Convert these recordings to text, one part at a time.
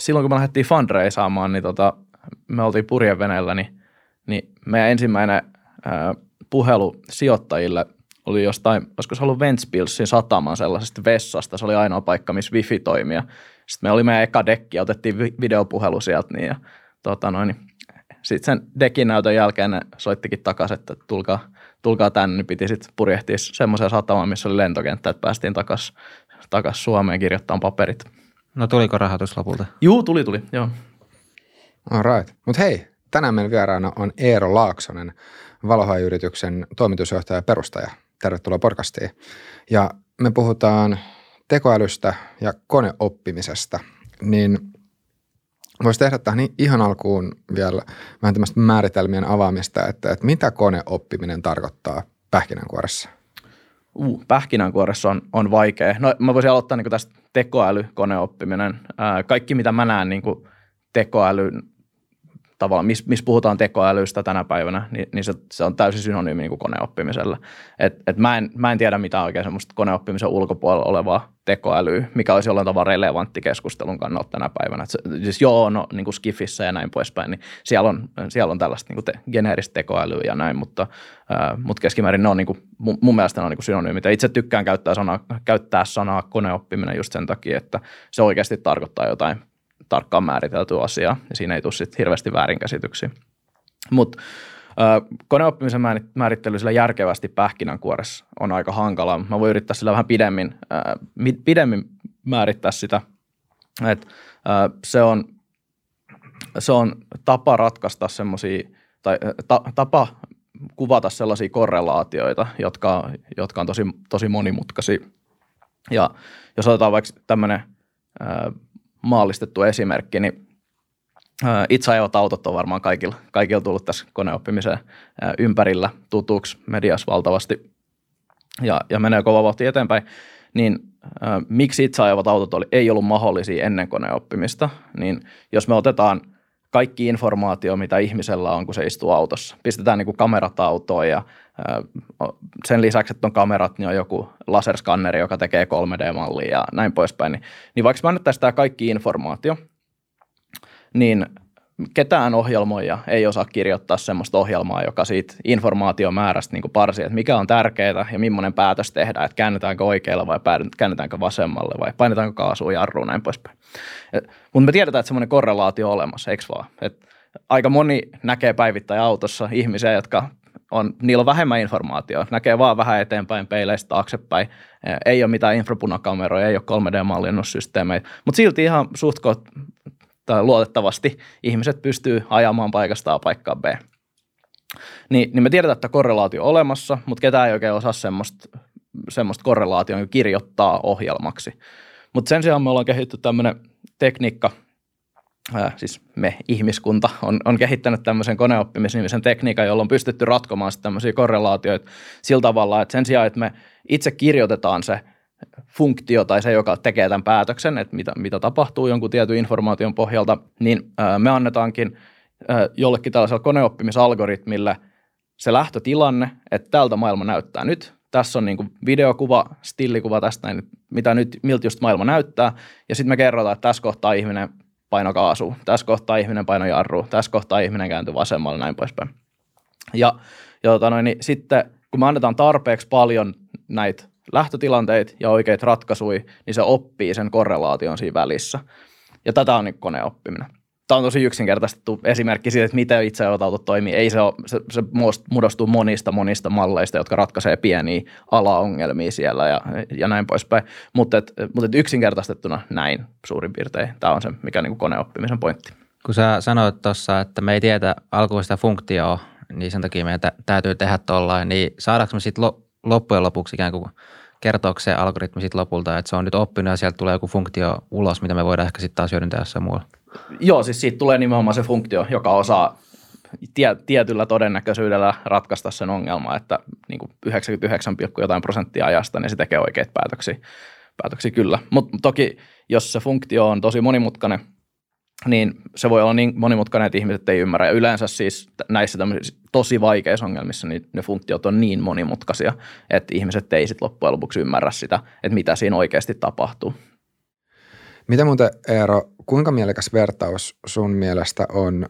silloin kun me lähdettiin fundraisaamaan, niin tota, me oltiin purjeveneellä, niin, niin meidän ensimmäinen ää, puhelu sijoittajille oli jostain, olisiko se ollut Ventspilsin sataman sellaisesta vessasta, se oli ainoa paikka, missä wifi toimii. Sitten me oli meidän eka dekki ja otettiin videopuhelu sieltä niin, ja tota noin, niin sitten sen dekin näytön jälkeen ne soittikin takaisin, että tulkaa, tulkaa tänne, niin piti sitten purjehtia semmoiseen satamaan, missä oli lentokenttä, että päästiin takaisin takas Suomeen kirjoittamaan paperit. No tuliko rahoitus lopulta? Juu, tuli, tuli, joo. All right. Mutta hei, tänään meidän vieraana on Eero Laaksonen, Valohai-yrityksen toimitusjohtaja ja perustaja. Tervetuloa podcastiin. Ja me puhutaan tekoälystä ja koneoppimisesta, niin voisi tehdä tähän ihan alkuun vielä vähän tämmöistä määritelmien avaamista, että, että mitä koneoppiminen tarkoittaa pähkinänkuoressa? Uh, pähkinänkuoressa on, on vaikea. No mä voisin aloittaa niin tästä tekoäly, koneoppiminen. Kaikki mitä mä näen niin tekoälyn tavallaan, missä mis puhutaan tekoälystä tänä päivänä, niin, niin se, se on täysin synonyymi niin kuin koneoppimiselle. Et, et mä, en, mä en tiedä mitään oikein semmoista koneoppimisen ulkopuolella olevaa tekoälyä, mikä olisi jollain tavalla relevantti keskustelun kannalta tänä päivänä. Et se, siis joo, no niin kuin Skifissä ja näin poispäin, niin siellä on, siellä on tällaista niin kuin te, geneeristä tekoälyä ja näin, mutta, äh, mutta keskimäärin ne on niin kuin, mun, mun mielestä ne on niin kuin synonyymit. Ja itse tykkään käyttää sanaa, käyttää sanaa koneoppiminen just sen takia, että se oikeasti tarkoittaa jotain tarkkaan määritelty asia, ja siinä ei tule sitten hirveästi väärinkäsityksiä. Mutta koneoppimisen määrittely sillä järkevästi pähkinänkuoressa on aika hankalaa. Mä voin yrittää sillä vähän pidemmin, ää, pidemmin määrittää sitä. Et, ää, se, on, se on tapa ratkaista semmoisia, tai ta, tapa kuvata sellaisia korrelaatioita, jotka, jotka on tosi, tosi monimutkaisia. Ja jos otetaan vaikka tämmöinen maallistettu esimerkki, niin itse ajavat autot on varmaan kaikilla, kaikilla tullut tässä koneoppimisen ympärillä tutuksi mediassa valtavasti ja, ja menee kova vauhti eteenpäin, niin äh, miksi itse ajavat autot oli, ei ollut mahdollisia ennen koneoppimista, niin jos me otetaan kaikki informaatio, mitä ihmisellä on, kun se istuu autossa. Pistetään niin kuin kamerat autoon ja sen lisäksi, että on kamerat, niin on joku laserskanneri, joka tekee 3D-mallia ja näin poispäin. Niin, niin vaikka me annettaisiin tämä kaikki informaatio, niin ketään ohjelmoija ei osaa kirjoittaa semmoista ohjelmaa, joka siitä informaatiomäärästä niin parsii, että mikä on tärkeää ja millainen päätös tehdään, että käännetäänkö oikealle vai käännetäänkö vasemmalle vai painetaanko kaasua jarruun näin poispäin. Mutta me tiedetään, että semmoinen korrelaatio on olemassa, eikö vaan? Et aika moni näkee päivittäin autossa ihmisiä, jotka on, niillä on vähemmän informaatiota, näkee vaan vähän eteenpäin peileistä taaksepäin, ei ole mitään infrapunakameroja, ei ole 3D-mallinnussysteemejä, mutta silti ihan suht tai luotettavasti ihmiset pystyy ajamaan paikasta A paikkaan B. Niin, niin me tiedetään, että korrelaatio on olemassa, mutta ketään ei oikein osaa semmoista, semmoista korrelaatioa kirjoittaa ohjelmaksi. Mutta sen sijaan me ollaan kehitetty tämmöinen tekniikka, ää, siis me ihmiskunta on, on kehittänyt tämmöisen koneoppimisnimisen tekniikan, jolla on pystytty ratkomaan tämmöisiä korrelaatioita sillä tavalla, että sen sijaan, että me itse kirjoitetaan se funktio tai se, joka tekee tämän päätöksen, että mitä, mitä tapahtuu jonkun tietyn informaation pohjalta, niin me annetaankin jollekin tällaisella koneoppimisalgoritmille se lähtötilanne, että tältä maailma näyttää nyt. Tässä on niin kuin videokuva, stillikuva tästä, näin, mitä nyt, miltä just maailma näyttää. Ja sitten me kerrotaan, että tässä kohtaa ihminen paino kaasu, tässä kohtaa ihminen paino jarru, tässä kohtaa ihminen kääntyy vasemmalle, näin poispäin. Ja, ja tota noin, niin sitten kun me annetaan tarpeeksi paljon näitä lähtötilanteita ja oikeita ratkaisuja, niin se oppii sen korrelaation siinä välissä. Ja tätä on niin koneoppiminen. Tämä on tosi yksinkertaistettu esimerkki siitä, että miten itseauto toimii. Ei se, ole, se, se muodostuu monista monista malleista, jotka ratkaisee pieniä alaongelmia siellä ja, ja näin poispäin. Mutta, et, mutta et yksinkertaistettuna näin suurin piirtein. Tämä on se, mikä niin koneoppimisen pointti. Kun sä sanoit tuossa, että me ei tiedä alkuun sitä funktioa, niin sen takia meidän täytyy tehdä tuollain, niin saadaanko me sitten loppujen lopuksi ikään kuin kertooko se algoritmi sitten lopulta, että se on nyt oppinut ja sieltä tulee joku funktio ulos, mitä me voidaan ehkä sitten taas hyödyntää jossain muualla? Joo, siis siitä tulee nimenomaan se funktio, joka osaa tie, tietyllä todennäköisyydellä ratkaista sen ongelman, että niin kuin 99, jotain prosenttia ajasta, niin se tekee oikeita päätöksiä. Päätöksiä kyllä. Mutta toki, jos se funktio on tosi monimutkainen, niin se voi olla niin monimutkainen, että ihmiset ei ymmärrä. Ja yleensä siis näissä tosi vaikeissa ongelmissa niin ne funktiot on niin monimutkaisia, että ihmiset ei sitten loppujen lopuksi ymmärrä sitä, että mitä siinä oikeasti tapahtuu. Mitä muuten Eero, kuinka mielekäs vertaus sun mielestä on,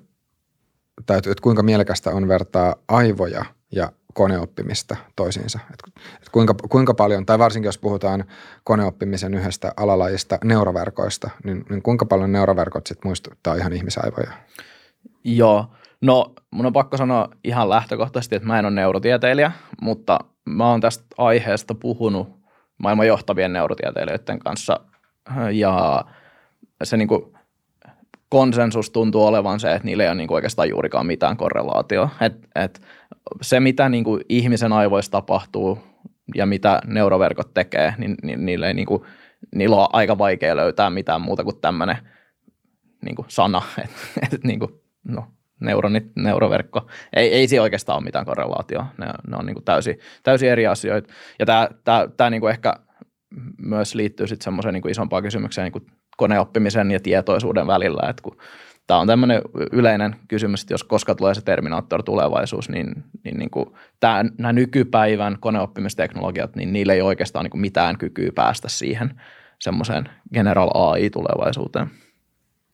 tai että kuinka mielekästä on vertaa aivoja ja koneoppimista toisiinsa? Et, et kuinka, kuinka paljon, tai varsinkin jos puhutaan koneoppimisen yhdestä alalajista, neuroverkoista, niin, niin kuinka paljon neuroverkot sitten muistuttaa ihan ihmisaivoja? Joo, no mun on pakko sanoa ihan lähtökohtaisesti, että mä en ole neurotieteilijä, mutta mä oon tästä aiheesta puhunut maailman johtavien neurotieteilijöiden kanssa. Ja se niin kuin konsensus tuntuu olevan se, että niillä ei ole niin kuin oikeastaan juurikaan mitään korrelaatio. Et, et se, mitä niin kuin ihmisen aivoissa tapahtuu ja mitä neuroverkot tekee, niin, niin niillä, ei niin kuin, niillä on aika vaikea löytää mitään muuta kuin tämmöinen niin sana, että et, niin kuin, no, neuronit, neuroverkko. Ei, ei siinä oikeastaan ole mitään korrelaatioa. Ne, ne on niin kuin täysin, täysin eri asioita. Ja tämä, tämä, tämä niin kuin ehkä myös liittyy sitten semmoiseen niin isompaan kysymykseen niin kuin koneoppimisen ja tietoisuuden välillä, että kun tämä on tämmöinen yleinen kysymys, että jos koska tulee se Terminator-tulevaisuus, niin, niin, niin kuin tämä, nämä nykypäivän koneoppimisteknologiat, niin niillä ei oikeastaan niin kuin mitään kykyä päästä siihen semmoiseen General AI-tulevaisuuteen.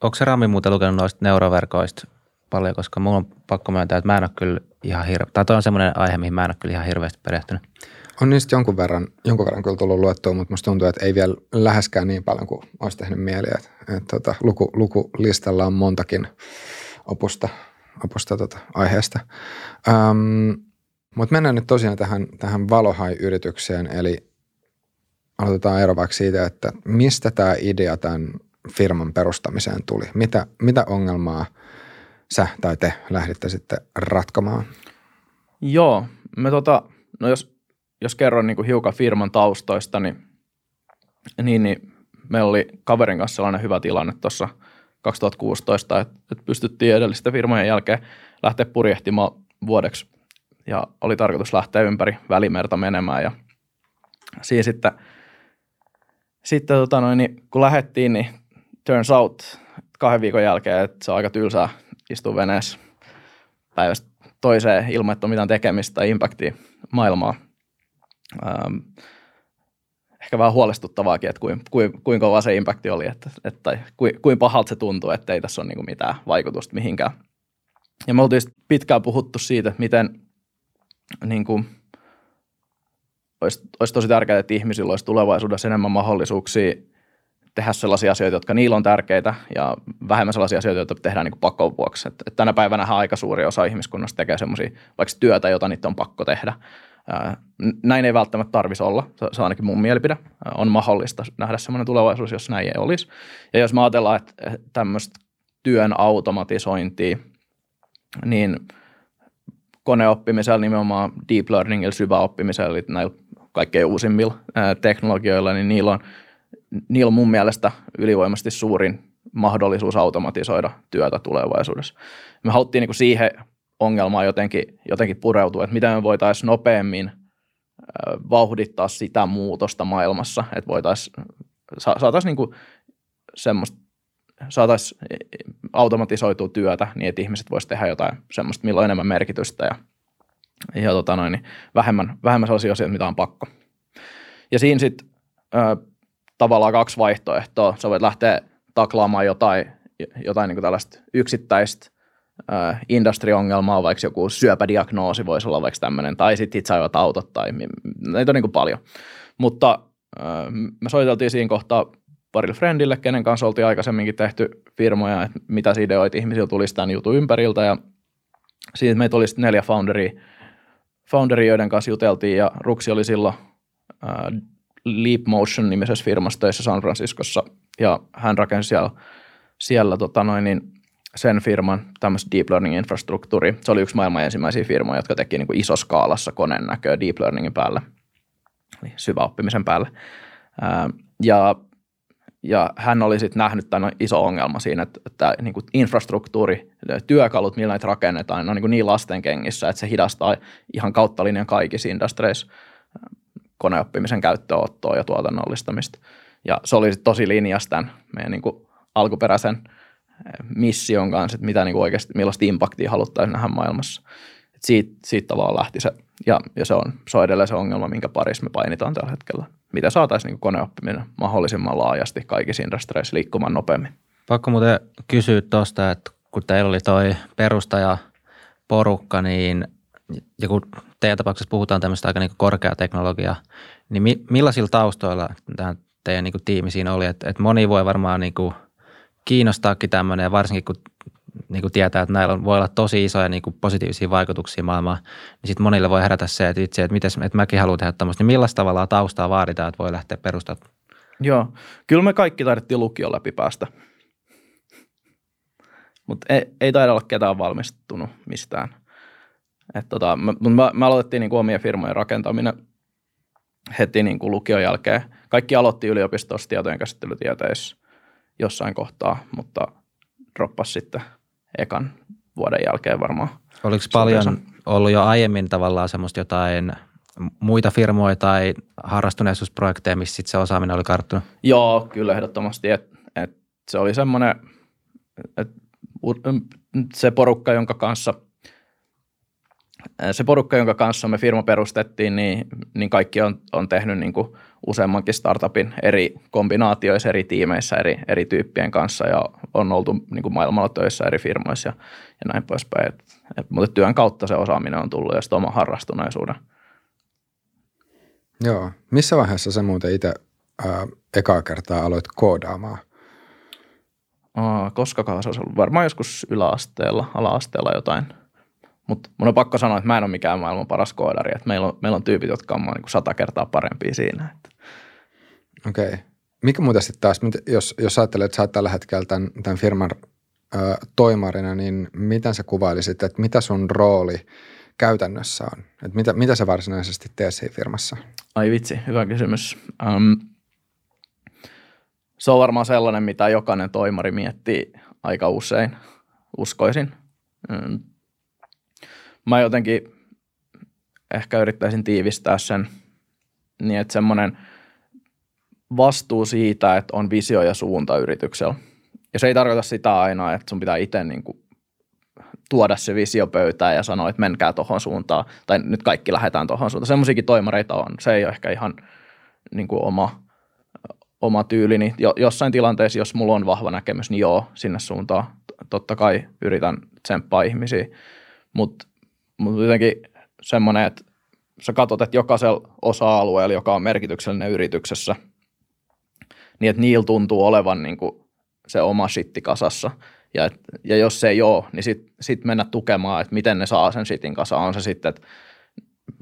Onko se Rami muuten lukenut noista neuroverkoista paljon, koska mulla on pakko myöntää, että mä en ole kyllä ihan hirveä, tai toi on semmoinen aihe, mihin mä en ole kyllä ihan hirveästi perehtynyt. On niistä jonkun verran, jonkun verran kyllä tullut luettua, mutta musta tuntuu, että ei vielä läheskään niin paljon kuin olisi tehnyt mieli. Että, että tota, luku, lukulistalla on montakin opusta, opusta tota, aiheesta. Um, mutta mennään nyt tosiaan tähän, tähän Valohai-yritykseen, eli aloitetaan ero vaikka siitä, että mistä tämä idea tämän firman perustamiseen tuli? Mitä, mitä ongelmaa sä tai te lähditte sitten ratkomaan? Joo, me tota, no jos jos kerron niin kuin hiukan firman taustoista, niin, niin, niin meillä oli kaverin kanssa sellainen hyvä tilanne tuossa 2016, että, että pystyttiin edellisten firmojen jälkeen lähteä purjehtimaan vuodeksi ja oli tarkoitus lähteä ympäri välimerta menemään ja siinä sitten, sitten tota noin, niin kun lähdettiin, niin turns out kahden viikon jälkeen, että se on aika tylsää istua veneessä päivästä toiseen ilman, että on mitään tekemistä tai impactia maailmaa ähm, ehkä vähän huolestuttavaakin, että kuin, kuin, kuinka kova se impakti oli, että, että, tai kuin, kuin pahalta se tuntuu, että ei tässä ole niin mitään vaikutusta mihinkään. Ja me oltiin pitkään puhuttu siitä, miten niin kuin, olisi, olisi tosi tärkeää, että ihmisillä olisi tulevaisuudessa enemmän mahdollisuuksia tehdä sellaisia asioita, jotka niillä on tärkeitä ja vähemmän sellaisia asioita, joita tehdään niin pakon vuoksi. Et, et tänä päivänä aika suuri osa ihmiskunnasta tekee sellaisia vaikka työtä, jota niitä on pakko tehdä. Näin ei välttämättä tarvitsisi olla, se on ainakin mun mielipide. On mahdollista nähdä sellainen tulevaisuus, jos näin ei olisi. Ja jos me ajatellaan, että tämmöistä työn automatisointia, niin koneoppimisella, nimenomaan deep learningilla, syväoppimisella, eli näillä kaikkein uusimmilla teknologioilla, niin niillä on, niillä on mun mielestä ylivoimasti suurin mahdollisuus automatisoida työtä tulevaisuudessa. Me haluttiin niin siihen ongelmaa jotenkin, jotenkin pureutua, että miten me voitaisiin nopeammin vauhdittaa sitä muutosta maailmassa, että voitaisiin, saataisiin niin semmoista, saataisiin automatisoitua työtä niin, että ihmiset voisivat tehdä jotain semmoista, millä on enemmän merkitystä ja, ja tota noin, niin vähemmän, vähemmän sellaisia asioita, mitä on pakko. Ja siinä sitten tavallaan kaksi vaihtoehtoa. Sä voit lähteä taklaamaan jotain, jotain niin tällaista yksittäistä äh, industriongelmaa, vaikka joku syöpädiagnoosi voisi olla vaikka tämmöinen, tai sitten itseajavat autot, tai näitä on niin kuin paljon. Mutta äh, me soiteltiin siinä kohtaa parille friendille, kenen kanssa oltiin aikaisemminkin tehty firmoja, että mitä ideoita ihmisillä tulisi tämän jutun ympäriltä, ja siitä meitä oli neljä founderia, founderia, joiden kanssa juteltiin, ja Ruksi oli silloin äh, Leap Motion nimisessä firmassa töissä San Franciscossa, ja hän rakensi siellä, siellä tota noin, niin sen firman tämmöistä deep learning-infrastruktuuri. Se oli yksi maailman ensimmäisiä firmoja, jotka teki niin kuin isoskaalassa koneen näköä deep learningin päälle, eli syväoppimisen päälle. Ja, ja hän oli sitten nähnyt tämän iso ongelma siinä, että, että niin kuin infrastruktuuri, työkalut, millä näitä rakennetaan, ne on niin, kuin niin lasten kengissä, että se hidastaa ihan kautta linjan kaikissa industreissa koneoppimisen käyttöönottoa ja tuotannollistamista. Ja se oli tosi linjassa tämän meidän niin kuin alkuperäisen – mission kanssa, että mitä niin kuin oikeasti, millaista impaktia haluttaisiin nähdä maailmassa. Et siitä, siitä tavallaan lähti se, ja, ja se, on, se on edelleen se ongelma, minkä parissa me painitaan tällä hetkellä. miten saataisiin niin koneoppiminen mahdollisimman laajasti kaikissa industreissa liikkumaan nopeammin. Pakko muuten kysyä tuosta, että kun teillä oli toi perustaja porukka, niin ja kun teidän tapauksessa puhutaan tämmöistä aika niin korkeateknologiaa, niin mi, millaisilla taustoilla tämä teidän niin tiimi siinä oli? Että et moni voi varmaan niin kiinnostaakin tämmöinen, ja varsinkin kun niin kuin tietää, että näillä voi olla tosi isoja niin kuin positiivisia vaikutuksia maailmaan, niin sitten monille voi herätä se, että itse, että, mites, että mäkin haluan tehdä tämmöistä, niin millaista tavalla taustaa vaaditaan, että voi lähteä perustamaan? Joo, kyllä me kaikki taidettiin lukion läpi päästä. Mutta ei, ei taida olla ketään valmistunut mistään. Et tota, me, me, me aloitettiin niin kuin omien firmojen rakentaminen heti niin kuin lukion jälkeen. Kaikki aloitti yliopistossa tietojen käsittelytieteissä jossain kohtaa, mutta droppas sitten ekan vuoden jälkeen varmaan. Oliko paljon ollut jo aiemmin tavallaan semmoista jotain muita firmoja tai harrastuneisuusprojekteja, missä sit se osaaminen oli karttunut? Joo, kyllä ehdottomasti. Et, et se oli semmoinen, se porukka, jonka kanssa se porukka, jonka kanssa me firma perustettiin, niin, niin kaikki on, on tehnyt niin kuin useammankin startupin eri kombinaatioissa, eri tiimeissä, eri, eri tyyppien kanssa ja on oltu niin kuin maailmalla töissä eri firmoissa ja, ja näin poispäin. Et, et, mutta työn kautta se osaaminen on tullut ja sitten oma harrastuneisuuden. Joo. Missä vaiheessa sä muuten itse ekaa kertaa aloit koodaamaan? Aa, koska se olisi ollut? Varmaan joskus yläasteella, ala-asteella jotain. Mutta mun on pakko sanoa, että mä en ole mikään maailman paras koodari. Että meillä, on, meillä on tyypit, jotka on niin sata kertaa parempia siinä. Okei. Okay. Mikä muuten sitten taas, jos, jos ajattelet, että sä oot tällä hetkellä tämän, tämän firman ö, toimarina, niin miten sä kuvailisit, että mitä sun rooli käytännössä on? Että mitä, mitä sä varsinaisesti teet siinä firmassa? Ai vitsi, hyvä kysymys. Um, se on varmaan sellainen, mitä jokainen toimari miettii aika usein, uskoisin. Mä jotenkin ehkä yrittäisin tiivistää sen niin, että semmoinen vastuu siitä, että on visio ja suunta yrityksellä. Ja se ei tarkoita sitä aina, että sun pitää itse niin kuin tuoda se visio pöytään ja sanoa, että menkää tuohon suuntaan, tai nyt kaikki lähdetään tuohon suuntaan. Semmoisiakin toimareita on. Se ei ole ehkä ihan niin kuin oma, oma tyylini. Jo, jossain tilanteessa, jos mulla on vahva näkemys, niin joo, sinne suuntaan. Totta kai yritän tsemppaa ihmisiä, mutta mut jotenkin semmoinen, että sä katsot, että jokaisella osa-alueella, joka on merkityksellinen yrityksessä, niin että niillä tuntuu olevan niin kuin se oma shitti kasassa – ja, et, ja jos se ei ole, niin sitten sit mennä tukemaan, että miten ne saa sen sitin kasaan. On se sitten, että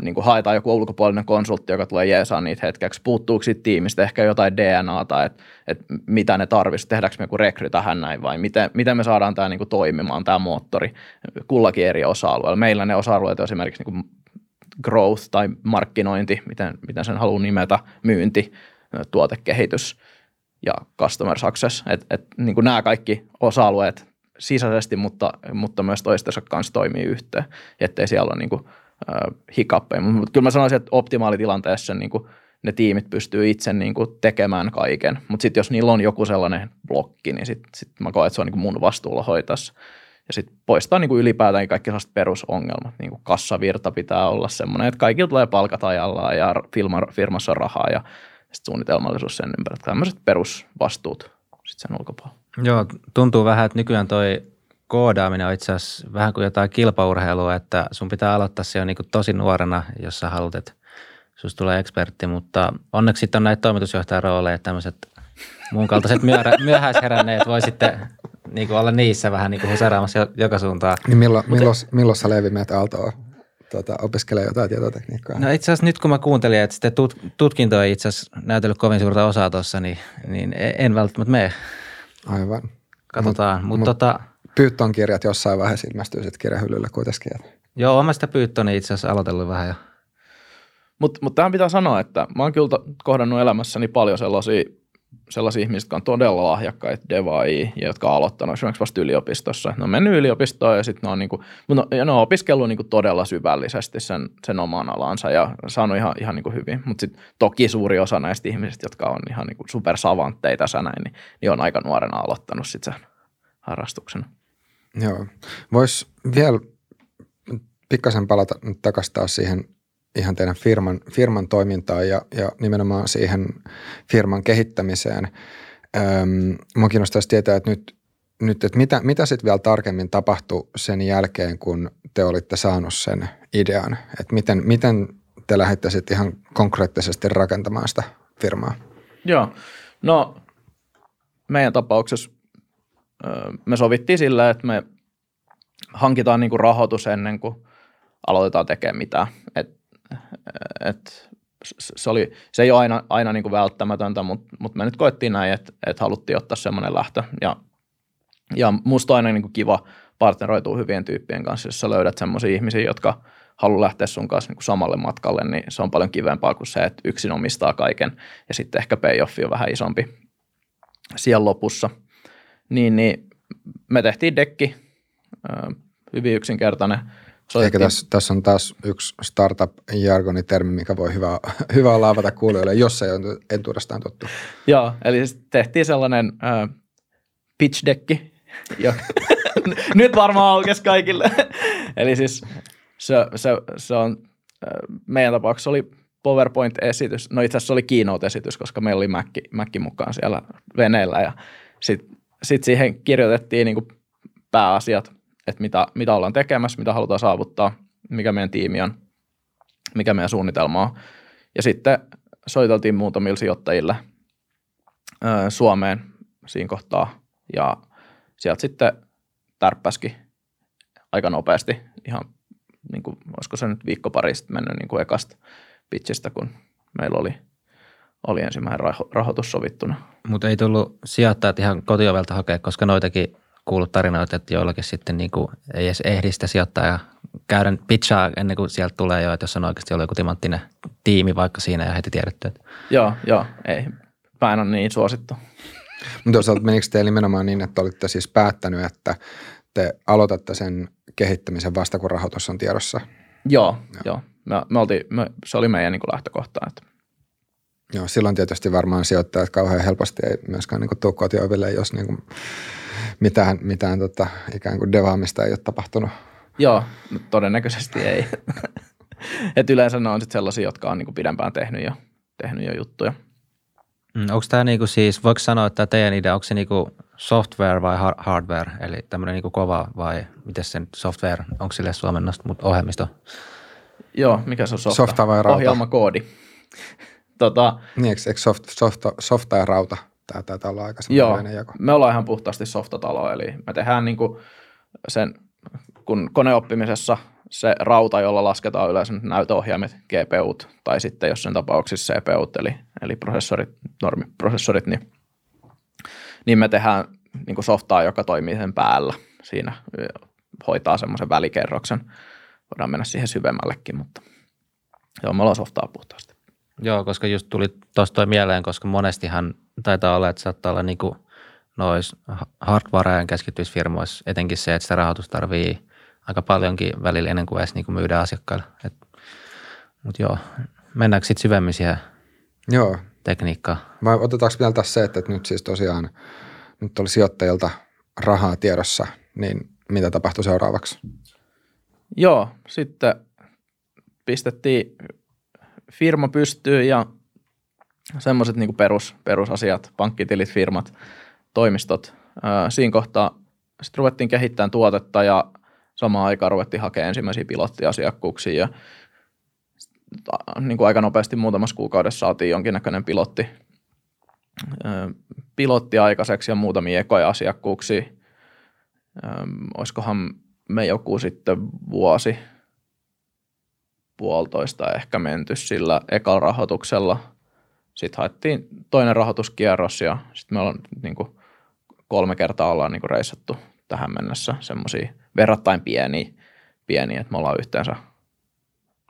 niin kuin haetaan joku ulkopuolinen konsultti, joka tulee jeesaa niitä hetkeksi. Puuttuuko siitä tiimistä ehkä jotain DNAta, että, että mitä ne tarvitsisi, tehdäänkö me joku rekry tähän näin vai miten, miten me saadaan tämä niin kuin toimimaan, tämä moottori kullakin eri osa-alueella. Meillä ne osa-alueet on esimerkiksi niin kuin growth tai markkinointi, miten, miten sen haluaa nimetä, myynti, tuotekehitys – ja customer success. Et, et, niin kuin nämä kaikki osa-alueet sisäisesti, mutta, mutta myös toistensa kanssa toimii yhteen, ettei siellä ole niin kuin, hikappeja. Mutta kyllä mä sanoisin, että optimaalitilanteessa niin kuin, ne tiimit pystyy itse niin kuin, tekemään kaiken, mutta sitten jos niillä on joku sellainen blokki, niin sitten sit mä koen, että se on niin kuin mun vastuulla hoitaa ja sitten poistaa niin kuin ylipäätään kaikki sellaiset perusongelmat. Niin kuin kassavirta pitää olla semmoinen, että kaikilla tulee palkat ajallaan ja firma, firmassa on rahaa ja sitten suunnitelmallisuus sen ympärillä. Tämmöiset perusvastuut sitten sen ulkopuolella. Joo, tuntuu vähän, että nykyään toi koodaaminen on itse asiassa vähän kuin jotain kilpaurheilua, että sun pitää aloittaa se jo niin tosi nuorena, jos sä haluat, että susta tulee ekspertti, mutta onneksi sitten on näitä toimitusjohtajan rooleja, tämmöiset mun kaltaiset myöhä, myöhäisheränneet voi sitten niin kuin olla niissä vähän niin kuin huseraamassa joka suuntaan. Niin milloin, milloin, milloin sä Leevi meet Aaltoon tuota, opiskelee jotain tietotekniikkaa? No itse asiassa nyt kun mä kuuntelin, että sitten tut, tutkinto ei itse asiassa näytellyt kovin suurta osaa tuossa, niin, niin en välttämättä mene. Aivan. Katsotaan, mutta mut, tota... Python kirjat jossain vaiheessa ilmestyy sitten kirjahyllylle kuitenkin. Joo, olen sitä Pythonia itse asiassa aloitellut vähän jo. Mutta mut tähän pitää sanoa, että mä oon kyllä kohdannut elämässäni paljon sellaisia sellaisia ihmisiä, jotka on todella lahjakkaita devaajia ja jotka on aloittanut esimerkiksi vasta yliopistossa. Ne on mennyt yliopistoon ja sitten ne on, niinku, no, ja ne on opiskellut niinku todella syvällisesti sen, sen oman alansa ja saanut ihan, ihan niinku hyvin. Mutta sitten toki suuri osa näistä ihmisistä, jotka on ihan niinku supersavantteita tässä näin, niin, niin on aika nuorena aloittanut sitten sen harrastuksen. Joo. Voisi vielä pikkasen palata takaisin taas siihen ihan teidän firman, firman toimintaan ja, ja nimenomaan siihen firman kehittämiseen. Öm, mua kiinnostaisi tietää, että nyt, nyt että mitä, mitä sitten vielä tarkemmin tapahtui sen jälkeen, kun te olitte saanut sen idean? Että miten, miten te lähditte sitten ihan konkreettisesti rakentamaan sitä firmaa? Joo, no meidän tapauksessa me sovittiin sillä, että me hankitaan niin kuin rahoitus ennen kuin aloitetaan tekemään mitään. Et, et, se, oli, se ei ole aina, aina niin kuin välttämätöntä, mutta, mutta me nyt koettiin näin, että, että haluttiin ottaa semmoinen lähtö. Ja, ja musta on aina niin kuin kiva partneroitua hyvien tyyppien kanssa, jos sä löydät semmoisia ihmisiä, jotka haluaa lähteä sun kanssa niin kuin samalle matkalle, niin se on paljon kivempaa kuin se, että yksin omistaa kaiken ja sitten ehkä payoffi on vähän isompi siellä lopussa. Niin, niin me tehtiin dekki, hyvin yksinkertainen – Soitettiin. Eikä tässä, tässä on taas yksi startup-jargonitermi, mikä voi hyvä, hyvä olla avata kuulijoille, jos ei ole entuudestaan tottu. Joo, eli siis tehtiin sellainen äh, pitch decki. Nyt varmaan aukesi kaikille. eli siis se, se, se on, äh, meidän tapauksessa oli PowerPoint-esitys. No itse asiassa se oli keynote-esitys, koska meillä oli Mac, Mac mukaan siellä veneellä ja sitten sit siihen kirjoitettiin niin pääasiat – että mitä, mitä ollaan tekemässä, mitä halutaan saavuttaa, mikä meidän tiimi on, mikä meidän suunnitelma on. Ja sitten soiteltiin muutamille sijoittajille ö, Suomeen siinä kohtaa ja sieltä sitten tärppäski aika nopeasti ihan niin kuin, olisiko se nyt viikko pari sitten mennyt niin kuin ekasta pitchistä, kun meillä oli, oli ensimmäinen rahoitus sovittuna. Mutta ei tullut sijoittajat ihan kotiovelta hakea, koska noitakin kuullut tarinoita, että joillakin sitten niin kuin ei edes ehdi sitä sijoittaa ja käydä pitchaa ennen kuin sieltä tulee jo, että jos on oikeasti ollut joku timanttinen tiimi vaikka siinä ja heti tiedetty. Että. Joo, joo, ei. Mä en ole niin suosittu. Mutta toisaalta menikö teillä nimenomaan niin, että olitte siis päättänyt, että te aloitatte sen kehittämisen vasta kun rahoitus on tiedossa? Joo, joo. joo. Me, me oltiin, me, se oli meidän niin kuin lähtökohta. Että. Joo, silloin tietysti varmaan sijoittajat kauhean helposti ei myöskään niin tuu kotioville, jos niin kuin mitään, mitään tota, ikään kuin devaamista ei ole tapahtunut. Joo, todennäköisesti ei. Et yleensä ne on sitten sellaisia, jotka on niinku pidempään tehnyt jo, tehnyt jo juttuja. Mm, onko tämä niinku siis, voiko sanoa, että teidän idea, onko se niinku software vai hardware, eli tämmöinen niinku kova vai miten se software, onko sille suomennosta, mutta ohjelmisto? Joo, mikä se on softa? Softa vai rauta? Ohjelmakoodi. Tota, niin, eikö, eikö soft, softa, softa ja rauta? Tämä taitaa olla aika Joo, jako. me ollaan ihan puhtaasti softatalo, eli me tehdään niin kuin sen, kun koneoppimisessa se rauta, jolla lasketaan yleensä näytöohjaimet, GPUt, tai sitten jos sen tapauksessa CPUt, eli, eli prosessorit, normiprosessorit, niin, niin me tehdään niin kuin softaa, joka toimii sen päällä. Siinä hoitaa semmoisen välikerroksen. Voidaan mennä siihen syvemmällekin, mutta joo, me ollaan softaa puhtaasti. Joo, koska just tuli tuosta mieleen, koska monestihan taitaa olla, että saattaa olla niin noissa hardwareen keskittyvissä firmoissa etenkin se, että sitä rahoitusta tarvii aika paljonkin välillä ennen kuin edes niin kuin myydään asiakkaille. Mutta joo, mennäänkö sitten syvemmin siihen joo. tekniikkaan? Vai otetaanko vielä tässä se, että nyt siis tosiaan nyt oli sijoittajilta rahaa tiedossa, niin mitä tapahtui seuraavaksi? Joo, sitten pistettiin firma pystyyn ja semmoiset niin perus, perusasiat, pankkitilit, firmat, toimistot. siinä kohtaa sitten ruvettiin kehittämään tuotetta ja samaan aikaan ruvettiin hakemaan ensimmäisiä pilottiasiakkuuksia ja niin kuin aika nopeasti muutamassa kuukaudessa saatiin jonkinnäköinen pilotti, pilotti aikaiseksi ja muutamia ekoja asiakkuuksia. Olisikohan me joku sitten vuosi, puolitoista ehkä menty sillä ekalla rahoituksella – sitten haettiin toinen rahoituskierros ja sitten me ollaan niin kuin kolme kertaa ollaan niin kuin reissattu tähän mennessä semmoisia verrattain pieniä, pieniä, että me ollaan yhteensä,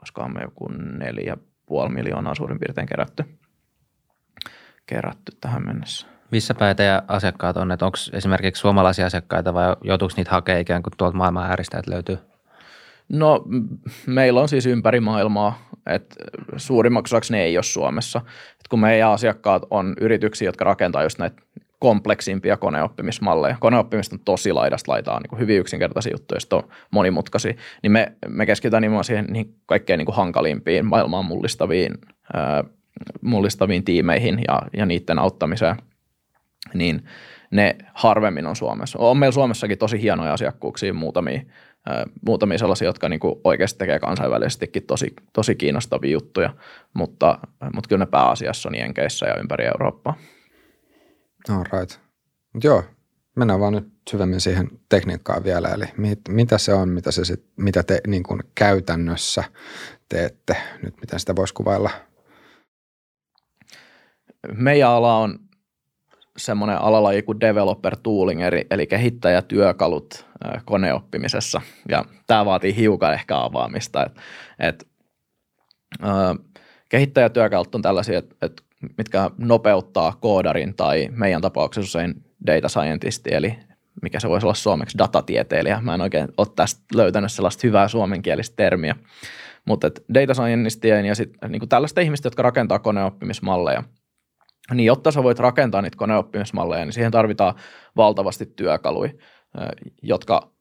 olisikohan me joku neljä puoli miljoonaa suurin piirtein kerätty, kerätty tähän mennessä. Missä päin teidän asiakkaat on? Onko esimerkiksi suomalaisia asiakkaita vai joutuuko niitä hakemaan ikään kuin tuolta maailman ääristä, että löytyy? No meillä on siis ympäri maailmaa, että suurimmaksi osaksi ne ei ole Suomessa. Et kun meidän asiakkaat on yrityksiä, jotka rakentaa just näitä kompleksimpia koneoppimismalleja. Koneoppimista on tosi laidasta laitaa niin hyvin yksinkertaisia juttuja, ja on monimutkaisia. Niin me, me keskitytään nimenomaan siihen niin kaikkein niin kuin hankalimpiin, maailmaan mullistaviin, ää, mullistaviin tiimeihin ja, ja niiden auttamiseen. Niin ne harvemmin on Suomessa. On meillä Suomessakin tosi hienoja asiakkuuksia, muutamia, muutamia sellaisia, jotka niin kuin oikeasti tekee kansainvälisestikin tosi, tosi kiinnostavia juttuja, mutta, mutta kyllä ne pääasiassa on Jenkeissä ja ympäri Eurooppaa. All right. Mut joo, mennään vaan nyt syvemmin siihen tekniikkaan vielä, eli mit, mitä se on, mitä, se sit, mitä te niin kuin käytännössä teette, nyt miten sitä voisi kuvailla? Meidän ala on semmoinen alalaji kuin developer tooling, eli, eli kehittäjätyökalut koneoppimisessa, ja tämä vaatii hiukan ehkä avaamista, että et, kehittäjätyökalut on tällaisia, että et mitkä nopeuttaa koodarin tai meidän tapauksessa usein data scientisti, eli mikä se voisi olla suomeksi, datatieteilijä. Mä en oikein ole tästä löytänyt sellaista hyvää suomenkielistä termiä. Mutta data scientistien ja sitten niin tällaista ihmistä, jotka rakentaa koneoppimismalleja, niin jotta sä voit rakentaa niitä koneoppimismalleja, niin siihen tarvitaan valtavasti työkaluja, jotka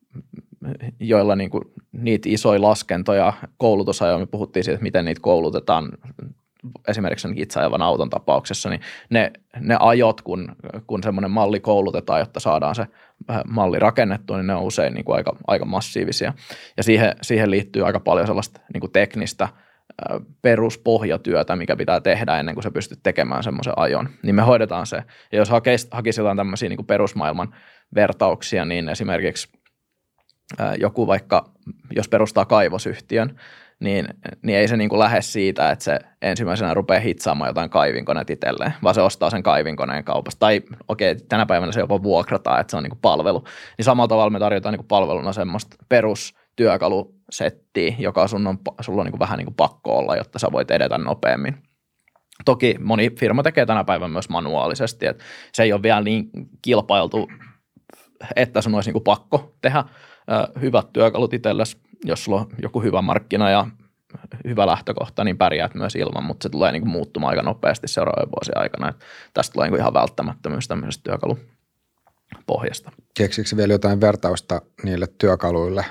joilla niin kuin, niitä isoja laskentoja, koulutusajoja, me puhuttiin siitä, että miten niitä koulutetaan esimerkiksi itse ajavan auton tapauksessa, niin ne, ne ajot, kun, kun semmoinen malli koulutetaan, jotta saadaan se malli rakennettua, niin ne on usein niin kuin aika, aika massiivisia. Ja siihen, siihen liittyy aika paljon sellaista niin kuin teknistä peruspohjatyötä, mikä pitää tehdä ennen kuin sä pystyt tekemään semmoisen ajon, niin me hoidetaan se. Ja jos hakisi, hakisi jotain tämmöisiä niin perusmaailman vertauksia, niin esimerkiksi joku vaikka, jos perustaa kaivosyhtiön, niin, niin ei se niin kuin lähde siitä, että se ensimmäisenä rupeaa hitsaamaan jotain kaivinkoneet itselleen, vaan se ostaa sen kaivinkoneen kaupasta. Tai okei, okay, tänä päivänä se jopa vuokrataan, että se on niin kuin palvelu. Niin samalla tavalla me tarjotaan niin kuin palveluna semmoista perustyökalusettiä, joka sun on, sulla on niin vähän niin pakko olla, jotta sä voit edetä nopeammin. Toki moni firma tekee tänä päivänä myös manuaalisesti, että se ei ole vielä niin kilpailtu, että sun olisi niin pakko tehdä hyvät työkalut itsellesi jos sulla on joku hyvä markkina ja hyvä lähtökohta, niin pärjäät myös ilman, mutta se tulee niin muuttumaan aika nopeasti seuraavien vuosien aikana. Että tästä tulee niin ihan välttämättömyys tämmöisestä työkalupohjasta. Keksikö vielä jotain vertausta niille työkaluille,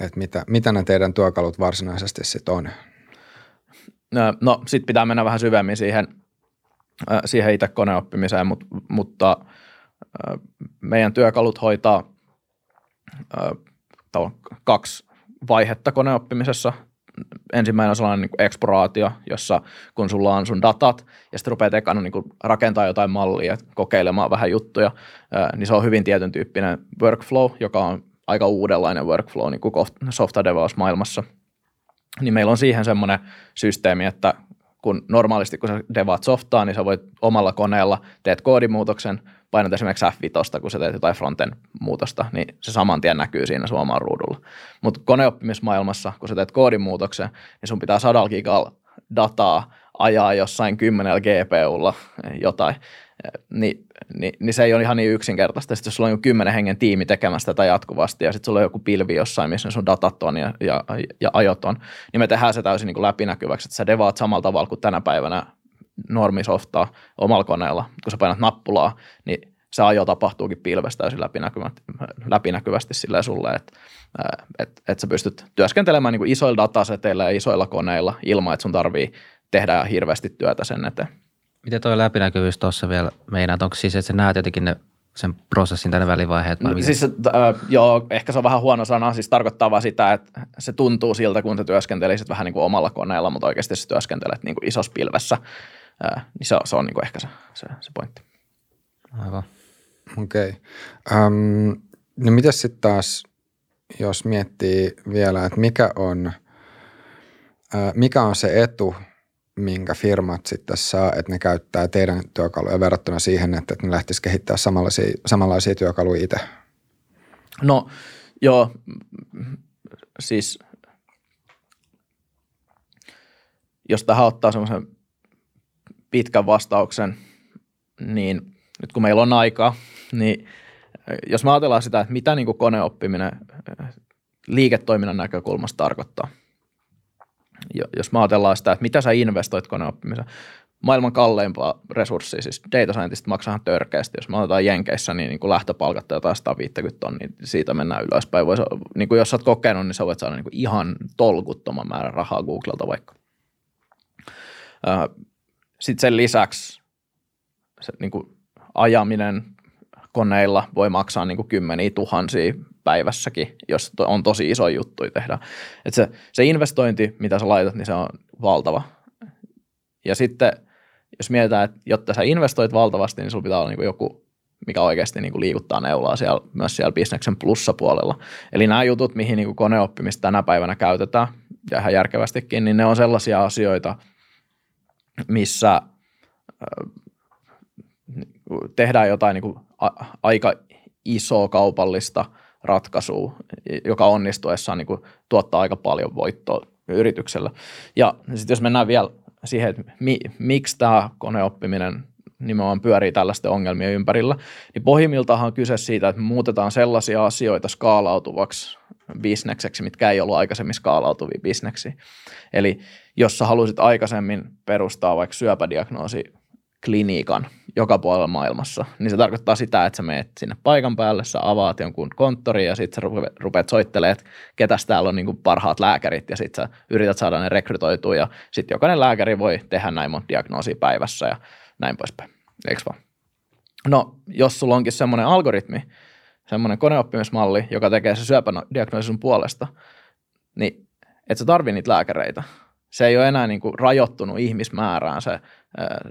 että mitä, mitä ne teidän työkalut varsinaisesti sitten on? No sitten pitää mennä vähän syvemmin siihen, siihen itse koneoppimiseen, mutta, mutta meidän työkalut hoitaa kaksi vaihetta koneoppimisessa. Ensimmäinen on sellainen niin eksploraatio, jossa kun sulla on sun datat ja sitten rupeat ekana niin rakentaa jotain mallia, kokeilemaan vähän juttuja, niin se on hyvin tietyn tyyppinen workflow, joka on aika uudenlainen workflow niin kuin development maailmassa. Niin meillä on siihen semmoinen systeemi, että kun normaalisti kun sä devaat softaa, niin sä voit omalla koneella teet koodimuutoksen, painat esimerkiksi F5, kun sä teet jotain fronten muutosta, niin se saman tien näkyy siinä suomaan ruudulla. Mutta koneoppimismaailmassa, kun sä teet koodimuutoksen, niin sun pitää sadalla gigalla dataa ajaa jossain 10 GPUlla jotain, niin, niin, niin, se ei ole ihan niin yksinkertaista. Sitten jos sulla on kymmenen hengen tiimi tekemässä tätä jatkuvasti ja sitten sulla on joku pilvi jossain, missä sun datat on ja, ja, ja ajot on, niin me tehdään se täysin niin kuin läpinäkyväksi, että sä devaat samalla tavalla kuin tänä päivänä normisoftaa omalla koneella. Kun sä painat nappulaa, niin se ajo tapahtuukin pilvestä täysin läpinäkyvästi, läpinäkyvästi silleen sulle, että et, et sä pystyt työskentelemään niin kuin isoilla dataseteillä ja isoilla koneilla ilman, että sun tarvii tehdä hirveästi työtä sen eteen. Miten tuo läpinäkyvyys tuossa vielä meinaa? Onko siis, että sä näet jotenkin ne sen prosessin tänne välivaiheet? Vai no, siis, äh, joo, ehkä se on vähän huono sana. Siis tarkoittaa vaan sitä, että se tuntuu siltä, kun sä työskentelisit vähän niin kuin omalla koneella, mutta oikeasti sä työskentelet niin kuin isossa pilvessä – ää, niin se, se on niin kuin ehkä se, se, se pointti. Aivan. Okei. Okay. Um, no mitäs sitten taas, jos miettii vielä, että mikä on, ää, mikä on se etu, minkä firmat sitten saa, että ne käyttää teidän työkaluja verrattuna siihen, että ne lähtisivät kehittämään samanlaisia, samanlaisia työkaluja itse? No joo, siis jos tähän ottaa semmoisen pitkän vastauksen, niin nyt kun meillä on aikaa, niin jos me ajatellaan sitä, että mitä niin kuin koneoppiminen liiketoiminnan näkökulmasta tarkoittaa, jos me ajatellaan sitä, että mitä sä investoit koneoppimiseen, maailman kalleimpaa resurssia, siis data scientist maksaa törkeästi. Jos me otetaan Jenkeissä, niin, niin kuin lähtöpalkat jotain 150 tonnia, niin siitä mennään ylöspäin. Voisi, niin kuin jos sä oot kokenut, niin sä voit saada niin kuin ihan tolkuttoman määrän rahaa Googlelta vaikka. Sitten sen lisäksi se niin kuin ajaminen koneilla voi maksaa niin kuin kymmeniä tuhansia päivässäkin, jos on tosi iso juttu tehdä. Et se, se investointi, mitä sä laitat, niin se on valtava. Ja sitten jos mietitään, että jotta sä investoit valtavasti, niin sulla pitää olla niin joku, mikä oikeasti niin liikuttaa neulaa siellä, myös siellä bisneksen plussapuolella. Eli nämä jutut, mihin niin koneoppimista tänä päivänä käytetään, ja ihan järkevästikin, niin ne on sellaisia asioita, missä tehdään jotain niin kuin aika isoa kaupallista ratkaisua, joka onnistuessaan niin kuin tuottaa aika paljon voittoa yrityksellä. Ja sitten jos mennään vielä siihen, että mi, miksi tämä koneoppiminen nimenomaan pyörii tällaisten ongelmien ympärillä, niin pohjimmiltaan on kyse siitä, että muutetaan sellaisia asioita skaalautuvaksi bisnekseksi, mitkä ei ollut aikaisemmin skaalautuvia bisneksiä. Eli jos sä halusit aikaisemmin perustaa vaikka syöpädiagnoosi klinikan joka puolella maailmassa, niin se tarkoittaa sitä, että sä meet sinne paikan päälle, sä avaat jonkun konttorin ja sitten sä rupeat soittelemaan, että ketäs täällä on niin parhaat lääkärit ja sitten sä yrität saada ne rekrytoitua ja sitten jokainen lääkäri voi tehdä näin monta diagnoosia päivässä ja näin poispäin. Eikö vaan? No, jos sulla onkin semmoinen algoritmi, semmoinen koneoppimismalli, joka tekee se syöpädiagnoosin puolesta, niin et sä tarvii niitä lääkäreitä. Se ei ole enää niin kuin rajoittunut ihmismäärään se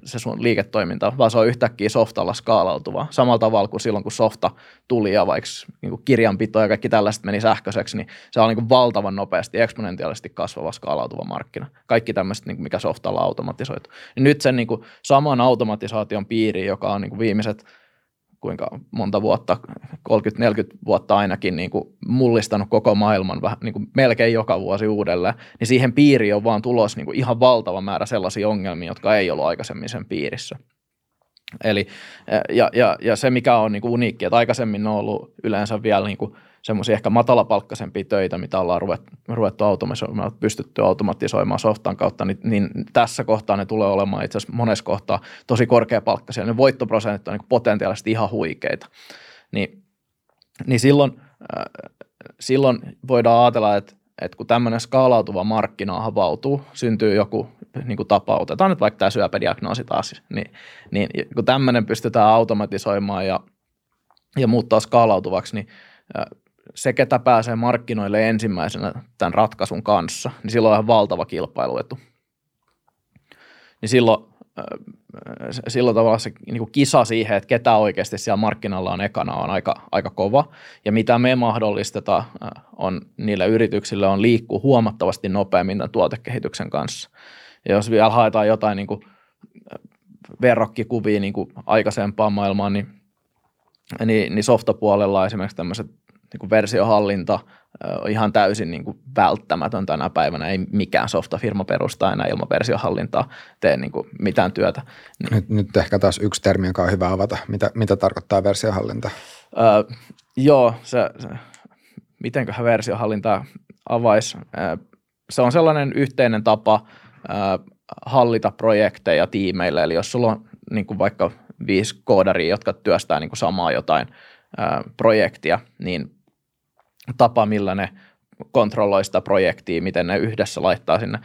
se sun liiketoiminta, vaan se on yhtäkkiä softalla skaalautuva. Samalla tavalla kuin silloin, kun softa tuli ja vaikka niin kirjanpito ja kaikki tällaiset meni sähköiseksi, niin se on niin valtavan nopeasti, eksponentiaalisesti kasvava skaalautuva markkina. Kaikki tämmöiset, niin mikä softalla automatisoitu. Nyt sen niin saman automatisaation piiri, joka on niin viimeiset – kuinka monta vuotta, 30-40 vuotta ainakin niin kuin mullistanut koko maailman vähän, niin kuin melkein joka vuosi uudelleen, niin siihen piiriin on vaan tulos niin kuin ihan valtava määrä sellaisia ongelmia, jotka ei ollut aikaisemmin sen piirissä. Eli, ja, ja, ja se, mikä on niin kuin uniikki, että aikaisemmin on ollut yleensä vielä niin kuin semmoisia ehkä matalapalkkaisempia töitä, mitä ollaan ruvettu, ruvettu automatisoimaan, pystytty automatisoimaan softan kautta, niin, niin tässä kohtaa ne tulee olemaan itse asiassa monessa kohtaa tosi korkeapalkkaisia. Ne voittoprosentit on niin potentiaalisesti ihan huikeita. Niin, niin silloin, äh, silloin voidaan ajatella, että, että kun tämmöinen skaalautuva markkina avautuu, syntyy joku niin kuin tapa, otetaan nyt vaikka tämä syöpädiagnoosi taas, niin, niin kun tämmöinen pystytään automatisoimaan ja, ja muuttaa skaalautuvaksi, niin se, ketä pääsee markkinoille ensimmäisenä tämän ratkaisun kanssa, niin silloin on ihan valtava kilpailuetu. Niin silloin, silloin tavallaan se niin kuin kisa siihen, että ketä oikeasti siellä markkinalla on ekana, on aika, aika kova. Ja mitä me mahdollistetaan on niille yrityksille on liikkuu huomattavasti nopeammin tämän tuotekehityksen kanssa. Ja jos vielä haetaan jotain niin kuin verrokkikuvia niin kuin aikaisempaan maailmaan, niin, niin, niin softapuolella esimerkiksi tämmöiset niin kuin versiohallinta on ihan täysin niin kuin välttämätön tänä päivänä. Ei mikään softafirma perusta enää ilman versiohallintaa tee niin kuin mitään työtä. Nyt, nyt ehkä taas yksi termi, joka on hyvä avata. Mitä, mitä tarkoittaa versiohallinta? Öö, joo, se, se, mitenköhän versiohallinta avaisi. Öö, se on sellainen yhteinen tapa hallita projekteja tiimeille. Eli jos sulla on niin kuin vaikka viisi koodaria, jotka työstää niin kuin samaa jotain – projektia, niin tapa, millä ne kontrolloi sitä projektia, miten ne yhdessä laittaa sinne.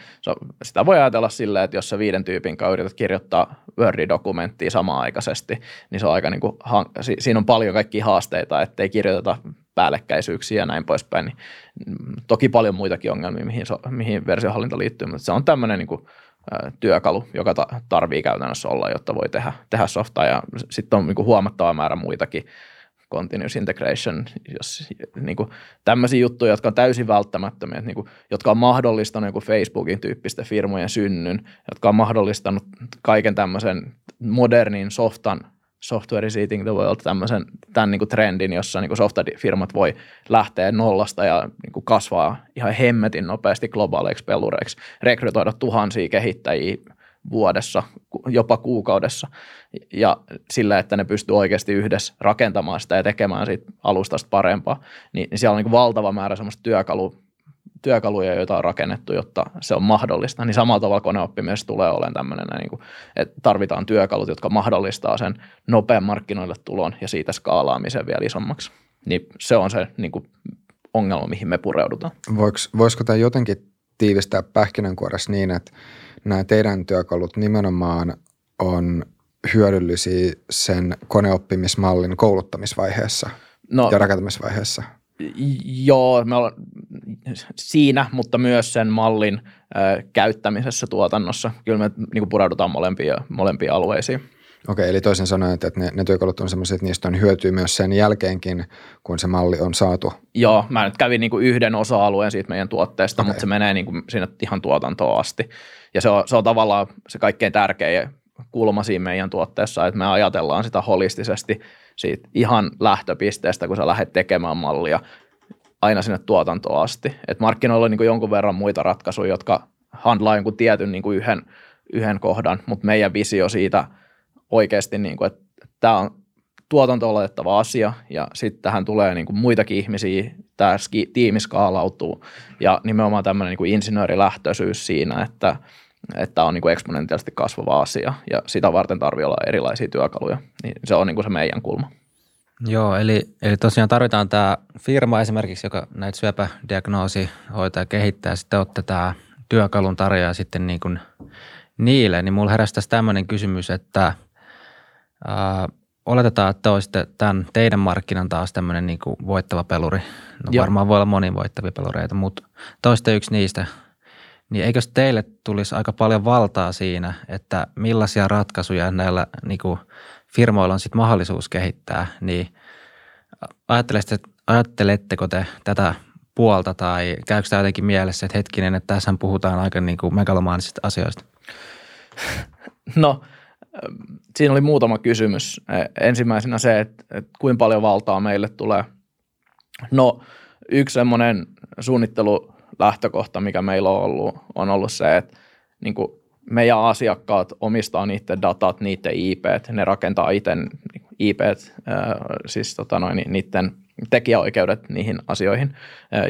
Sitä voi ajatella silleen, että jos sä viiden tyypin kanssa yrität kirjoittaa Word-dokumenttia samaan aikaisesti, niin se on aika niin kuin, siinä on paljon kaikkia haasteita, ettei kirjoiteta päällekkäisyyksiä ja näin poispäin. Niin, mm, toki paljon muitakin ongelmia, mihin, mihin versiohallinta liittyy, mutta se on tämmöinen niin kuin, työkalu, joka tarvii käytännössä olla, jotta voi tehdä, tehdä softaa ja sitten on niin kuin huomattava määrä muitakin continuous integration, jos, niin kuin, tämmöisiä juttuja, jotka on täysin välttämättömiä, niin kuin, jotka on mahdollistanut joku Facebookin tyyppistä firmojen synnyn, jotka on mahdollistanut kaiken tämmöisen modernin softan software is eating the world, tämmöisen, tämän niin kuin trendin, jossa niin software-firmat voi lähteä nollasta ja niin kuin kasvaa ihan hemmetin nopeasti globaaleiksi pelureiksi, rekrytoida tuhansia kehittäjiä vuodessa, jopa kuukaudessa. Ja sillä, että ne pystyy oikeasti yhdessä rakentamaan sitä ja tekemään siitä alustasta parempaa, niin, niin siellä on niin valtava määrä semmoista työkalu työkaluja, joita on rakennettu, jotta se on mahdollista, niin samalla tavalla koneoppimisessa tulee olemaan tämmöinen, niin kuin, että tarvitaan työkalut, jotka mahdollistaa sen nopean markkinoille tulon ja siitä skaalaamisen vielä isommaksi. Niin se on se niin kuin, ongelma, mihin me pureudutaan. Voiko, voisiko tämä jotenkin tiivistää pähkinänkuoressa niin, että nämä teidän työkalut nimenomaan on hyödyllisiä sen koneoppimismallin kouluttamisvaiheessa no, ja rakentamisvaiheessa? Joo, me ollaan siinä, mutta myös sen mallin ö, käyttämisessä tuotannossa. Kyllä me niin pureudutaan molempiin, molempiin alueisiin. Okei, eli toisin sanoen, että ne, ne työkalut on sellaiset, että niistä on hyötyä myös sen jälkeenkin, kun se malli on saatu. Joo, mä nyt kävin niin kuin yhden osa-alueen siitä meidän tuotteesta, okay. mutta se menee niin kuin sinne ihan tuotantoon asti. Ja se on, se on tavallaan se kaikkein tärkein kulma siinä meidän tuotteessa, että me ajatellaan sitä holistisesti siitä ihan lähtöpisteestä, kun sä lähdet tekemään mallia aina sinne tuotantoon asti. Et markkinoilla on niin jonkun verran muita ratkaisuja, jotka handlaa jonkun tietyn niin kuin yhden, yhden kohdan, mutta meidän visio siitä oikeasti, niin kuin, että tämä on tuotanto oletettava asia ja sitten tähän tulee niin kuin muitakin ihmisiä, tämä tiimi skaalautuu ja nimenomaan tämmöinen niin kuin insinöörilähtöisyys siinä, että – että on niin kuin eksponentiaalisesti kasvava asia ja sitä varten tarvii olla erilaisia työkaluja. Niin se on niin kuin se meidän kulma. Joo, eli, eli tosiaan tarvitaan tämä firma esimerkiksi, joka näitä syöpädiagnoosi-hoitoja ja kehittää. Sitten olette tämä työkalun tarjoaja sitten niin kuin niille. Niin mulla heräsi tässä tämmöinen kysymys, että ää, oletetaan, että olisitte tämän teidän markkinan taas tämmöinen niin kuin voittava peluri. No Joo. varmaan voi olla moni voittavia pelureita, mutta toiste yksi niistä – niin eikös teille tulisi aika paljon valtaa siinä, että millaisia ratkaisuja näillä niin kuin firmoilla on sitten mahdollisuus kehittää, niin ajatteletteko te tätä puolta tai käykö tämä jotenkin mielessä, että hetkinen, että tässä puhutaan aika niin kuin megalomaanisista asioista? No, siinä oli muutama kysymys. Ensimmäisenä se, että, että kuinka paljon valtaa meille tulee. No, yksi semmoinen suunnittelu lähtökohta, mikä meillä on ollut, on ollut se, että niin kuin meidän asiakkaat omistaa niiden datat, niiden IP, ne rakentaa itse IP, siis tota noin, niiden tekijäoikeudet niihin asioihin,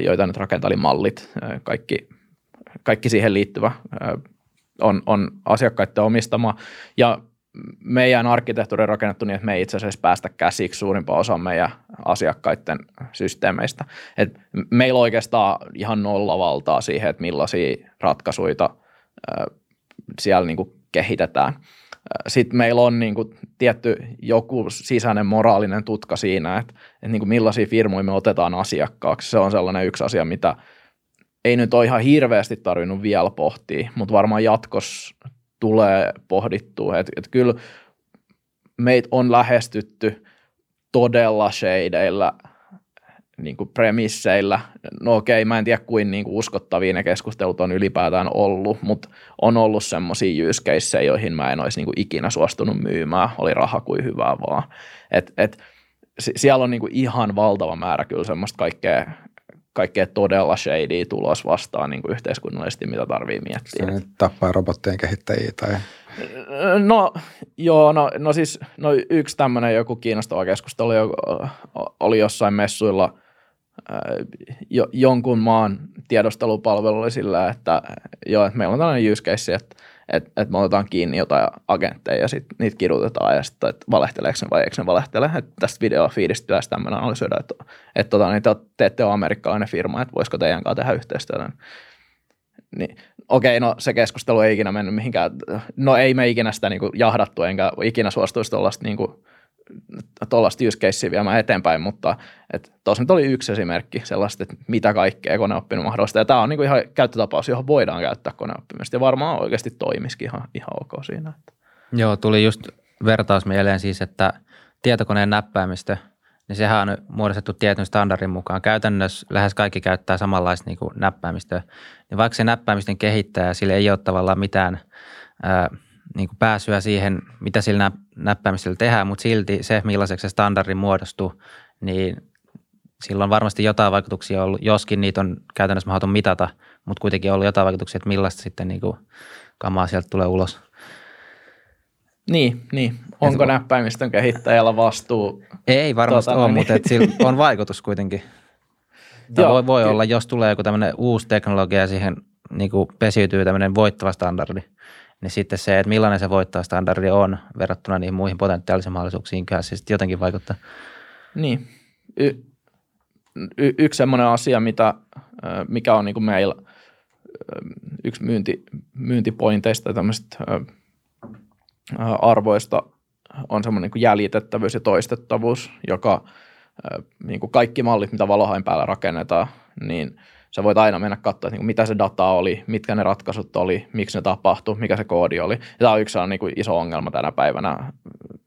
joita nyt rakentaa, eli mallit, kaikki, kaikki siihen liittyvä on, on asiakkaiden omistama. Ja meidän arkkitehtuuri rakennettu niin, että me ei itse asiassa päästä käsiksi suurimpaan osaan meidän asiakkaiden systeemeistä. Et meillä on oikeastaan ihan nollavaltaa siihen, että millaisia ratkaisuja siellä niin kuin kehitetään. Sitten meillä on niin kuin tietty joku sisäinen moraalinen tutka siinä, että, että niin kuin millaisia firmoja me otetaan asiakkaaksi. Se on sellainen yksi asia, mitä ei nyt ole ihan hirveästi tarvinnut vielä pohtia, mutta varmaan jatkossa tulee pohdittua. Että et kyllä meitä on lähestytty todella shadeilla, niin kuin premisseillä. No okei, mä en tiedä kuin, niin kuin uskottavia ne keskustelut on ylipäätään ollut, mutta on ollut semmoisia caseja, joihin mä en olisi niin kuin ikinä suostunut myymään. Oli raha kuin hyvää vaan. Et, et, siellä on niin kuin ihan valtava määrä kyllä semmoista kaikkea kaikkea todella shady tulos vastaan niin kuin yhteiskunnallisesti, mitä tarvii miettiä. Se tappaa robottien kehittäjiä tai... No joo, no, no siis no yksi tämmöinen joku kiinnostava keskustelu oli jossain messuilla jo, jonkun maan tiedostelupalvelu oli sillä, että joo, että meillä on tällainen use case, että että et me otetaan kiinni jotain agentteja ja sitten niitä kidutetaan ja sitten, että valehteleeko ne vai eikö ne valehtele. Että tästä videofiidistä työstä tämmöinen analysoida, että, että tota, niin te, te ette ole amerikkalainen firma, että voisiko teidän kanssa tehdä yhteistyötä. Niin, okei, no se keskustelu ei ikinä mennyt mihinkään. No ei me ikinä sitä niin kuin jahdattu, enkä ikinä suostuisi tuollaista niin kuin tuollaista use casea viemään eteenpäin, mutta tuossa nyt oli yksi esimerkki sellaista, että mitä kaikkea koneoppiminen mahdollista. Ja tämä on niinku ihan käyttötapaus, johon voidaan käyttää koneoppimista ja varmaan oikeasti toimisikin ihan, ihan ok siinä. Joo, tuli just vertaus mieleen siis, että tietokoneen näppäimistö, niin sehän on muodostettu tietyn standardin mukaan. Käytännössä lähes kaikki käyttää samanlaista niin näppäimistöä. Niin vaikka se näppäimistön kehittäjä, sille ei ole tavallaan mitään ää, niin kuin pääsyä siihen, mitä sillä näppäimistöllä tehdään, mutta silti se, millaiseksi se standardi muodostuu, niin sillä on varmasti jotain vaikutuksia ollut, joskin niitä on käytännössä mahdoton mitata, mutta kuitenkin on ollut jotain vaikutuksia, että millaista sitten niin kuin kamaa sieltä tulee ulos. Niin, niin. Onko näppäimistön kehittäjällä vastuu? Ei varmasti tuota, ole, niin. mutta sillä on vaikutus kuitenkin. Tai voi, voi olla, jos tulee joku tämmöinen uusi teknologia ja siihen niin kuin pesiytyy tämmöinen voittava standardi, niin sitten se, että millainen se voittava standardi on verrattuna niihin muihin potentiaalisiin mahdollisuuksiin, kyllä se sitten jotenkin vaikuttaa. Niin. Y- y- yksi semmoinen asia, mitä, mikä on niin kuin meillä yksi myynti, myyntipointeista ja arvoista on semmoinen niin jäljitettävyys ja toistettavuus, joka niin kuin kaikki mallit, mitä Valohain päällä rakennetaan, niin sä voit aina mennä katsoa, että niin mitä se data oli, mitkä ne ratkaisut oli, miksi ne tapahtui, mikä se koodi oli. Ja tämä on yksi niin kuin iso ongelma tänä päivänä,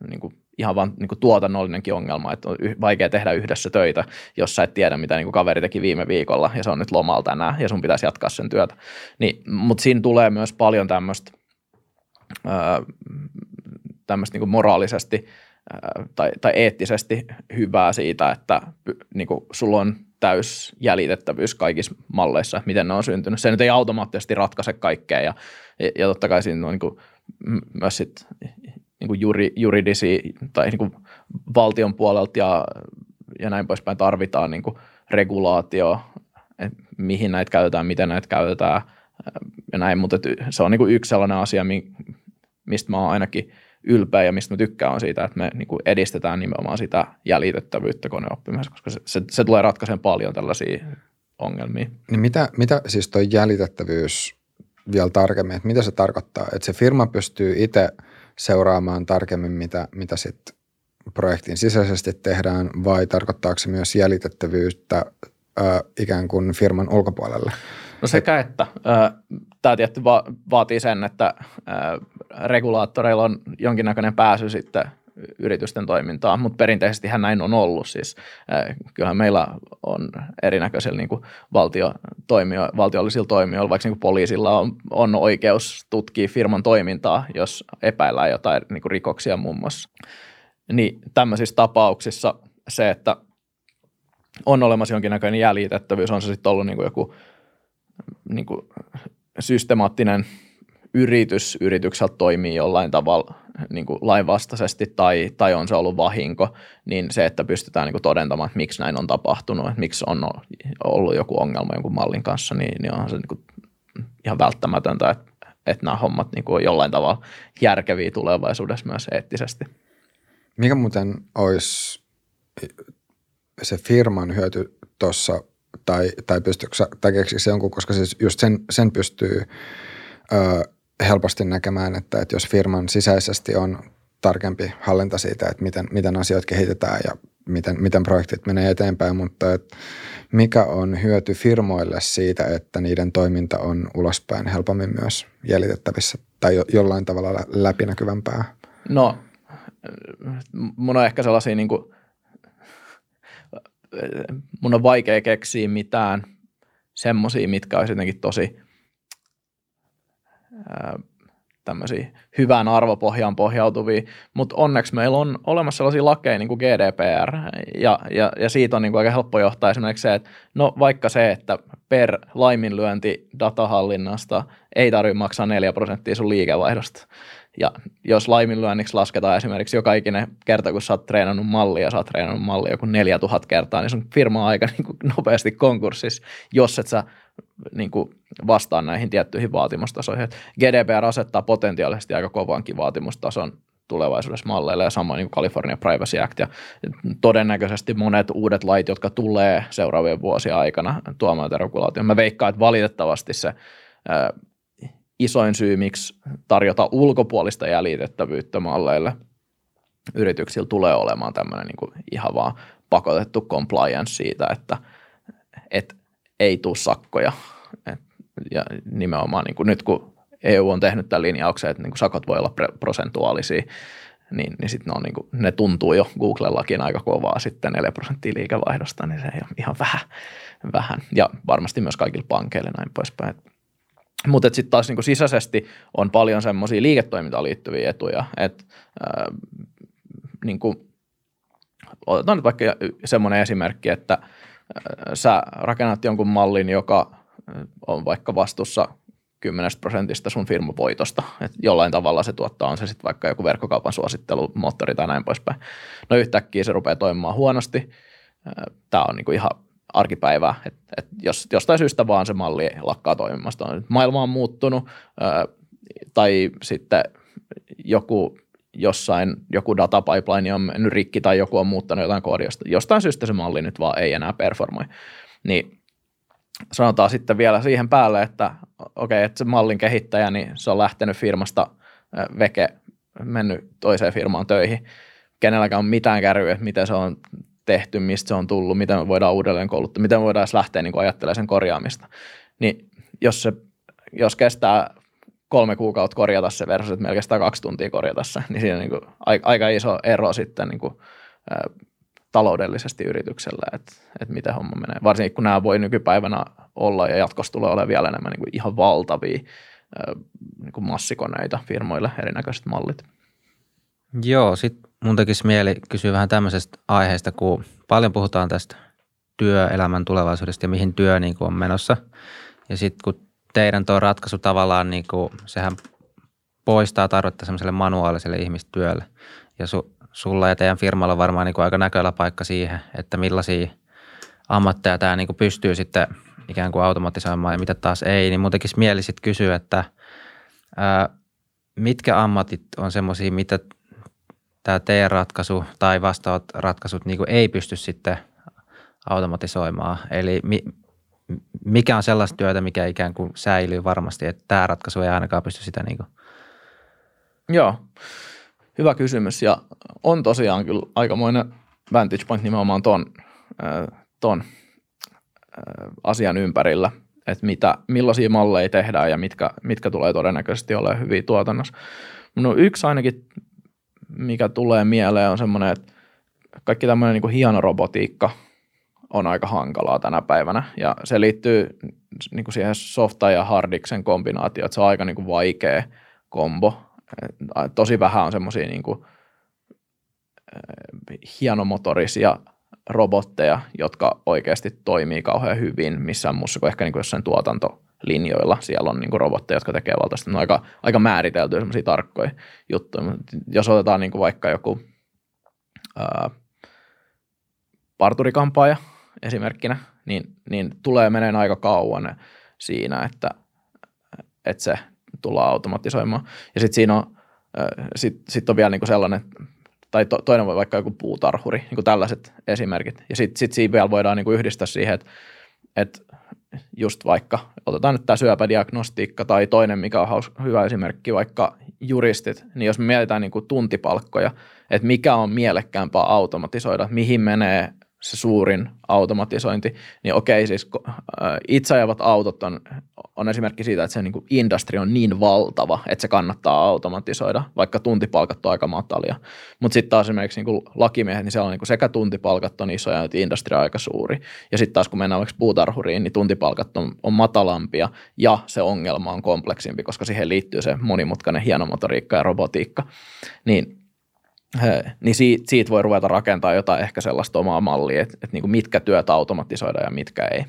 niin kuin ihan vaan niin kuin tuotannollinenkin ongelma, että on vaikea tehdä yhdessä töitä, jos sä et tiedä, mitä niin kuin kaveri teki viime viikolla ja se on nyt lomalla tänään ja sun pitäisi jatkaa sen työtä. Niin, mutta siinä tulee myös paljon tämmöistä tämmöistä niin moraalisesti tai, tai eettisesti hyvää siitä, että niin kuin sulla on täys jäljitettävyys kaikissa malleissa, miten ne on syntynyt. Se nyt ei automaattisesti ratkaise kaikkea ja, ja totta kai siinä on niin kuin, myös sit, niin kuin juri, juridisia tai niin kuin valtion puolelta ja, ja näin poispäin tarvitaan niin kuin regulaatio, että mihin näitä käytetään, miten näitä käytetään ja näin, mutta se on niin kuin yksi sellainen asia, mistä mä oon ainakin ylpeä ja mistä mä tykkään on siitä, että me niin kuin edistetään nimenomaan sitä jäljitettävyyttä koneoppimisessa, koska se, se, se tulee ratkaisemaan paljon tällaisia ongelmia. Niin mitä, mitä siis tuo jäljitettävyys vielä tarkemmin, että mitä se tarkoittaa? Että se firma pystyy itse seuraamaan tarkemmin, mitä, mitä sitten projektin sisäisesti tehdään, vai tarkoittaako se myös jäljitettävyyttä ö, ikään kuin firman ulkopuolelle? No sekä että. Tämä tietty va- vaatii sen, että regulaattoreilla on jonkinnäköinen pääsy sitten yritysten toimintaan, mutta perinteisesti hän näin on ollut. Siis, kyllähän meillä on erinäköisillä niin valtio, valtiollisilla toimijoilla, vaikka niin poliisilla on, on oikeus tutkia firman toimintaa, jos epäillään jotain niin rikoksia muun muassa. Niin tämmöisissä tapauksissa se, että on olemassa jonkinnäköinen jäljitettävyys, on se sitten ollut niin joku – niin kuin systemaattinen yritys yritykseltä toimii jollain tavalla niin kuin lainvastaisesti tai, tai on se ollut vahinko, niin se, että pystytään niin kuin todentamaan, että miksi näin on tapahtunut, että miksi on ollut joku ongelma jonkun mallin kanssa, niin, niin onhan se niin kuin ihan välttämätöntä, että, että nämä hommat niin kuin on jollain tavalla järkeviä tulevaisuudessa myös eettisesti. Mikä muuten olisi se firman hyöty tuossa tai, tai pystyykö tai se jonkun, koska siis just sen, sen pystyy ö, helposti näkemään, että, että jos firman sisäisesti on tarkempi hallinta siitä, että miten, miten asioita kehitetään ja miten, miten projektit menee eteenpäin, mutta että mikä on hyöty firmoille siitä, että niiden toiminta on ulospäin helpommin myös jäljitettävissä tai jo, jollain tavalla läpinäkyvämpää? No, mun on ehkä sellaisia niin kuin mun on vaikea keksiä mitään semmoisia, mitkä olisi jotenkin tosi tämmöisiä hyvään arvopohjaan pohjautuvia, mutta onneksi meillä on olemassa sellaisia lakeja niin kuin GDPR, ja, ja, ja siitä on niin kuin aika helppo johtaa. Esimerkiksi se, että no vaikka se, että per laiminlyönti datahallinnasta ei tarvitse maksaa 4 prosenttia sun liikevaihdosta, ja jos laiminlyönniksi lasketaan esimerkiksi joka ikinen kerta, kun sä oot treenannut mallia ja sä oot treenannut mallia joku 4000 kertaa, niin sun firma on aika niin kuin nopeasti konkurssissa, jos et sä niin kuin vastaa näihin tiettyihin vaatimustasoihin. GDPR asettaa potentiaalisesti aika kovankin vaatimustason tulevaisuudessa malleille ja samoin niin California Privacy Act ja todennäköisesti monet uudet lait, jotka tulee seuraavien vuosien aikana tuomaan regulaation. Mä veikkaan, että valitettavasti se isoin syy, miksi tarjota ulkopuolista jäljitettävyyttä malleille yrityksillä tulee olemaan tämmöinen niin kuin ihan vaan pakotettu compliance siitä, että et ei tule sakkoja. Et, ja nimenomaan niin kuin nyt kun EU on tehnyt tämän linjauksen, että niin kuin sakot voi olla prosentuaalisia, niin, niin sitten ne, niin ne tuntuu jo Googlellakin aika kovaa sitten 4 prosenttia liikevaihdosta, niin se ei ole ihan vähän, vähän. Ja varmasti myös kaikille pankeille näin poispäin. Mutta sitten taas niinku sisäisesti on paljon semmoisia liiketoimintaan liittyviä etuja, että äh, niinku, otetaan nyt vaikka semmoinen esimerkki, että äh, sä rakennat jonkun mallin, joka on vaikka vastuussa 10 prosentista sun firmavoitosta, että jollain tavalla se tuottaa, on se sitten vaikka joku verkkokaupan suosittelumoottori tai näin poispäin. No yhtäkkiä se rupeaa toimimaan huonosti. Tämä on niinku ihan arkipäivää. Et, et jos jostain syystä vaan se malli lakkaa toimimasta. Maailma on muuttunut tai sitten joku jossain joku datapipeline on mennyt rikki tai joku on muuttanut jotain koodia. Jostain syystä se malli nyt vaan ei enää performoi. Niin sanotaan sitten vielä siihen päälle, että okei, okay, että se mallin kehittäjä, niin se on lähtenyt firmasta veke, mennyt toiseen firmaan töihin. Kenelläkään on mitään kärryä, että miten se on tehty, mistä se on tullut, miten me voidaan uudelleen kouluttaa, miten me voidaan edes lähteä niin ajattelemaan sen korjaamista. Niin jos, se, jos kestää kolme kuukautta korjata se versus, että meillä kestää kaksi tuntia korjata se, niin siinä on niin kuin aika iso ero sitten niin kuin, taloudellisesti yrityksellä, että, että miten homma menee. Varsinkin kun nämä voi nykypäivänä olla ja jatkossa tulee olemaan vielä enemmän niin kuin ihan valtavia niin kuin massikoneita firmoille, erinäköiset mallit. Joo, sitten mun tekisi mieli kysyä vähän tämmöisestä aiheesta, kun paljon puhutaan tästä työelämän tulevaisuudesta ja mihin työ niin kuin on menossa. Ja sitten kun teidän tuo ratkaisu tavallaan, niin kuin, sehän poistaa tarvetta semmoiselle manuaaliselle ihmistyölle. Ja su, sulla ja teidän firmalla on varmaan niin kuin aika näköillä paikka siihen, että millaisia ammatteja tämä niin kuin pystyy sitten ikään kuin automatisoimaan ja mitä taas ei. Niin mun tekisi mieli sitten kysyä, että ää, mitkä ammatit on semmoisia, mitä tämä teidän ratkaisu tai vastaavat ratkaisut niin kuin ei pysty sitten automatisoimaan. Eli mi, mikä on sellaista työtä, mikä ikään kuin säilyy varmasti, että tämä ratkaisu ei ainakaan pysty sitä niin kuin. Joo, hyvä kysymys ja on tosiaan kyllä aikamoinen vantage point nimenomaan ton, ton asian ympärillä, että mitä, millaisia malleja tehdään ja mitkä, mitkä tulee todennäköisesti olemaan hyviä tuotannossa. No yksi ainakin, mikä tulee mieleen on semmoinen, että kaikki tämmöinen niin hieno robotiikka – on aika hankalaa tänä päivänä. Ja se liittyy niin kuin siihen softa ja hardiksen kombinaatioon, että se on aika niin kuin vaikea kombo. Tosi vähän on semmoisia niin kuin, hienomotorisia robotteja, jotka oikeasti toimii kauhean hyvin missään muussa kuin ehkä niin kuin jossain tuotantolinjoilla. Siellä on niin kuin robotteja, jotka tekee valtaisesti. Ne aika, aika määriteltyjä semmoisia tarkkoja juttuja. Jos otetaan niin kuin vaikka joku ää, parturikampaaja, esimerkkinä, niin, niin tulee meneen aika kauan siinä, että, että se tullaan automatisoimaan. Ja sitten siinä on, sit, sit on vielä niinku sellainen, tai to, toinen voi vaikka joku puutarhuri, niin kuin tällaiset esimerkit. Ja sitten sit siinä vielä voidaan niinku yhdistää siihen, että, että just vaikka, otetaan nyt tämä syöpädiagnostiikka tai toinen, mikä on haus, hyvä esimerkki, vaikka juristit, niin jos me mietitään niin kuin tuntipalkkoja, että mikä on mielekkäämpää automatisoida, mihin menee se suurin automatisointi, niin okei, siis itse ajavat autot on, on esimerkki siitä, että se niin industri on niin valtava, että se kannattaa automatisoida, vaikka tuntipalkat on aika matalia. Mutta sitten taas esimerkiksi niin lakimiehet, niin siellä on niin sekä tuntipalkat on isoja, että industri on aika suuri. Ja sitten taas kun mennään vaikka puutarhuriin, niin tuntipalkat on, on matalampia ja se ongelma on kompleksimpi, koska siihen liittyy se monimutkainen hienomotoriikka ja robotiikka. Niin niin siitä, siitä voi ruveta rakentamaan jotain ehkä sellaista omaa mallia, että, että niin kuin mitkä työt automatisoidaan ja mitkä ei.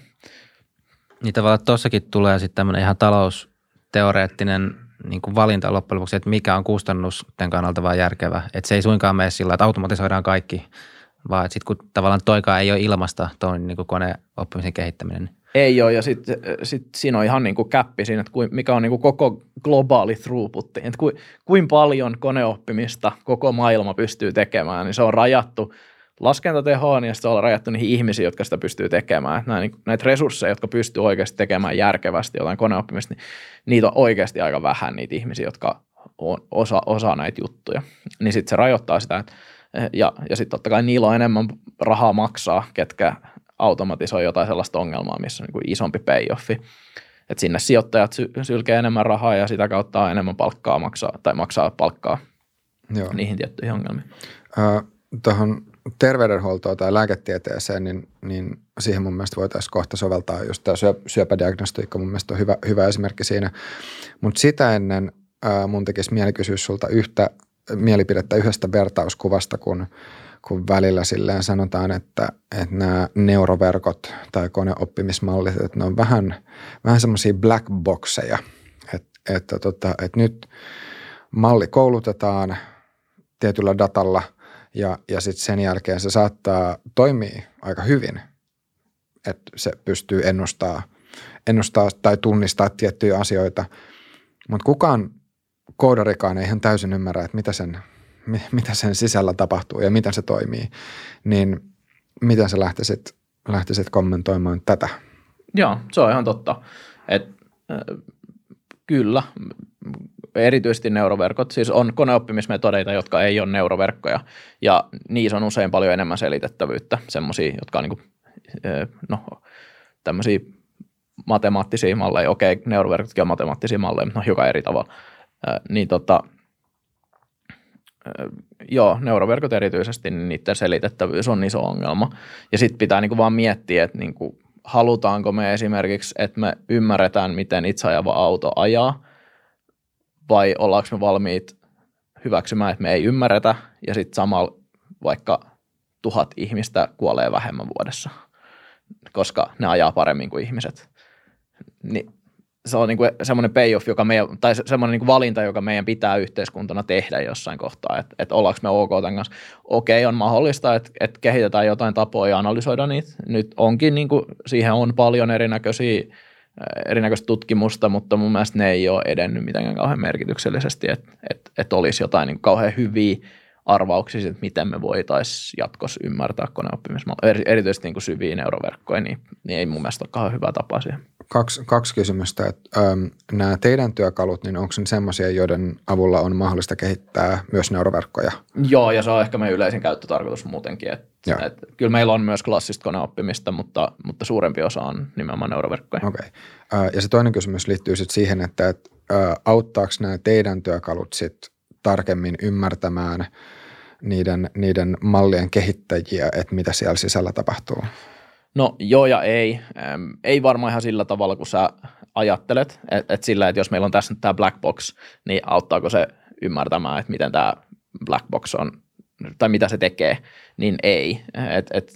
Niin tavallaan tuossakin tulee sitten tämmöinen ihan talousteoreettinen niin kuin valinta loppujen lopuksi, että mikä on kustannusten kannalta vaan järkevä. Että se ei suinkaan mene sillä, että automatisoidaan kaikki, vaan sitten kun tavallaan toikaan ei ole ilmasta tuon niin koneoppimisen kehittäminen. Ei ole, ja sitten sit siinä on ihan niin kuin käppi siinä, että mikä on niin kuin koko globaali throughput, että kuin, kuin paljon koneoppimista koko maailma pystyy tekemään, niin se on rajattu laskentatehoon ja se on rajattu niihin ihmisiin, jotka sitä pystyy tekemään. Näitä, niin, näitä resursseja, jotka pystyy oikeasti tekemään järkevästi jotain koneoppimista, niin niitä on oikeasti aika vähän niitä ihmisiä, jotka on, osa, osaa näitä juttuja. Niin sitten se rajoittaa sitä, että ja, ja sitten totta kai niillä on enemmän rahaa maksaa, ketkä automatisoi jotain sellaista ongelmaa, missä on niin kuin isompi payoffi. Että sinne sijoittajat sy- sylkee enemmän rahaa ja sitä kautta enemmän palkkaa maksaa tai maksaa palkkaa Joo. niihin tiettyihin ongelmiin. Äh, Tuohon terveydenhuoltoon tai lääketieteeseen, niin, niin siihen mun mielestä voitaisiin kohta soveltaa just tämä syö, syöpädiagnostiikka mun mielestä on hyvä, hyvä esimerkki siinä. Mutta sitä ennen äh, mun tekisi mieli kysyä sulta yhtä mielipidettä yhdestä vertauskuvasta, kun – kun välillä silleen sanotaan, että, että nämä neuroverkot tai koneoppimismallit, että ne on vähän, vähän semmoisia black boxeja, että, että, tota, että nyt malli koulutetaan tietyllä datalla ja, ja sitten sen jälkeen se saattaa toimia aika hyvin että se pystyy ennustaa, ennustaa tai tunnistaa tiettyjä asioita. Mutta kukaan koodarikaan ei ihan täysin ymmärrä, että mitä sen, mitä sen sisällä tapahtuu ja miten se toimii. Niin miten sä lähtisit, lähtisit kommentoimaan tätä? Joo, se on ihan totta. Et, äh, kyllä, erityisesti neuroverkot, siis on koneoppimismetodeita, jotka ei ole neuroverkkoja, ja niissä on usein paljon enemmän selitettävyyttä, semmoisia, jotka on niin kuin, no, tämmöisiä matemaattisia malleja, okei, neuroverkotkin on matemaattisia malleja, mutta no, joka eri tavalla, niin tota, joo, neuroverkot erityisesti, niin niiden selitettävyys on iso ongelma. Ja sitten pitää niinku vaan miettiä, että niinku, halutaanko me esimerkiksi, että me ymmärretään, miten itse ajava auto ajaa, vai ollaanko me valmiit hyväksymään, että me ei ymmärretä, ja sitten samalla vaikka tuhat ihmistä kuolee vähemmän vuodessa, koska ne ajaa paremmin kuin ihmiset. Niin se on niin kuin semmoinen payoff, joka meidän, tai semmoinen niin kuin valinta, joka meidän pitää yhteiskuntana tehdä jossain kohtaa, että, että ollaanko me ok tämän kanssa. Okei, on mahdollista, että, että kehitetään jotain tapoja ja analysoida niitä. Nyt onkin, niin kuin, siihen on paljon erinäköisiä erinäköistä tutkimusta, mutta mun mielestä ne ei ole edennyt mitenkään kauhean merkityksellisesti, että, että, että olisi jotain niin kauhean hyviä arvauksia, että miten me voitaisiin jatkossa ymmärtää koneoppimismalleja, erityisesti niin kuin syviä neuroverkkoja, niin, niin ei mun mielestä ole kauhean hyvä tapa siihen. Kaksi, kaksi kysymystä. Että, ähm, nämä teidän työkalut, niin onko ne semmoisia, joiden avulla on mahdollista kehittää myös neuroverkkoja? Joo, ja se on ehkä meidän yleisin käyttötarkoitus muutenkin. Että, että, kyllä meillä on myös klassista koneoppimista, mutta, mutta suurempi osa on nimenomaan neuroverkkoja. Okei. Okay. Äh, ja se toinen kysymys liittyy sitten siihen, että, että äh, auttaako nämä teidän työkalut sitten tarkemmin ymmärtämään – niiden, niiden mallien kehittäjiä, että mitä siellä sisällä tapahtuu? No joo ja ei. Ähm, ei varmaan ihan sillä tavalla, kun sä ajattelet, että et sillä, että jos meillä on tässä nyt tämä black box, niin auttaako se ymmärtämään, että miten tämä black box on, tai mitä se tekee, niin ei. Et, et,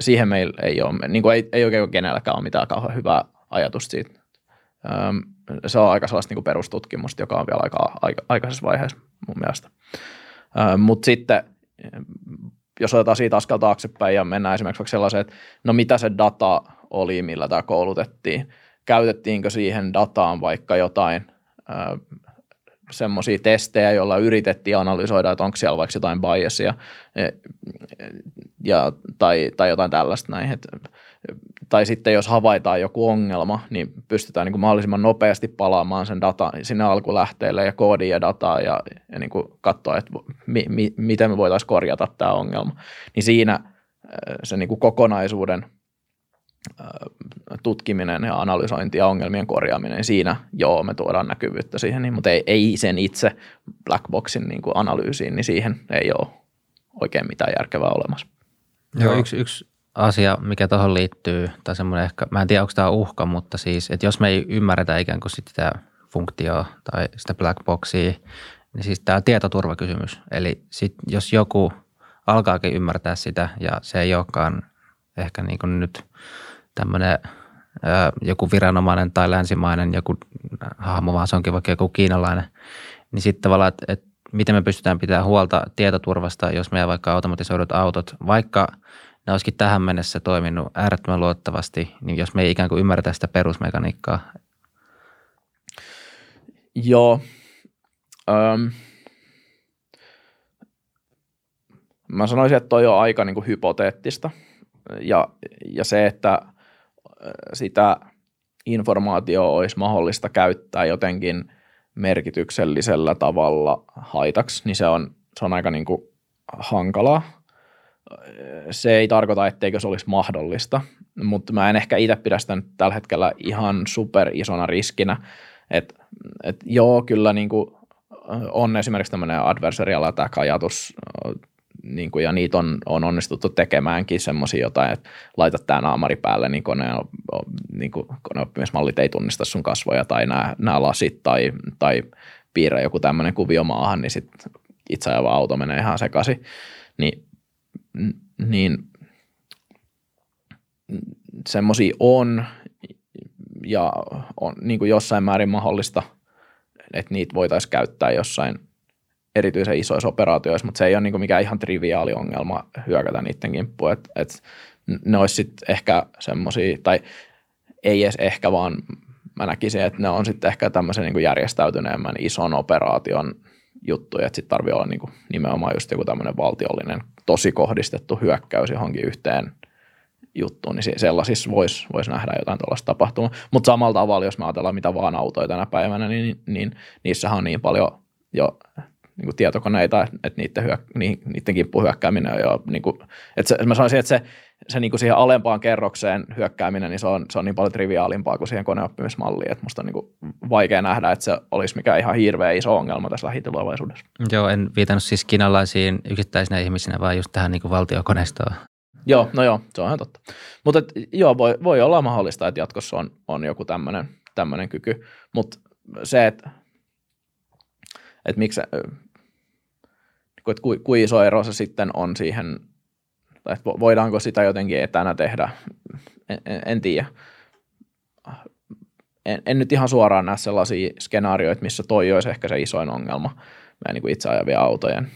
siihen meillä ei ole, niin kuin ei, ei oikein kenelläkään ole mitään kauhean hyvää ajatusta siitä. Ähm, se on aika sellaista niin kuin perustutkimusta, joka on vielä aika, aika aikaisessa vaiheessa mun mielestä. Mutta sitten jos otetaan siitä askel taaksepäin ja mennään esimerkiksi vaikka sellaiseen, että no mitä se data oli, millä tämä koulutettiin, käytettiinkö siihen dataan vaikka jotain semmoisia testejä, joilla yritettiin analysoida, että onko siellä vaikka jotain biasia e, ja, tai, tai jotain tällaista näin. Että tai sitten jos havaitaan joku ongelma, niin pystytään niin kuin mahdollisimman nopeasti palaamaan sen data sinne alkulähteelle ja koodiin ja dataa ja, ja niin kuin katsoa, että mi, mi, miten me voitaisiin korjata tämä ongelma. Niin siinä äh, se niin kuin kokonaisuuden äh, tutkiminen ja analysointi ja ongelmien korjaaminen, niin siinä joo, me tuodaan näkyvyyttä siihen, niin, mutta ei, ei sen itse black boxin niin kuin analyysiin, niin siihen ei ole oikein mitään järkevää olemassa. Joo, yksi, yksi asia, mikä tuohon liittyy, tai semmoinen ehkä, mä en tiedä onko tämä uhka, mutta siis, että jos me ei ymmärretä ikään kuin sitä funktioa tai sitä black boxia, niin siis tämä tietoturvakysymys. Eli sit, jos joku alkaakin ymmärtää sitä ja se ei olekaan ehkä niin kuin nyt tämmöinen joku viranomainen tai länsimainen joku hahmo, vaan se onkin vaikka joku kiinalainen, niin sitten tavallaan, että, että miten me pystytään pitämään huolta tietoturvasta, jos meidän vaikka automatisoidut autot, vaikka – ne olisikin tähän mennessä toiminut äärettömän luottavasti, niin jos me ei ikään kuin ymmärretä sitä perusmekaniikkaa. Joo. Öm. Mä sanoisin, että toi on aika niin kuin hypoteettista. Ja, ja se, että sitä informaatiota olisi mahdollista käyttää jotenkin merkityksellisellä tavalla haitaksi, niin se on, se on aika niin kuin hankalaa se ei tarkoita, etteikö se olisi mahdollista, mutta mä en ehkä itse pidä sitä nyt tällä hetkellä ihan super isona riskinä, että et joo, kyllä niin kuin on esimerkiksi tämmöinen adversarial attack-ajatus, niin kuin, ja niitä on, on onnistuttu tekemäänkin semmoisia jotain, että laita tämä naamari päälle, niin, kone, niin kuin koneoppimismallit ei tunnista sun kasvoja, tai nämä, nämä lasit, tai, tai piirrä joku tämmöinen kuvio maahan, niin sitten itse ajava auto menee ihan sekaisin. Niin niin semmoisia on ja on niin kuin jossain määrin mahdollista, että niitä voitaisiin käyttää jossain erityisen isoissa operaatioissa, mutta se ei ole niin kuin mikään ihan triviaali ongelma hyökätä niiden kimppuun. Et, et ne olisi sitten ehkä semmoisia, tai ei edes ehkä, vaan mä näkisin, että ne on sitten ehkä tämmöisen niin järjestäytyneemmän ison operaation juttuja, että sitten tarvii olla niin kuin nimenomaan just joku tämmöinen valtiollinen tosi kohdistettu hyökkäys johonkin yhteen juttuun, niin sellaisissa voisi vois nähdä jotain tuollaista tapahtumaa. Mutta samalla tavalla, jos me ajatellaan mitä vaan autoja tänä päivänä, niin, niin niissähän on niin paljon jo niin kuin tietokoneita, että niiden, hyök, niiden kimppuun hyökkääminen on jo, niin kuin, että se, mä sanoisin, että se, se niin kuin siihen alempaan kerrokseen hyökkääminen, niin se on, se on niin paljon triviaalimpaa kuin siihen koneoppimismalliin, että musta on niin kuin vaikea nähdä, että se olisi mikään ihan hirveä iso ongelma tässä lähitulevaisuudessa. Joo, en viitannut siis kiinalaisiin yksittäisinä ihmisinä, vaan just tähän niin kuin valtiokoneistoon. Joo, no joo, se on ihan totta. Mutta et, joo, voi, voi olla mahdollista, että jatkossa on, on joku tämmöinen kyky, mutta se, että et miksi, että ku, ku iso ero se sitten on siihen, tai että voidaanko sitä jotenkin etänä tehdä, en, en, en tiedä. En, en nyt ihan suoraan näe sellaisia skenaarioita, missä toi olisi ehkä se isoin ongelma meidän niin itse ajavia autojen.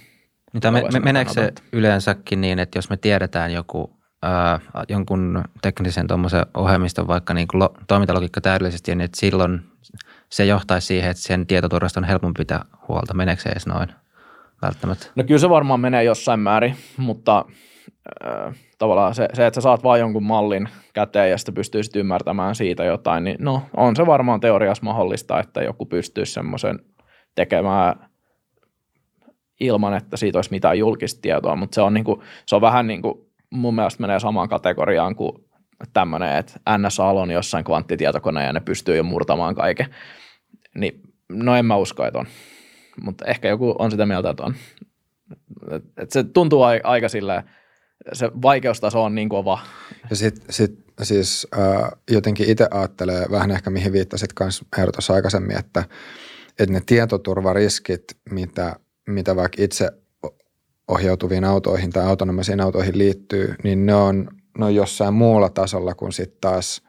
Mitä me, me, meneekö se yleensäkin niin, että jos me tiedetään joku ää, jonkun teknisen tuommoisen ohjelmiston vaikka niin kuin lo, toimintalogiikka täydellisesti, niin että silloin se johtaisi siihen, että sen tietoturvasta on helpompi pitää huolta. Meneekö se edes noin? Välttämättä? No kyllä se varmaan menee jossain määrin, mutta äh, tavallaan se, se, että sä saat vain jonkun mallin käteen ja sitten pystyisit ymmärtämään siitä jotain, niin no on se varmaan teoriassa mahdollista, että joku pystyisi semmoisen tekemään ilman, että siitä olisi mitään julkista tietoa, mutta se on, niin kuin, se on vähän niin kuin, mun mielestä menee samaan kategoriaan kuin tämmöinen, että NSA on jossain kvanttitietokoneen ja ne pystyy jo murtamaan kaiken. Niin, no en mä usko, että on mutta ehkä joku on sitä mieltä, että on. Et se tuntuu aika silleen, se vaikeustaso on niin kova. Ja sitten sit, siis äh, jotenkin itse ajattelee vähän ehkä mihin viittasit myös Eero aikaisemmin, että, että ne tietoturvariskit, mitä, mitä vaikka itse ohjautuviin autoihin tai autonomisiin autoihin liittyy, niin ne on, ne on jossain muulla tasolla kuin sitten taas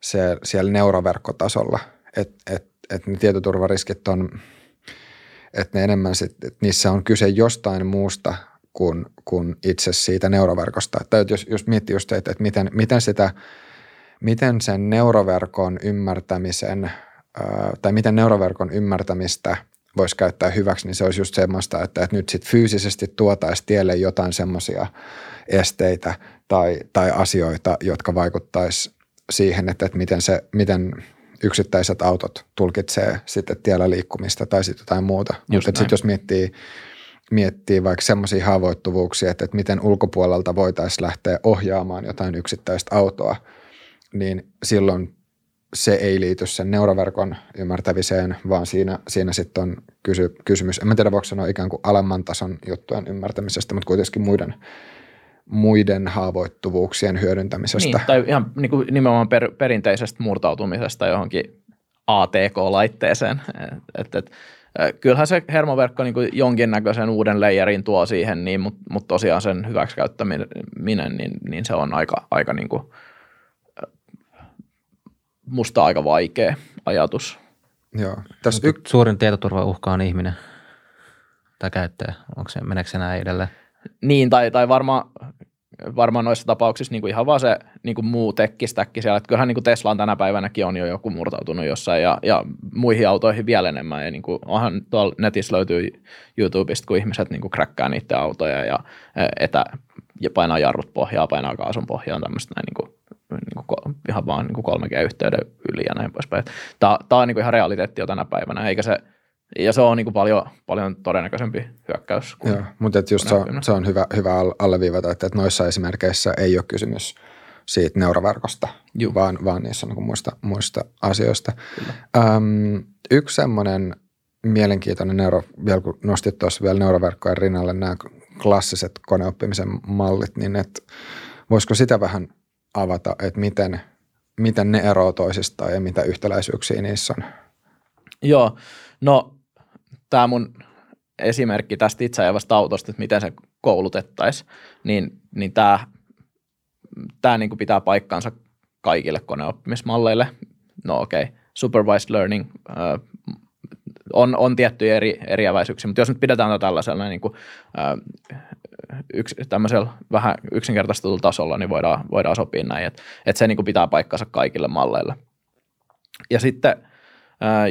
se, siellä neuroverkkotasolla. Että et, et ne tietoturvariskit on – että ne enemmän sit, että niissä on kyse jostain muusta kuin, kuin itse siitä neuroverkosta. Että jos, jos miettii just, että, että miten, miten, sitä, miten sen neuroverkon ymmärtämisen tai miten neuroverkon ymmärtämistä voisi käyttää hyväksi, niin se olisi just semmoista, että, että nyt sitten fyysisesti tuotaisiin tielle jotain semmoisia esteitä tai, tai asioita, jotka vaikuttaisi siihen, että, että miten, se, miten yksittäiset autot tulkitsee sitten tiellä liikkumista tai sitten jotain muuta. Mutta sitten jos miettii, miettii vaikka semmoisia haavoittuvuuksia, että, että miten ulkopuolelta voitaisiin lähteä ohjaamaan jotain yksittäistä autoa, niin silloin se ei liity sen neuroverkon ymmärtämiseen, vaan siinä, siinä sitten on kysy, kysymys, en tiedä voiko sanoa ikään kuin alemman tason juttujen ymmärtämisestä, mutta kuitenkin muiden muiden haavoittuvuuksien hyödyntämisestä. Niin, tai ihan niin kuin nimenomaan per, perinteisestä murtautumisesta johonkin ATK-laitteeseen. Et, et, kyllähän se hermoverkko niin kuin jonkinnäköisen uuden leijerin tuo siihen, niin, mutta mut tosiaan sen hyväksikäyttäminen, niin, niin se on aika, aika niin kuin, musta aika vaikea ajatus. Joo. Tässä y- Suurin tietoturvauhka on ihminen tai käyttäjä. Onko se, meneekö se näin edelleen? Niin, tai, tai varmaan varmaan noissa tapauksissa niin kuin ihan vaan se niin kuin muu tekkistäkki siellä. Että kyllähän niin kuin Teslaan tänä päivänäkin on jo joku murtautunut jossain ja, ja muihin autoihin vielä enemmän. Ja niin kuin, onhan tuolla netissä löytyy YouTubesta, kun ihmiset niin kuin crackkaa niiden autoja ja etä, ja painaa jarrut pohjaa, painaa kaasun pohjaan, tämmöistä näin niin kuin, niin kuin, ihan vaan niin kuin 3G-yhteyden yli ja näin poispäin. Tämä, tämä on niin kuin ihan realiteetti jo tänä päivänä, eikä se – ja se on niin kuin paljon, paljon todennäköisempi hyökkäys. Joo, mutta että just se on, se on hyvä, hyvä alleviivata, että, että noissa esimerkkeissä ei ole kysymys siitä neuroverkosta, vaan, vaan niissä on niin muista, muista asioista. Öm, yksi semmoinen mielenkiintoinen neuro, vielä kun nostit tuossa vielä neuroverkkojen rinnalle nämä klassiset koneoppimisen mallit, niin että voisiko sitä vähän avata, että miten, miten ne eroavat toisistaan ja mitä yhtäläisyyksiä niissä on? Joo, no tämä mun esimerkki tästä itse ajavasta autosta, että miten se koulutettaisiin, niin, niin tämä, tämä niin pitää paikkansa kaikille koneoppimismalleille. No okei, okay. supervised learning äh, on, on tiettyjä eri, eriäväisyyksiä, mutta jos nyt pidetään tätä tällaisella niin kuin, äh, yksi, tämmöisellä vähän yksinkertaistetulla tasolla niin voidaan, voidaan sopia näin, että, että se niin kuin pitää paikkansa kaikille malleille. Ja sitten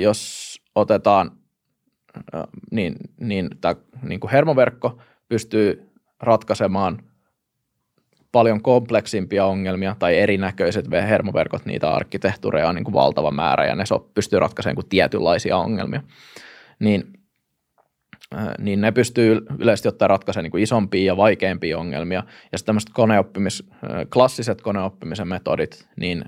jos otetaan, niin, niin tämä niin kuin hermoverkko pystyy ratkaisemaan paljon kompleksimpia ongelmia tai erinäköiset hermoverkot, niitä arkkitehtuureja on niin kuin valtava määrä ja ne so, pystyy ratkaisemaan kuin tietynlaisia ongelmia. Niin, niin ne pystyy yleisesti ottaen ratkaisemaan niin isompia ja vaikeampia ongelmia. Ja sitten tämmöiset koneoppimis, klassiset koneoppimisen metodit, niin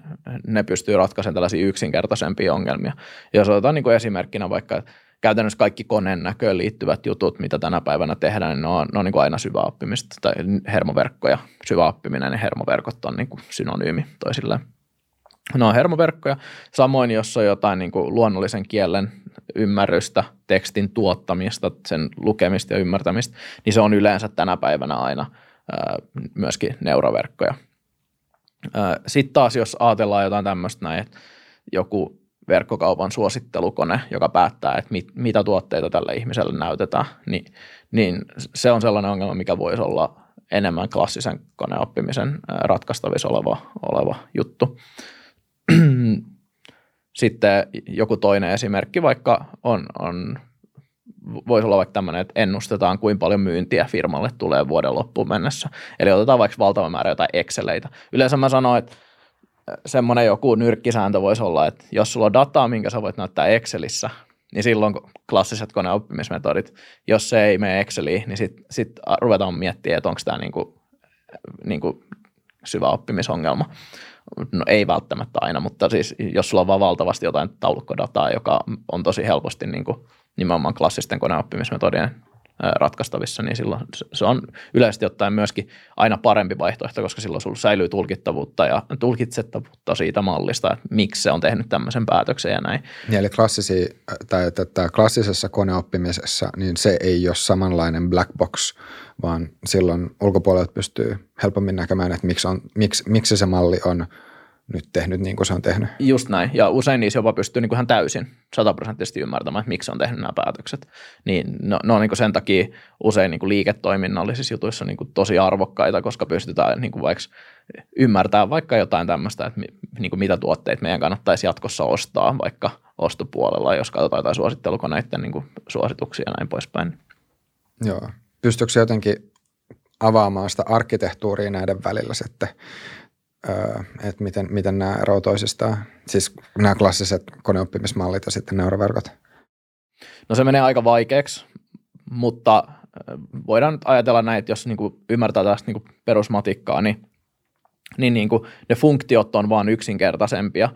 ne pystyy ratkaisemaan tällaisia yksinkertaisempia ongelmia. Jos otetaan niin kuin esimerkkinä vaikka, käytännössä kaikki koneen näköön liittyvät jutut, mitä tänä päivänä tehdään, niin ne on, ne on niin kuin aina syväoppimista tai hermoverkkoja. Syväoppiminen ja hermoverkot on niin kuin synonyymi toisilleen. Ne on hermoverkkoja. Samoin, jos on jotain niin kuin luonnollisen kielen ymmärrystä, tekstin tuottamista, sen lukemista ja ymmärtämistä, niin se on yleensä tänä päivänä aina myöskin neuroverkkoja. Sitten taas, jos ajatellaan jotain tämmöistä näin, että joku verkkokaupan suosittelukone, joka päättää, että mit, mitä tuotteita tälle ihmiselle näytetään, niin, niin se on sellainen ongelma, mikä voisi olla enemmän klassisen koneoppimisen ratkaistavissa oleva, oleva juttu. Sitten joku toinen esimerkki vaikka on, on voisi olla vaikka tämmöinen, että ennustetaan, kuinka paljon myyntiä firmalle tulee vuoden loppuun mennessä. Eli otetaan vaikka valtava määrä jotain Exceleitä. Yleensä mä sanon, että semmoinen joku nyrkkisääntö voisi olla, että jos sulla on dataa, minkä sä voit näyttää Excelissä, niin silloin klassiset koneoppimismetodit, jos se ei mene Exceliin, niin sitten sit ruvetaan miettimään, että onko tämä niinku, niinku syvä oppimisongelma. No ei välttämättä aina, mutta siis jos sulla on vaan valtavasti jotain taulukkodataa, joka on tosi helposti niin kuin nimenomaan klassisten koneoppimismetodien ratkaistavissa, niin silloin se on yleisesti ottaen myöskin aina parempi vaihtoehto, koska silloin sulla säilyy tulkittavuutta ja tulkitsettavuutta siitä mallista, että miksi se on tehnyt tämmöisen päätöksen ja näin. Ja eli klassisi, tai että klassisessa koneoppimisessa, niin se ei ole samanlainen black box, vaan silloin ulkopuolelta pystyy helpommin näkemään, että miksi, on, miksi, miksi se malli on nyt tehnyt niin kuin se on tehnyt. Just näin, ja usein niissä jopa pystyy niin kuin ihan täysin sataprosenttisesti ymmärtämään, että miksi on tehnyt nämä päätökset. Niin ne, ne on niin kuin sen takia usein niin kuin liiketoiminnallisissa jutuissa niin kuin tosi arvokkaita, koska pystytään niin kuin vaikka ymmärtämään vaikka jotain tämmöistä, että niin kuin mitä tuotteita meidän kannattaisi jatkossa ostaa vaikka ostopuolella, jos katsotaan jotain suosittelukoneiden niin kuin suosituksia ja näin poispäin. Joo. Pystyykö jotenkin avaamaan sitä arkkitehtuuria näiden välillä sitten? Että miten, miten nämä eroavat toisistaan, siis nämä klassiset koneoppimismallit ja sitten neuroverkot? No se menee aika vaikeaksi, mutta voidaan nyt ajatella näin, että jos niin kuin ymmärtää tästä niin kuin perusmatikkaa, niin, niin, niin kuin ne funktiot on vaan yksinkertaisempia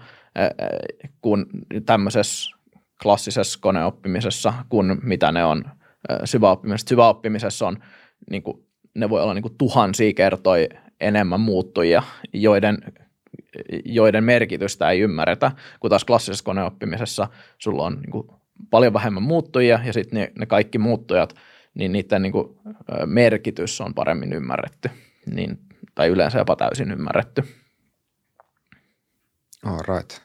kuin tämmöisessä klassisessa koneoppimisessa, kuin mitä ne on syväoppimisessa. Syväoppimisessa on, niin kuin, ne voi olla niin kuin tuhansia kertoja enemmän muuttujia, joiden, joiden merkitystä ei ymmärretä, kun taas klassisessa koneoppimisessa sulla on niin kuin paljon vähemmän muuttujia ja sitten ne, ne kaikki muuttujat, niin niiden niin kuin, merkitys on paremmin ymmärretty niin, tai yleensä jopa täysin ymmärretty. All right.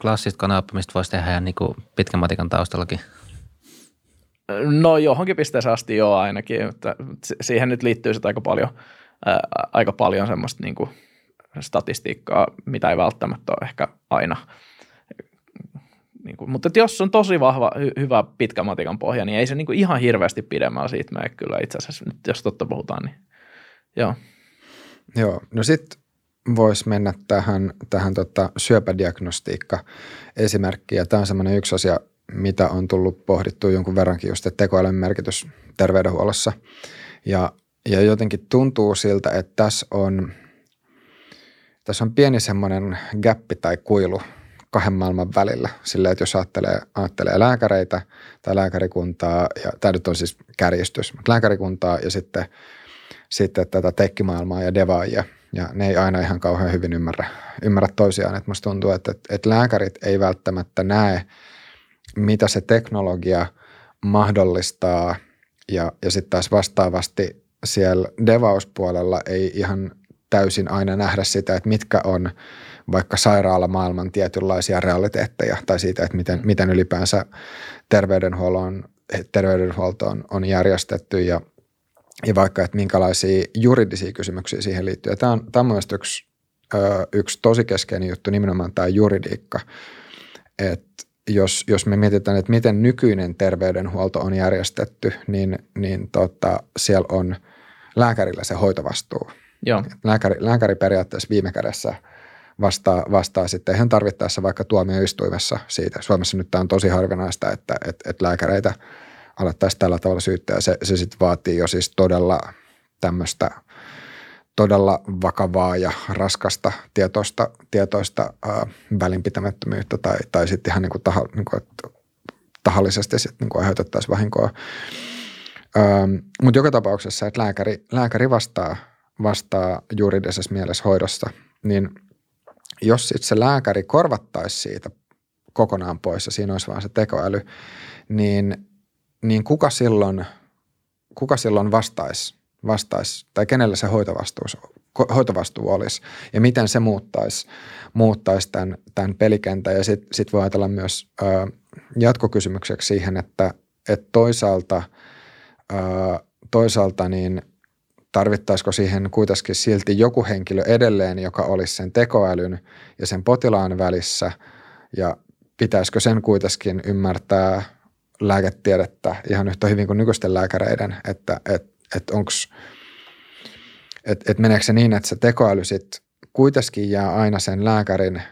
Klassista koneoppimista voisi tehdä ihan niin kuin pitkän matikan taustallakin. No johonkin pisteeseen asti joo ainakin, että siihen nyt liittyy sitä aika paljon – aika paljon semmoista niin kuin statistiikkaa, mitä ei välttämättä ole ehkä aina. Niin kuin, mutta jos on tosi vahva, hy, hyvä pitkä matikan pohja, niin ei se niin kuin ihan hirveästi pidemmällä siitä mene kyllä itse asiassa, nyt jos totta puhutaan, niin joo. Joo, no sitten voisi mennä tähän, tähän tota syöpädiagnostiikka esimerkkiin. Tämä on semmoinen yksi asia, mitä on tullut pohdittua jonkun verrankin just, että tekoälyn merkitys terveydenhuollossa. Ja ja jotenkin tuntuu siltä, että tässä on, tässä on pieni semmoinen gappi tai kuilu kahden maailman välillä. Sillä, että jos ajattelee, ajattelee lääkäreitä tai lääkärikuntaa, ja tämä nyt on siis kärjistys, mutta lääkärikuntaa ja sitten, sitten tätä tekkimaailmaa ja devaajia, ja ne ei aina ihan kauhean hyvin ymmärrä, ymmärrä toisiaan. Että musta tuntuu, että, että, että lääkärit ei välttämättä näe, mitä se teknologia mahdollistaa, ja, ja sitten taas vastaavasti siellä devauspuolella ei ihan täysin aina nähdä sitä, että mitkä on vaikka sairaalamaailman tietynlaisia realiteetteja tai siitä, että miten, miten ylipäänsä terveydenhuollon, terveydenhuolto on, on järjestetty ja, ja vaikka, että minkälaisia juridisia kysymyksiä siihen liittyy. Ja tämä on, tämä on mielestäni yksi, ö, yksi tosi keskeinen juttu, nimenomaan tämä juridiikka. Että jos, jos me mietitään, että miten nykyinen terveydenhuolto on järjestetty, niin, niin tota, siellä on lääkärillä se hoitovastuu. Joo. Lääkäri, lääkäri periaatteessa viime kädessä vastaa, vastaa sitten ihan tarvittaessa vaikka tuomioistuimessa siitä. Suomessa nyt tämä on tosi harvinaista, että, että, että lääkäreitä alettaisiin tällä tavalla syyttää. Se, se sitten vaatii jo siis todella tämmöistä todella vakavaa ja raskasta tietoista, tietoista ää, välinpitämättömyyttä tai, tai sitten ihan niin kuin taha, niin kuin, että tahallisesti sitten niin kuin aiheutettaisiin vahinkoa. Mutta joka tapauksessa, että lääkäri, lääkäri vastaa, vastaa juridisessa mielessä hoidossa, niin jos sitten se lääkäri korvattaisi siitä kokonaan pois ja siinä olisi vaan se tekoäly, niin, niin kuka silloin, kuka silloin vastaisi, vastaisi tai kenellä se hoitovastuu, hoitovastuu olisi ja miten se muuttaisi, muuttaisi tämän, tämän pelikentän. Ja sitten sit voi ajatella myös ö, jatkokysymykseksi siihen, että, että toisaalta, toisaalta niin – tarvittaisiko siihen kuitenkin silti joku henkilö edelleen, joka olisi sen tekoälyn ja sen potilaan välissä? Ja pitäisikö sen kuitenkin ymmärtää lääketiedettä ihan yhtä hyvin kuin nykyisten lääkäreiden, että et, et onko, että et meneekö se niin, että se tekoäly sitten kuitenkin jää aina sen lääkärin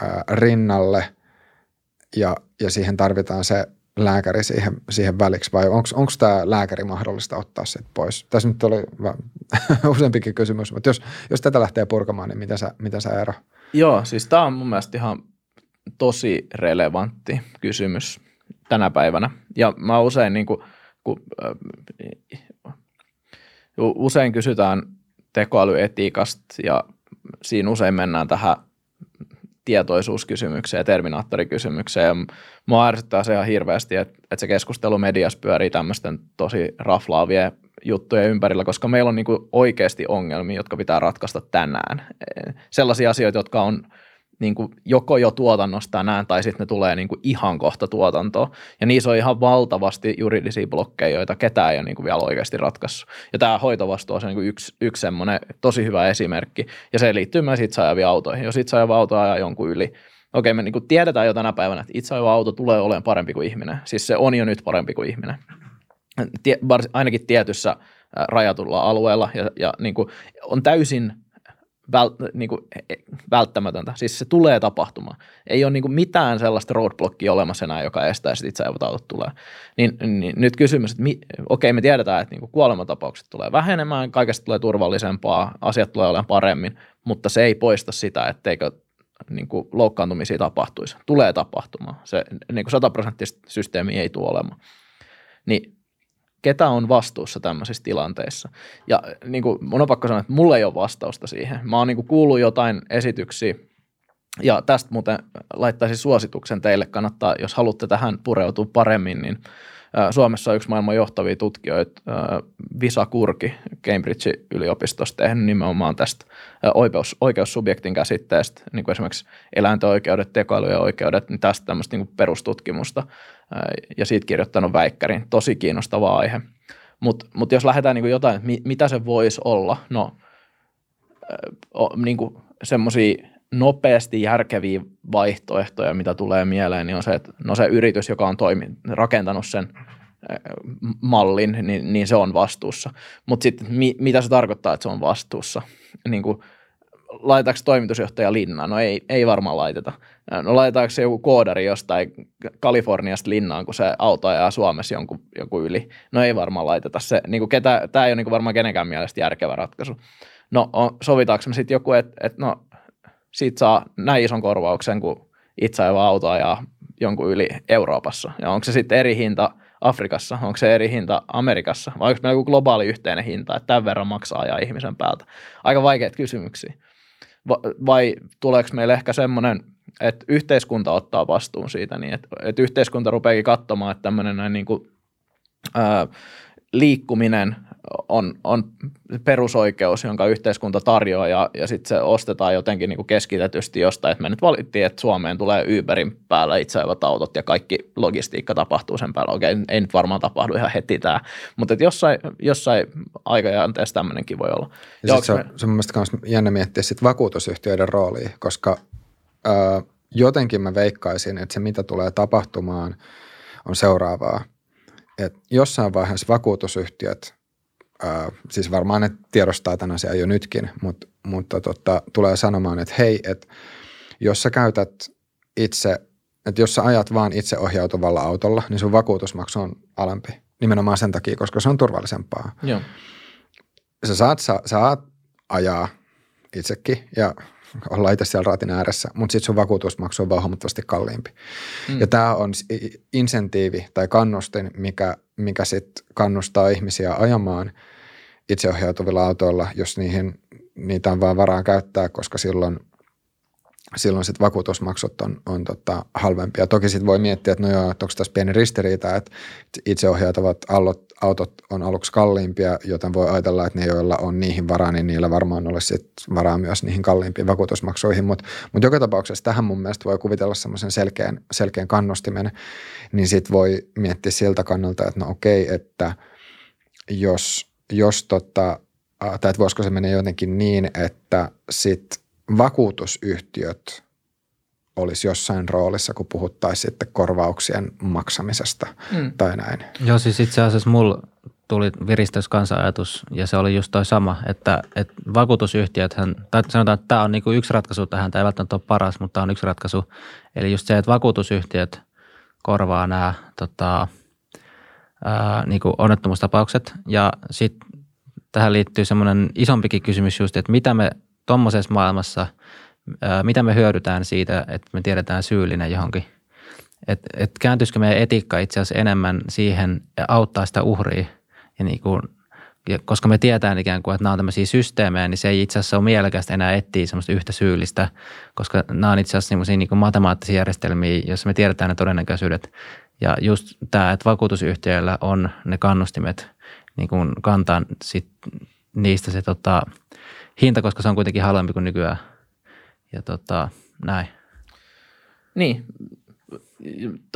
ää, rinnalle ja, ja siihen tarvitaan se lääkäri siihen, siihen väliksi vai onko tämä lääkäri mahdollista ottaa se pois? Tässä nyt oli useampikin kysymys, mutta jos, jos tätä lähtee purkamaan, niin mitä sä, mitä sä ero? Joo, siis tämä on mun mielestä ihan tosi relevantti kysymys tänä päivänä. Ja mä usein, niin kuin, kun, äh, usein kysytään tekoälyetiikasta ja siinä usein mennään tähän tietoisuuskysymykseen ja terminaattorikysymykseen. Mua ärsyttää se ihan hirveästi, että, että se keskustelu mediassa pyörii tämmöisten tosi raflaavien juttujen ympärillä, koska meillä on niin oikeasti ongelmia, jotka pitää ratkaista tänään. Sellaisia asioita, jotka on niin kuin joko jo tuotannosta tänään tai sitten ne tulee niin kuin ihan kohta tuotantoon. Ja niissä on ihan valtavasti juridisia blokkeja, joita ketään ei ole niin kuin vielä oikeasti ratkaissut. Ja tämä hoitovastuu on se niin kuin yksi, yksi semmoinen tosi hyvä esimerkki. Ja se liittyy myös itse ajaviin autoihin. Jos itse ajava auto ajaa jonkun yli, okei me niin kuin tiedetään jo tänä päivänä, että itse ajava auto tulee olemaan parempi kuin ihminen. Siis se on jo nyt parempi kuin ihminen. Tie, ainakin tietyssä rajatulla alueella ja, ja niin kuin on täysin väl, niin kuin, e, välttämätöntä. Siis se tulee tapahtumaan. Ei ole niin kuin mitään sellaista roadblockia olemassa enää, joka estää, että itse autot tulee. Niin, niin, nyt kysymys, että mi, okei me tiedetään, että niin kuin kuolematapaukset tulee vähenemään, kaikesta tulee turvallisempaa, asiat tulee olemaan paremmin, mutta se ei poista sitä, etteikö niin kuin loukkaantumisia tapahtuisi. Tulee tapahtumaan. Se niin kuin sataprosenttista systeemi ei tule olemaan. Niin ketä on vastuussa tämmöisissä tilanteissa. Ja niin kuin, mun on pakko sanoa, että mulla ei ole vastausta siihen. Mä oon niin kuin, kuullut jotain esityksiä, ja tästä muuten laittaisin suosituksen teille. Kannattaa, jos haluatte tähän pureutua paremmin, niin Suomessa on yksi maailman johtavia tutkijoita, Visa Kurki Cambridge-yliopistosta tehnyt nimenomaan tästä oikeus, oikeussubjektin käsitteestä, niin kuin esimerkiksi eläinten oikeudet, tekoälyjen oikeudet, niin tästä tämmöistä niin perustutkimusta ja siitä kirjoittanut väikkärin. Tosi kiinnostava aihe. Mutta mut jos lähdetään niin kuin jotain, mitä se voisi olla, no niin semmoisia nopeasti järkeviä vaihtoehtoja, mitä tulee mieleen, niin on se, että no se yritys, joka on toimi, rakentanut sen mallin, niin, niin se on vastuussa. Mutta sitten mi, mitä se tarkoittaa, että se on vastuussa? Niin kuin, laitetaanko toimitusjohtaja linnaan? No ei, ei varmaan laiteta. No laitetaanko se joku koodari jostain Kaliforniasta linnaan, kun se auto ajaa Suomessa jonkun, jonkun yli? No ei varmaan laiteta. Se, niin ketä, tämä ei ole niin kuin varmaan kenenkään mielestä järkevä ratkaisu. No sovitaanko me sitten joku, että et no siitä saa näin ison korvauksen, kun itse ajava auto ajaa jonkun yli Euroopassa. Ja onko se sitten eri hinta Afrikassa, onko se eri hinta Amerikassa, vai onko meillä joku globaali yhteinen hinta, että tämän verran maksaa ajaa ihmisen päältä? Aika vaikeita kysymyksiä. Vai tuleeko meille ehkä semmoinen, että yhteiskunta ottaa vastuun siitä, niin että, että yhteiskunta rupeakin katsomaan, että tämmöinen näin niin kuin, ää, liikkuminen on, on perusoikeus, jonka yhteiskunta tarjoaa ja, ja sitten se ostetaan jotenkin niin kuin keskitetysti jostain. että me nyt valittiin, että Suomeen tulee Uberin päällä itseävät autot ja kaikki logistiikka tapahtuu sen päällä. Okei, ei nyt varmaan tapahdu ihan heti tämä, mutta että jossain, jossain aikajänteessä tämmöinenkin voi olla. Ja, ja se, on, se on mielestäni myös jännä miettiä sit vakuutusyhtiöiden roolia, koska ö, jotenkin mä veikkaisin, että se mitä tulee tapahtumaan on seuraavaa. Että jossain vaiheessa vakuutusyhtiöt ää, siis varmaan ne tiedostaa tämän asian jo nytkin, mutta, mutta tota, tulee sanomaan, että hei, että jos sä käytät itse, että jos sä ajat vaan itse ohjautuvalla autolla, niin sun vakuutusmaksu on alempi. Nimenomaan sen takia, koska se on turvallisempaa. Joo. Sä saat, sä, saat ajaa itsekin ja olla itse siellä raatin ääressä, mutta sitten sun vakuutusmaksu on vaan huomattavasti kalliimpi. Mm. Ja tämä on insentiivi tai kannustin, mikä, mikä sitten kannustaa ihmisiä ajamaan itseohjautuvilla autoilla, jos niihin, niitä on vaan varaa käyttää, koska silloin – silloin sitten vakuutusmaksut on, on tota halvempia. Toki sitten voi miettiä, että no joo, onko tässä pieni ristiriita, että itseohjautuvat autot, autot on aluksi kalliimpia, joten voi ajatella, että ne, joilla on niihin varaa, niin niillä varmaan olisi sit varaa myös niihin kalliimpiin vakuutusmaksuihin. Mutta mut joka tapauksessa tähän mun mielestä voi kuvitella semmoisen selkeän, selkeän kannustimen, niin sitten voi miettiä siltä kannalta, että no okei, että jos, jos tota, tai että voisiko se mennä jotenkin niin, että sitten vakuutusyhtiöt olisi jossain roolissa, kun puhuttaisiin sitten korvauksien maksamisesta mm. tai näin. Joo, siis itse asiassa mulla tuli viristyskansa-ajatus ja se oli just toi sama, että, että vakuutusyhtiöthän, tai sanotaan, että tämä on niin kuin yksi ratkaisu tähän, tämä ei välttämättä ole paras, mutta tämä on yksi ratkaisu. Eli just se, että vakuutusyhtiöt korvaa nämä tota, ää, niin kuin onnettomuustapaukset ja sitten tähän liittyy semmoinen isompikin kysymys just, että mitä me tuommoisessa maailmassa, ää, mitä me hyödytään siitä, että me tiedetään syyllinen johonkin. Että et kääntyisikö meidän etiikka itse asiassa enemmän siihen ja auttaa sitä uhria. Ja niin kuin, ja koska me tietään ikään kuin, että nämä on tämmöisiä systeemejä, niin se ei itse asiassa ole mielekästä enää etsiä semmoista yhtä syyllistä, koska nämä on itse asiassa semmoisia niin matemaattisia järjestelmiä, joissa me tiedetään ne todennäköisyydet. Ja just tämä, että vakuutusyhtiöillä on ne kannustimet niin kuin kantaa sit niistä se tota, hinta, koska se on kuitenkin halvempi kuin nykyään. Ja tota, näin. Niin,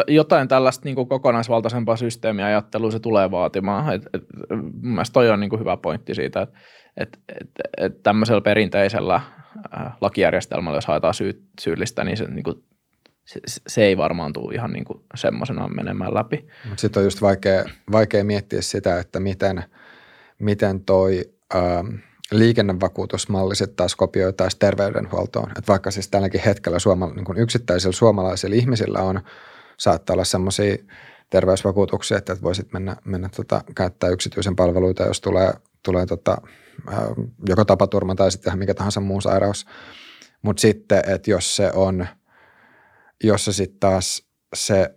jotain tällaista niin kuin kokonaisvaltaisempaa systeemiajattelua se tulee vaatimaan. Et, et, mun mielestä toi on niin kuin hyvä pointti siitä, että et, et, et tämmöisellä perinteisellä äh, lakijärjestelmällä, jos haetaan syy, syyllistä, niin se, niin kuin, se, se ei varmaan tule ihan niin semmoisena menemään läpi. Sitten on just vaikea, vaikea miettiä sitä, että miten, miten toi ähm, – liikennevakuutusmalli sitten taas kopioitaisiin terveydenhuoltoon. Että vaikka siis tälläkin hetkellä suoma, niin yksittäisillä suomalaisilla ihmisillä on, saattaa olla semmoisia terveysvakuutuksia, että voisit mennä, mennä tota, käyttää yksityisen palveluita, jos tulee, tulee tota, joko tapaturma tai sitten mikä tahansa muu sairaus. Mutta sitten, että jos se on, jos se sitten taas se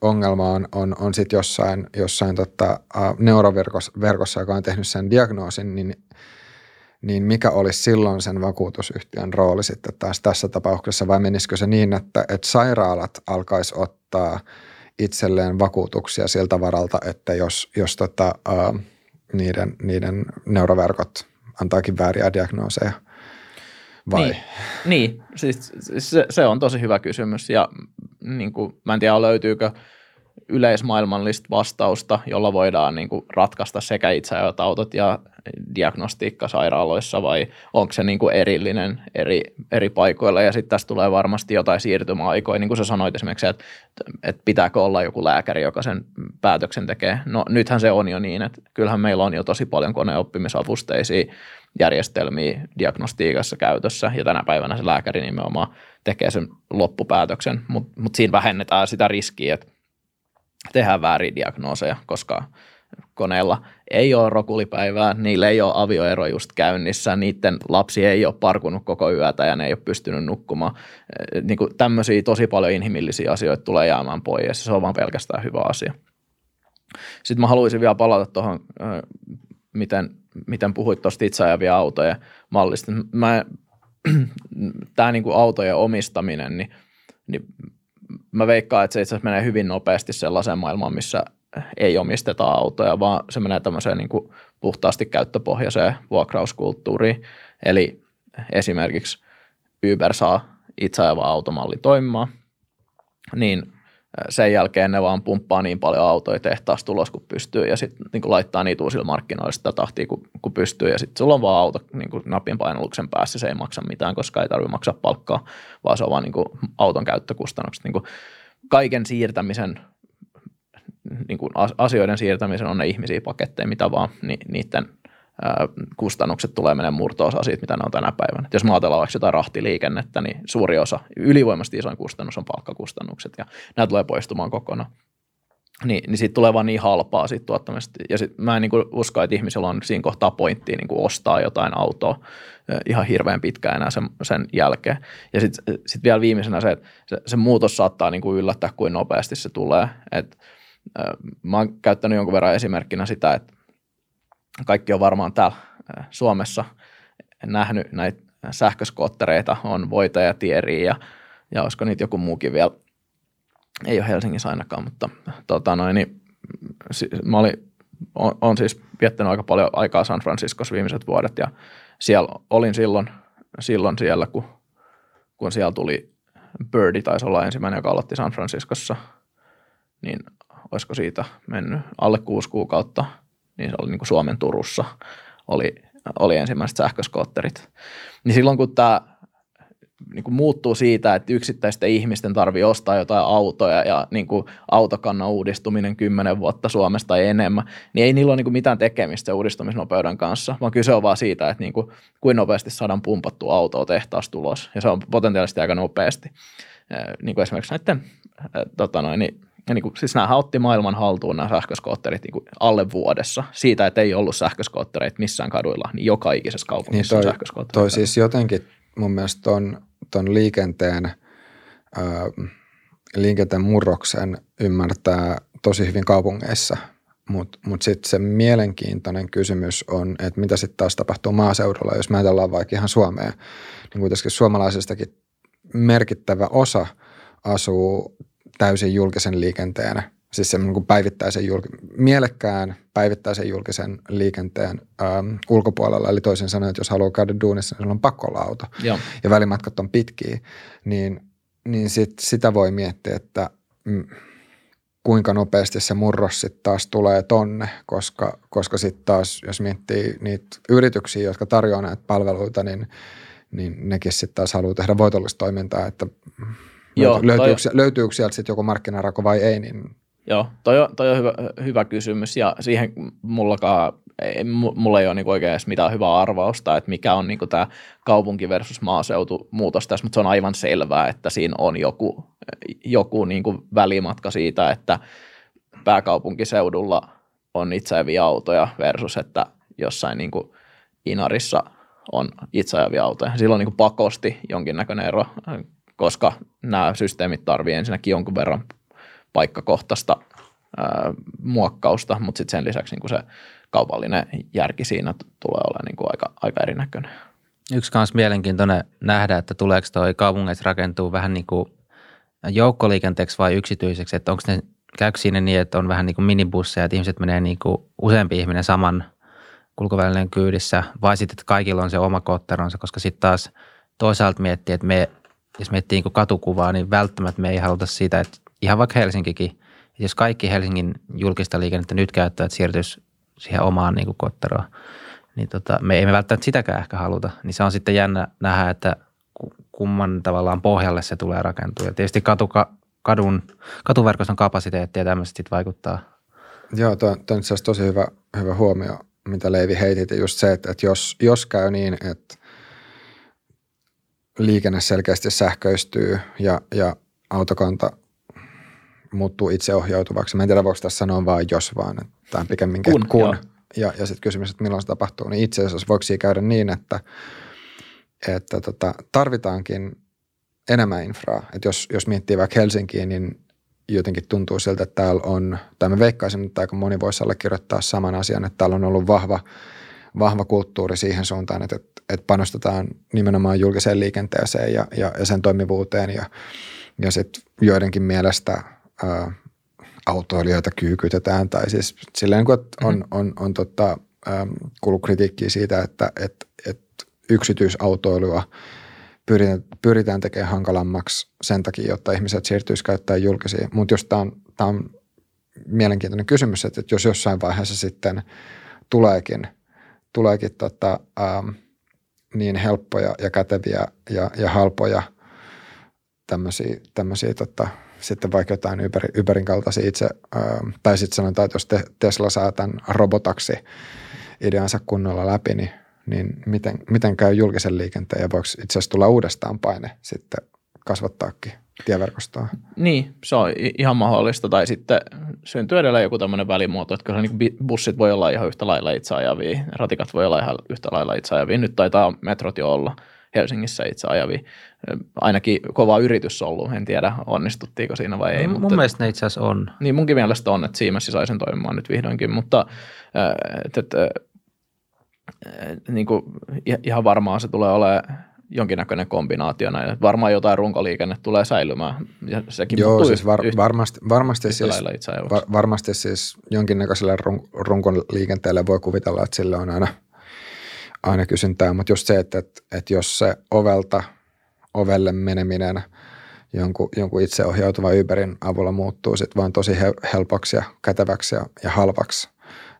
ongelma on, on, on sitten jossain, jossain tota, neuroverkossa, joka on tehnyt sen diagnoosin, niin, niin mikä olisi silloin sen vakuutusyhtiön rooli sitten taas tässä tapauksessa, vai menisikö se niin, että, että sairaalat alkaisi ottaa itselleen vakuutuksia siltä varalta, että jos, jos tota, uh, niiden, niiden neuroverkot antaakin vääriä diagnooseja – vai? Niin, niin. Siis se, se on tosi hyvä kysymys ja niin kuin, mä en tiedä löytyykö yleismaailmallista vastausta, jolla voidaan niin kuin, ratkaista sekä itseajat autot ja diagnostiikka sairaaloissa vai onko se niin kuin erillinen eri, eri paikoilla ja sitten tässä tulee varmasti jotain siirtymäaikoja, niin kuin sä sanoit esimerkiksi, että, että pitääkö olla joku lääkäri, joka sen päätöksen tekee. No nythän se on jo niin, että kyllähän meillä on jo tosi paljon koneoppimisavusteisia järjestelmiä diagnostiikassa käytössä ja tänä päivänä se lääkäri nimenomaan tekee sen loppupäätöksen, mutta mut siinä vähennetään sitä riskiä, että tehdään väärin diagnooseja, koska koneella ei ole rokulipäivää, niillä ei ole avioero just käynnissä, niiden lapsi ei ole parkunut koko yötä ja ne ei ole pystynyt nukkumaan. Niin kuin tämmöisiä tosi paljon inhimillisiä asioita tulee jäämään pois ja se on vaan pelkästään hyvä asia. Sitten mä haluaisin vielä palata tuohon, miten, miten puhuit tuosta itse ajavia autoja mallista. Mä, tämä niin kuin autojen omistaminen, niin, niin mä veikkaan, että se itse menee hyvin nopeasti sellaiseen maailmaan, missä ei omisteta autoja, vaan se menee tämmöiseen niin kuin puhtaasti käyttöpohjaiseen vuokrauskulttuuriin. Eli esimerkiksi Uber saa itse ajava automalli toimimaan, niin sen jälkeen ne vaan pumppaa niin paljon autoja tehtaasta tulos kun pystyy ja sitten niin laittaa niitä uusilla markkinoilla sitä tahtia kun, kun pystyy ja sitten sulla on vaan auto niin kuin napin painalluksen päässä, se ei maksa mitään, koska ei tarvitse maksaa palkkaa, vaan se on vaan niin kuin auton käyttökustannukset. Niin kuin kaiken siirtämisen, niin kuin asioiden siirtämisen on ne ihmisiä paketteja, mitä vaan, niin niiden kustannukset tulee menemään murto-osa siitä, mitä ne on tänä päivänä. Et jos me ajatellaan vaikka jotain rahtiliikennettä, niin suuri osa, ylivoimasti isoin kustannus on palkkakustannukset ja nämä tulee poistumaan kokonaan. Niin, niin siitä tulee vaan niin halpaa siitä tuottamista. Ja sit mä en niin usko, että ihmisellä on siinä kohtaa pointtia niin ostaa jotain autoa ihan hirveän pitkään enää sen, sen jälkeen. Ja sitten sit vielä viimeisenä se, että se, se muutos saattaa niin kuin yllättää, kuin nopeasti se tulee. Et, mä oon käyttänyt jonkun verran esimerkkinä sitä, että kaikki on varmaan täällä Suomessa nähnyt näitä sähköskoottereita, on Voita ja Tieri ja, ja olisiko niitä joku muukin vielä, ei ole Helsingissä ainakaan, mutta tota noin, niin, mä olin, on, on siis viettänyt aika paljon aikaa San Franciscossa viimeiset vuodet ja siellä olin silloin, silloin siellä, kun, kun siellä tuli Birdie, taisi olla ensimmäinen, joka aloitti San Franciscossa, niin olisiko siitä mennyt alle kuusi kuukautta – niin se oli niin kuin Suomen Turussa, oli, oli ensimmäiset sähköskootterit. Niin silloin kun tämä niin kuin muuttuu siitä, että yksittäisten ihmisten tarvii ostaa jotain autoja ja niin kuin autokannan uudistuminen kymmenen vuotta Suomesta tai enemmän, niin ei niillä ole niin kuin mitään tekemistä uudistumisnopeuden kanssa, vaan kyse on vaan siitä, että niin kuin, kuin nopeasti saadaan pumpattua autoa tehtaasta tulos, ja se on potentiaalisesti aika nopeasti. Niin kuin esimerkiksi näiden tota noin, niin ja niin kuin, siis nämä otti maailman haltuun nämä sähköskootterit niin kuin alle vuodessa. Siitä, että ei ollut sähköskoottereita missään kaduilla, niin joka ikisessä kaupungissa niin toi, on sähköskoottereita. Toi siis jotenkin mun mielestä ton, ton liikenteen, äh, liikenteen murroksen ymmärtää tosi hyvin kaupungeissa, mutta mut, mut sitten se mielenkiintoinen kysymys on, että mitä sitten taas tapahtuu maaseudulla, jos me ajatellaan vaikka ihan Suomea, niin kuitenkin suomalaisistakin merkittävä osa asuu täysin julkisen liikenteen, siis semmoinen kuin päivittäisen julk- mielekkään päivittäisen julkisen liikenteen ähm, ulkopuolella. Eli toisin sanoen, että jos haluaa käydä duunissa, niin on pakko olla auto. Joo. Ja välimatkat on pitkiä, niin, niin sit, sitä voi miettiä, että mm, kuinka nopeasti se murros sitten taas tulee tonne, koska, koska sitten taas, jos miettii niitä yrityksiä, jotka tarjoaa näitä palveluita, niin, niin nekin sitten taas haluaa tehdä voitollista toimintaa, että Joo, löytyykö, toi, löytyykö sieltä sitten joku markkinarako vai ei? Niin... Joo, toi on, toi on hyvä, hyvä kysymys ja siihen mullakaan, ei, mulla ei ole niinku oikein edes mitään hyvää arvausta, että mikä on niinku tämä kaupunki versus maaseutu muutos tässä, mutta se on aivan selvää, että siinä on joku, joku niinku välimatka siitä, että pääkaupunkiseudulla on itseäviä autoja versus, että jossain niinku Inarissa on itseäviä autoja. Silloin niin pakosti jonkinnäköinen ero koska nämä systeemit tarvitsevat ensinnäkin jonkun verran paikkakohtaista ää, muokkausta, mutta sitten sen lisäksi niin kuin se kaupallinen järki siinä tulee olemaan niin kuin aika, aika erinäköinen. Yksi myös mielenkiintoinen nähdä, että tuleeko toi kaupungeissa rakentuu vähän niin kuin joukkoliikenteeksi vai yksityiseksi, että onko ne, käykö siinä niin, että on vähän niin kuin minibusseja, että ihmiset menee niin kuin useampi ihminen saman kulkuvälineen kyydissä, vai sitten, että kaikilla on se oma kotteronsa, koska sitten taas toisaalta miettii, että me jos miettii niin katukuvaa, niin välttämättä me ei haluta sitä, että ihan vaikka Helsinkikin, että jos kaikki Helsingin julkista liikennettä nyt käyttävät siirtyisi siihen omaan niin kotteroon, niin tota, me ei me välttämättä sitäkään ehkä haluta. Niin se on sitten jännä nähdä, että kumman tavallaan pohjalle se tulee rakentua. Ja tietysti katuka, kadun, katuverkoston kapasiteetti ja tämmöiset sitten vaikuttaa. Joo, tuo, on itse tosi hyvä, hyvä huomio, mitä Leivi heitit. Just se, että, että jos, jos käy niin, että liikenne selkeästi sähköistyy ja, ja autokanta muuttuu itseohjautuvaksi. Mä en tiedä, voiko tässä sanoa vain jos vaan, että tämä on pikemminkin kun. kun. Ja, ja sitten kysymys, että milloin se tapahtuu, niin itse asiassa voiko siinä käydä niin, että, että tota, tarvitaankin enemmän infraa. Että jos, jos miettii vaikka Helsinkiin, niin jotenkin tuntuu siltä, että täällä on, tai mä veikkaisin, että aika moni voisi allekirjoittaa saman asian, että täällä on ollut vahva – vahva kulttuuri siihen suuntaan, että, että panostetaan nimenomaan julkiseen liikenteeseen ja, ja, ja sen toimivuuteen ja, ja sitten joidenkin mielestä ää, autoilijoita kyykytetään tai siis silleen, kun on, mm-hmm. on, on, on tota, kuullut kritiikkiä siitä, että et, et yksityisautoilua pyritään, pyritään tekemään hankalammaksi sen takia, jotta ihmiset siirtyisivät käyttämään julkisia. Mutta jos tämä on, on mielenkiintoinen kysymys, että jos jossain vaiheessa sitten tuleekin, tuleekin tota, ähm, niin helppoja ja käteviä ja, ja halpoja tämmöisiä, tämmöisiä tota, sitten vaikka jotain Uberin, Uberin kaltaisia itse, ähm, tai sitten sanotaan, että jos te, Tesla saa tämän robotaksi ideansa kunnolla läpi, niin, niin miten, miten käy julkisen liikenteen ja voiko itse asiassa tulla uudestaan paine sitten kasvattaakin tieverkostoa. Niin, se on ihan mahdollista. Tai sitten syntyy edelleen joku tämmöinen välimuoto, että kyllä niin bussit voi olla ihan yhtä lailla itse ajavia, ratikat voi olla ihan yhtä lailla itse ajavia. Nyt taitaa metrot jo olla Helsingissä itse ajavia. Ainakin kova yritys ollut, en tiedä onnistuttiinko siinä vai ei. No, mun mutta, mielestä ne itse asiassa on. Niin munkin mielestä on, että Siemens sai sen toimimaan nyt vihdoinkin, mutta että, että, niin kuin, ihan varmaan se tulee olemaan jonkinnäköinen kombinaatio näin. Varmaan jotain runkoliikenne tulee säilymään. Ja sekin Joo, siis var, yhtä, varmasti, varmasti, siis, var, varmasti siis jonkinnäköiselle run, runkoliikenteelle voi kuvitella, että sille on aina, aina kysyntää, mutta just se, että, että, että jos se ovelta ovelle meneminen jonkun, jonkun itseohjautuvan Uberin avulla muuttuu sitten vaan tosi helpoksi ja käteväksi ja, ja halvaksi,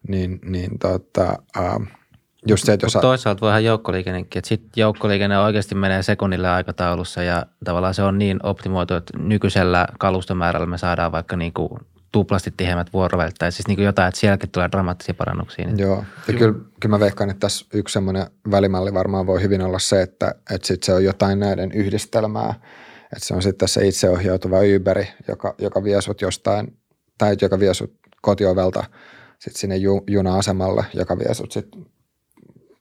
niin, niin tota, äh, Just se, että jos... Toisaalta voihan joukkoliikennenkin, että sitten joukkoliikenne oikeasti menee sekunnille aikataulussa ja tavallaan se on niin optimoitu, että nykyisellä kalustomäärällä me saadaan vaikka niin kuin tuplasti tiheämmät vuorovälit tai siis niin kuin jotain, että sielläkin tulee dramaattisia parannuksia. Niin. Joo, ja kyllä, kyllä mä veikkaan, että tässä yksi semmoinen välimalli varmaan voi hyvin olla se, että, että sitten se on jotain näiden yhdistelmää, että se on sitten se itseohjautuva Uberi, joka, joka vie sut jostain, tai joka vie sut kotiovelta sitten sinne ju, juna-asemalle, joka vie sut sitten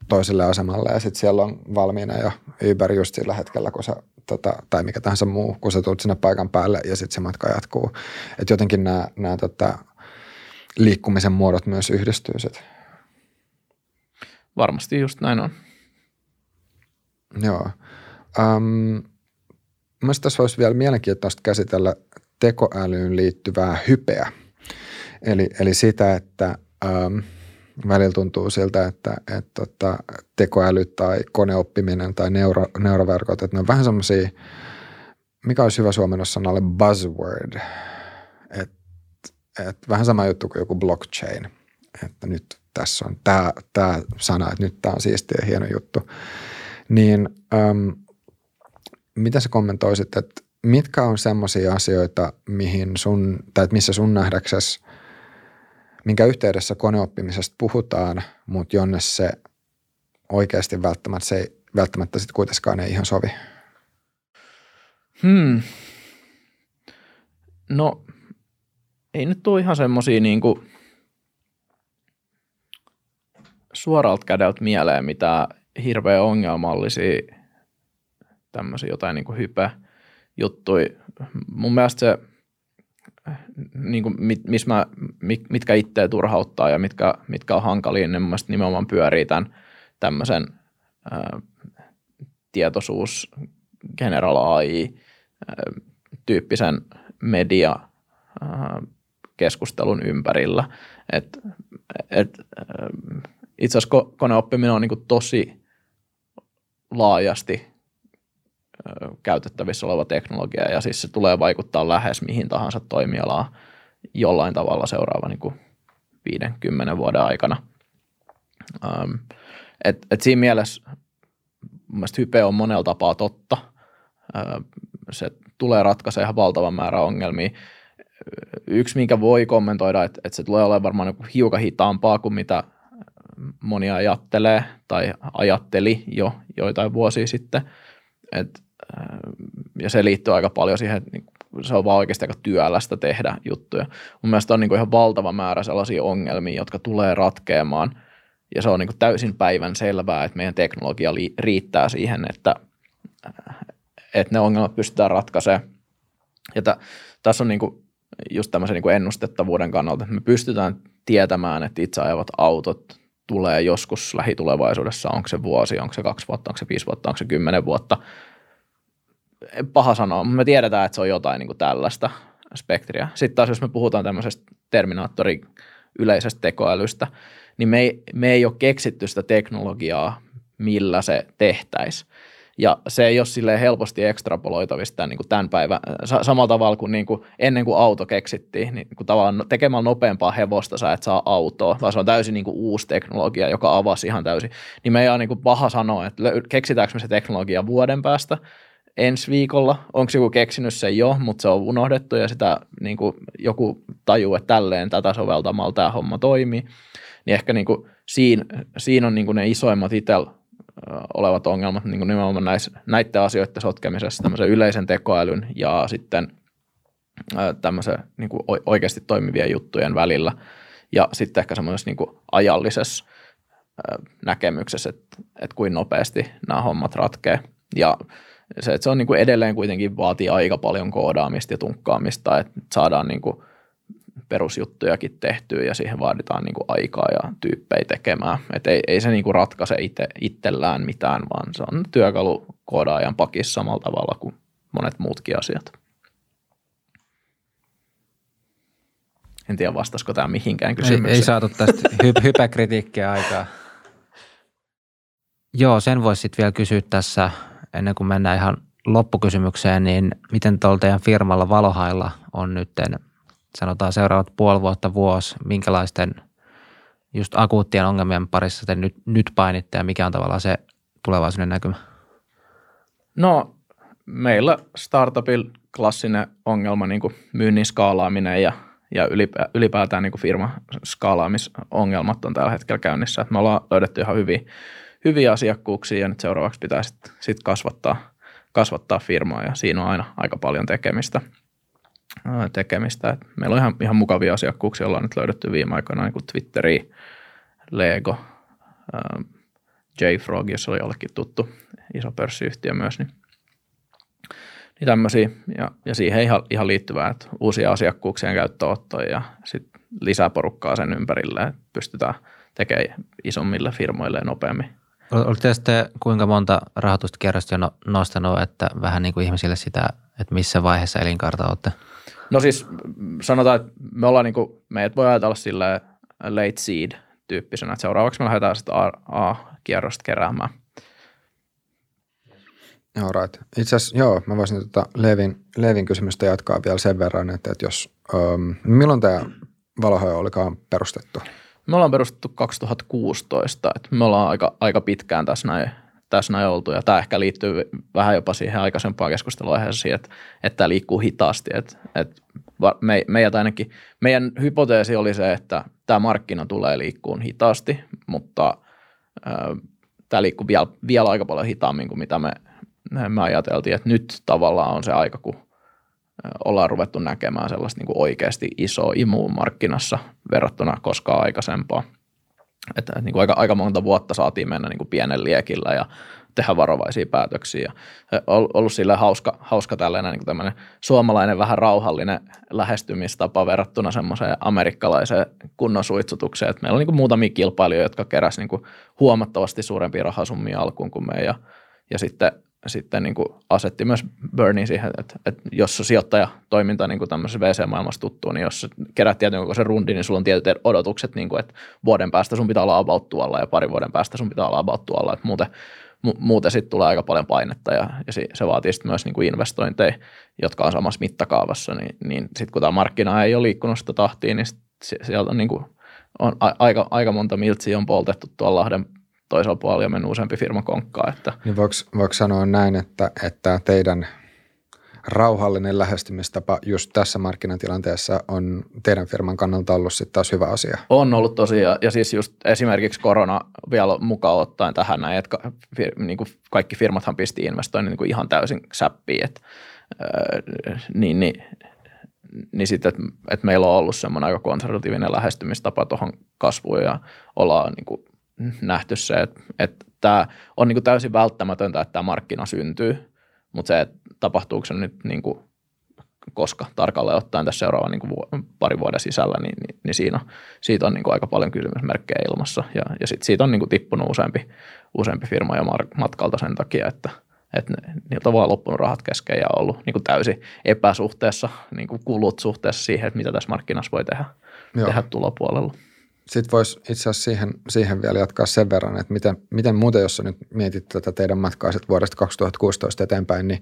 toiselle asemalle ja sitten siellä on valmiina jo Uber just sillä hetkellä, kun sä, tota, tai mikä tahansa muu, kun sä tulet sinne paikan päälle ja sitten se matka jatkuu. Että jotenkin nämä, nämä tota, liikkumisen muodot myös yhdistyy sit. Varmasti just näin on. Joo. Um, Mielestäni tässä olisi vielä mielenkiintoista käsitellä tekoälyyn liittyvää hypeä. Eli, eli sitä, että um, – välillä tuntuu siltä, että, että, että tota, tekoäly tai koneoppiminen tai neuro, neuroverkot, että ne on vähän semmoisia, mikä olisi hyvä suomennos sanalle buzzword, että et vähän sama juttu kuin joku blockchain, että nyt tässä on tämä, tämä sana, että nyt tämä on siisti ja hieno juttu. Niin äm, mitä sä kommentoisit, että mitkä on semmoisia asioita, mihin sun, tai missä sun nähdäksesi minkä yhteydessä koneoppimisesta puhutaan, mutta jonne se oikeasti välttämättä, se ei, välttämättä sitten kuitenkaan ei ihan sovi? Hmm. No, ei nyt tule ihan semmoisia niin suoralta kädeltä mieleen mitä hirveän ongelmallisia tämmöisiä jotain niin kuin hype juttui. Mun mielestä se – niin kuin mit, missä mä, mit, mitkä itseä turhauttaa ja mitkä, mitkä on hankalia, niin mun nimenomaan pyörii tämän tämmöisen ää, tietoisuus General AI tyyppisen media keskustelun ympärillä. Et, et, itse asiassa koneoppiminen on niin tosi laajasti käytettävissä oleva teknologia ja siis se tulee vaikuttaa lähes mihin tahansa toimialaan jollain tavalla seuraava niin 50 vuoden aikana. Ähm, et, et siinä mielessä mielestäni hype on monella tapaa totta. Ähm, se tulee ratkaisemaan ihan valtavan määrä ongelmia. Yksi, minkä voi kommentoida, että, että se tulee olemaan varmaan hiukan hitaampaa kuin mitä moni ajattelee tai ajatteli jo joitain vuosia sitten. Et ja se liittyy aika paljon siihen, että niinku, se on vaan oikeasti aika työlästä tehdä juttuja. Mun mielestä on niin kuin ihan valtava määrä sellaisia ongelmia, jotka tulee ratkeamaan, ja se on niin kuin täysin päivän selvää, että meidän teknologia riittää siihen, että, että ne ongelmat pystytään ratkaisemaan. Ja t- tässä on just tämmöisen ennustettavuuden kannalta, että me pystytään tietämään, että itse ajavat autot tulee joskus lähitulevaisuudessa, onko se vuosi, onko se kaksi vuotta, onko se viisi vuotta, onko se kymmenen vuotta – paha sanoa, mutta me tiedetään, että se on jotain niin kuin tällaista. spektriä. Sitten taas jos me puhutaan tämmöisestä Terminaattori yleisestä tekoälystä, niin me ei, me ei ole keksitty sitä teknologiaa, millä se tehtäisiin. Ja se ei ole silleen helposti ekstrapoloitavista niin kuin tämän päivän, samalla tavalla kuin, niin kuin ennen kuin auto keksittiin, niin kuin tavallaan tekemällä nopeampaa hevosta sä et saa autoa, vaan se on täysin niin kuin uusi teknologia, joka avasi ihan täysin. Niin me ei ole niin kuin paha sanoa, että keksitäänkö me se teknologia vuoden päästä, ensi viikolla. Onko joku keksinyt sen jo, mutta se on unohdettu ja sitä niin kuin joku tajuu, että tälleen tätä soveltamalla tämä homma toimii. Niin ehkä niin kuin siinä, siinä on niin kuin ne isoimmat itsellä olevat ongelmat niin kuin nimenomaan näissä, näiden asioiden sotkemisessa, tämmöisen yleisen tekoälyn ja sitten tämmöisen niin kuin oikeasti toimivien juttujen välillä. Ja sitten ehkä semmoisessa niin kuin ajallisessa näkemyksessä, että, että kuin nopeasti nämä hommat ratkee. Ja se, että se on niin kuin edelleen kuitenkin vaatii aika paljon koodaamista ja tunkkaamista, että saadaan niin kuin perusjuttujakin tehtyä ja siihen vaaditaan niin kuin aikaa ja tyyppejä tekemään. Et ei, ei se niin kuin ratkaise itse, itsellään mitään, vaan se on työkalu koodaajan pakissa samalla tavalla kuin monet muutkin asiat. En tiedä, vastasiko tämä mihinkään kysymykseen. Ei, ei saatu tästä hy- hypäkritiikkiä aikaa. Joo, sen voisi sitten vielä kysyä tässä, ennen kuin mennään ihan loppukysymykseen, niin miten tuolla teidän firmalla Valohailla on nytten sanotaan seuraavat puoli vuotta, vuosi, minkälaisten just akuuttien ongelmien parissa te nyt, nyt painitte ja mikä on tavallaan se tulevaisuuden näkymä? No meillä startupilla klassinen ongelma niin kuin myynnin skaalaaminen ja, ja ylipä, ylipäätään niin kuin firma skaalaamisongelmat on tällä hetkellä käynnissä. me ollaan löydetty ihan hyviä, hyviä asiakkuuksia ja nyt seuraavaksi pitää sitten sit kasvattaa, kasvattaa firmaa ja siinä on aina aika paljon tekemistä – tekemistä. Et meillä on ihan, ihan mukavia asiakkuuksia, ollaan nyt löydetty viime aikoina niin Twitteri, Lego, JFrog, jos oli jollekin tuttu iso pörssiyhtiö myös, niin, niin tämmöisiä. Ja, ja siihen ihan, ihan liittyvää, että uusia asiakkuuksien käyttöottoja ja sitten lisää porukkaa sen ympärille, että pystytään tekemään isommille firmoille nopeammin. Olette sitten kuinka monta rahoituskierrosta jo no, nostanut, että vähän niin kuin ihmisille sitä, että missä vaiheessa elinkaarta olette? No siis sanotaan, että me ollaan niin kuin, meidät voi ajatella sille late seed tyyppisenä, että seuraavaksi me lähdetään sitten A-kierrosta keräämään. Joo, right. Itse asiassa joo, mä voisin tota Levin, Levin kysymystä jatkaa vielä sen verran, että, että jos, um, milloin tämä Valohoja olikaan perustettu? Me ollaan perustettu 2016, että me ollaan aika, aika pitkään tässä näin tässä näin oltu. Ja tämä ehkä liittyy vähän jopa siihen aikaisempaan keskusteluaiheeseen, että, että tämä liikkuu hitaasti. Että, että me, meidät ainakin, meidän hypoteesi oli se, että tämä markkina tulee liikkuun hitaasti, mutta ää, tämä liikkuu vielä, vielä aika paljon hitaammin kuin mitä me, me ajateltiin, että nyt tavallaan on se aika, kun ollaan ruvettu näkemään sellaista niin kuin oikeasti isoa imua markkinassa verrattuna koskaan aikaisempaa. Että niin kuin aika, aika monta vuotta saatiin mennä niin kuin pienen liekillä ja tehdä varovaisia päätöksiä. Ja ollut sille hauska, hauska tällainen niin tämmöinen suomalainen vähän rauhallinen lähestymistapa verrattuna semmoiseen amerikkalaiseen kunnon suitsutukseen. Että meillä on niin kuin muutamia kilpailijoita, jotka keräsivät niin huomattavasti suurempia rahasummia alkuun kuin me ja, ja sitten sitten niin kuin asetti myös Bernie siihen, että, että jos sijoittajatoiminta niin kuin tämmöisessä VC-maailmassa tuttuu, niin jos kerät tietyn se rundi, niin sulla on tietyt odotukset, niin kuin, että vuoden päästä sun pitää olla about tuolla ja parin vuoden päästä sun pitää olla about tuolla, että muuten, mu- muuten sitten tulee aika paljon painetta ja, ja se vaatii sitten myös niin kuin investointeja, jotka on samassa mittakaavassa, niin, niin sitten kun tämä markkina ei ole liikkunut sitä tahtiin, niin sit sieltä on, niin kuin, on a- aika, aika monta miltsiä on poltettu tuolla Lahden toisella puolella ja mennyt useampi firma konkkaan. Että. Niin voiko, voiko sanoa näin, että, että teidän rauhallinen lähestymistapa just tässä markkinatilanteessa on teidän firman kannalta ollut sitten taas hyvä asia? On ollut tosiaan, ja siis just esimerkiksi korona vielä mukaan ottaen tähän näin, että niin kuin kaikki firmathan pisti investoinnin niin kuin ihan täysin säppiin, että, niin, niin, niin sitten, että, että meillä on ollut semmoinen aika konservatiivinen lähestymistapa tuohon kasvuun ja ollaan niin kuin nähty se, että, että tämä on niin kuin täysin välttämätöntä, että tämä markkina syntyy, mutta se, että tapahtuuko se nyt niin kuin koska tarkalleen ottaen tässä seuraavan niin kuin pari vuoden sisällä, niin, niin, niin siinä, siitä on niin kuin aika paljon kysymysmerkkejä ilmassa. Ja, ja sit siitä on niin kuin tippunut useampi, useampi firma jo matkalta sen takia, että, että ne, niiltä on vaan loppunut rahat kesken ja ollut niin kuin täysin epäsuhteessa, niin kuin kulut suhteessa siihen, että mitä tässä markkinassa voi tehdä, tehdä tulopuolella. Sitten voisi itse asiassa siihen, siihen vielä jatkaa sen verran, että miten, miten muuten, jos nyt mietit tätä teidän matkaa vuodesta 2016 eteenpäin, niin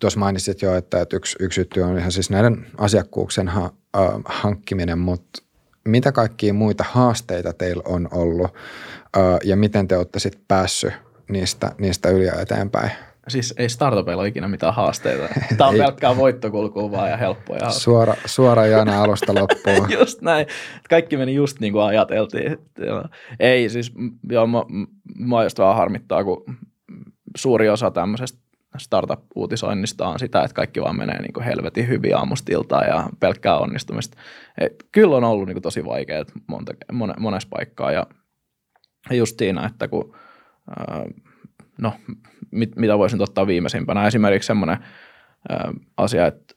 tuossa mainitsit jo, että, että yksi, yksi juttu on ihan siis näiden asiakkuuksien ha, äh, hankkiminen, mutta mitä kaikkia muita haasteita teillä on ollut äh, ja miten te olette sitten päässyt niistä, niistä yli ja eteenpäin? Siis ei startupeilla ole ikinä mitään haasteita. Tämä on pelkkää voittokulkua vaan ja helppoja. Suora, suora jana alusta loppuun. just näin. Kaikki meni just niin kuin ajateltiin. Ei siis, joo, mä, mä just vähän harmittaa, kun suuri osa tämmöisestä startup-uutisoinnista on sitä, että kaikki vaan menee niin kuin helvetin hyvin aamustiltaan ja pelkkää onnistumista. Et kyllä on ollut niin kuin tosi vaikeaa monta, monessa paikkaa ja just siinä, että kun no, mit, mitä voisin ottaa viimeisimpänä. Esimerkiksi semmoinen asia, että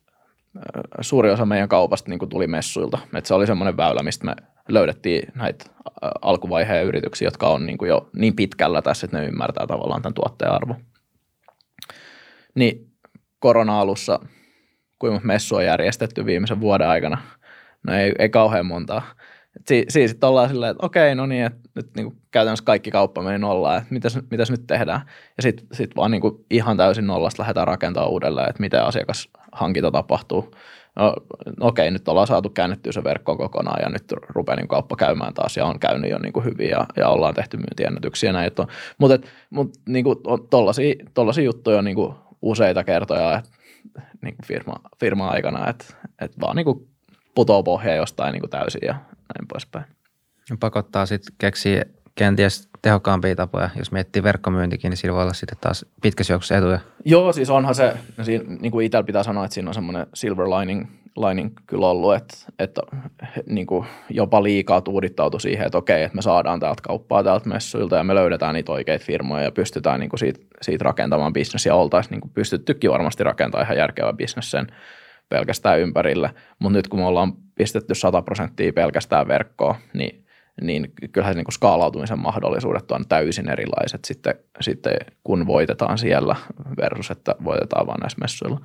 suuri osa meidän kaupasta niin tuli messuilta. Että se oli semmoinen väylä, mistä me löydettiin näitä alkuvaiheen yrityksiä, jotka on niin jo niin pitkällä tässä, että ne ymmärtää tavallaan tämän tuotteen arvo. Niin korona-alussa, kuinka messu on järjestetty viimeisen vuoden aikana, no ei, ei kauhean montaa. Si- siis sitten ollaan silleen, että okei, no niin, että nyt niin kuin käytännössä kaikki kauppa meni nollaan, että mitäs, mitäs nyt tehdään. Ja sitten sit vaan niin kuin ihan täysin nollasta lähdetään rakentamaan uudelleen, että miten asiakashankinta tapahtuu. No, okei, nyt ollaan saatu käännettyä se verkko kokonaan ja nyt rupeaa niin kauppa käymään taas ja on käynyt jo niin kuin hyvin ja, ja ollaan tehty myyntiennätyksiä näin. Mutta mut, niin kuin, tollaisia juttuja on niin kuin useita kertoja että, niin kuin firma, firma aikana, että, että vaan niin kuin putoo pohja jostain niin kuin täysin ja näin poispäin. Pakottaa sitten keksiä kenties tehokkaampia tapoja. Jos miettii verkkomyyntikin, niin sillä voi olla sitten taas pitkässä juoksussa etuja. Joo, siis onhan se, siinä, niin kuin itsellä pitää sanoa, että siinä on semmoinen silver lining, lining kyllä ollut, että, että niin kuin jopa liikaa tuudittautu siihen, että okei, että me saadaan täältä kauppaa täältä messuilta ja me löydetään niitä oikeita firmoja ja pystytään niin kuin siitä, siitä rakentamaan bisnes ja oltaisiin niin kuin pystyttykin varmasti rakentamaan ihan järkevä bisnes sen pelkästään ympärille, mutta nyt kun me ollaan pistetty 100 prosenttia pelkästään verkkoon, niin, niin kyllähän niin kuin skaalautumisen mahdollisuudet on täysin erilaiset sitten, sitten, kun voitetaan siellä versus, että voitetaan vain näissä messuilla.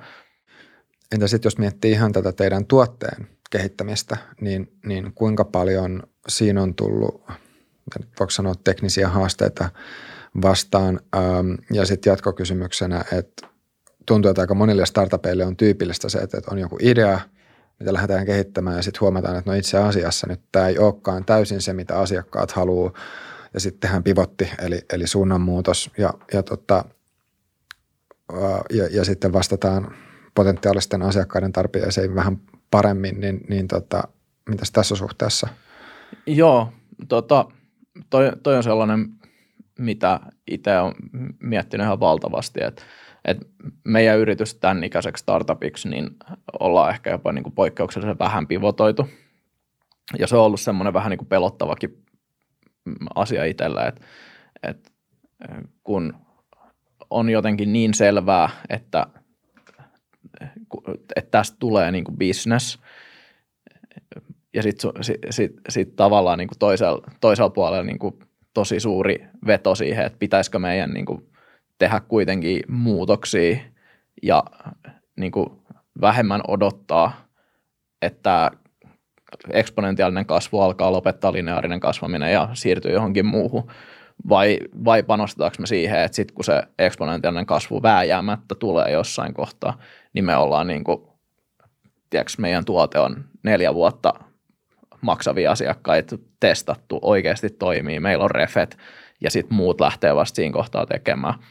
Entä sitten jos miettii ihan tätä teidän tuotteen kehittämistä, niin, niin kuinka paljon siinä on tullut, voiko sanoa teknisiä haasteita vastaan? Ja sitten jatkokysymyksenä, että tuntuu, että aika monille startupeille on tyypillistä se, että on joku idea, mitä lähdetään kehittämään ja sitten huomataan, että no itse asiassa nyt tämä ei olekaan täysin se, mitä asiakkaat haluaa ja sitten tehdään pivotti eli, eli suunnanmuutos ja, ja, tota, ja, ja sitten vastataan potentiaalisten asiakkaiden tarpeeseen vähän paremmin, niin, niin tota, mitäs tässä suhteessa? Joo, tota, toi, toi on sellainen, mitä itse olen miettinyt ihan valtavasti, että – et meidän yritys tämän ikäiseksi startupiksi, niin ollaan ehkä jopa niin kuin poikkeuksellisen vähän pivotoitu. Ja se on ollut semmoinen vähän niin kuin pelottavakin asia itsellä, että, että kun on jotenkin niin selvää, että, että tästä tulee niin kuin business, ja sitten sit, sit, sit tavallaan niin kuin toisella, toisella puolella niin kuin tosi suuri veto siihen, että pitäisikö meidän niin kuin tehdä kuitenkin muutoksia ja niin kuin vähemmän odottaa, että eksponentiaalinen kasvu alkaa lopettaa lineaarinen kasvaminen ja siirtyy johonkin muuhun. Vai, vai panostetaanko me siihen, että sitten kun se eksponentiaalinen kasvu vääjäämättä tulee jossain kohtaa, niin me ollaan niin kuin, tiedätkö, meidän tuote on neljä vuotta maksavia asiakkaita testattu, oikeasti toimii, meillä on refet ja sitten muut lähtee vasta siinä kohtaa tekemään –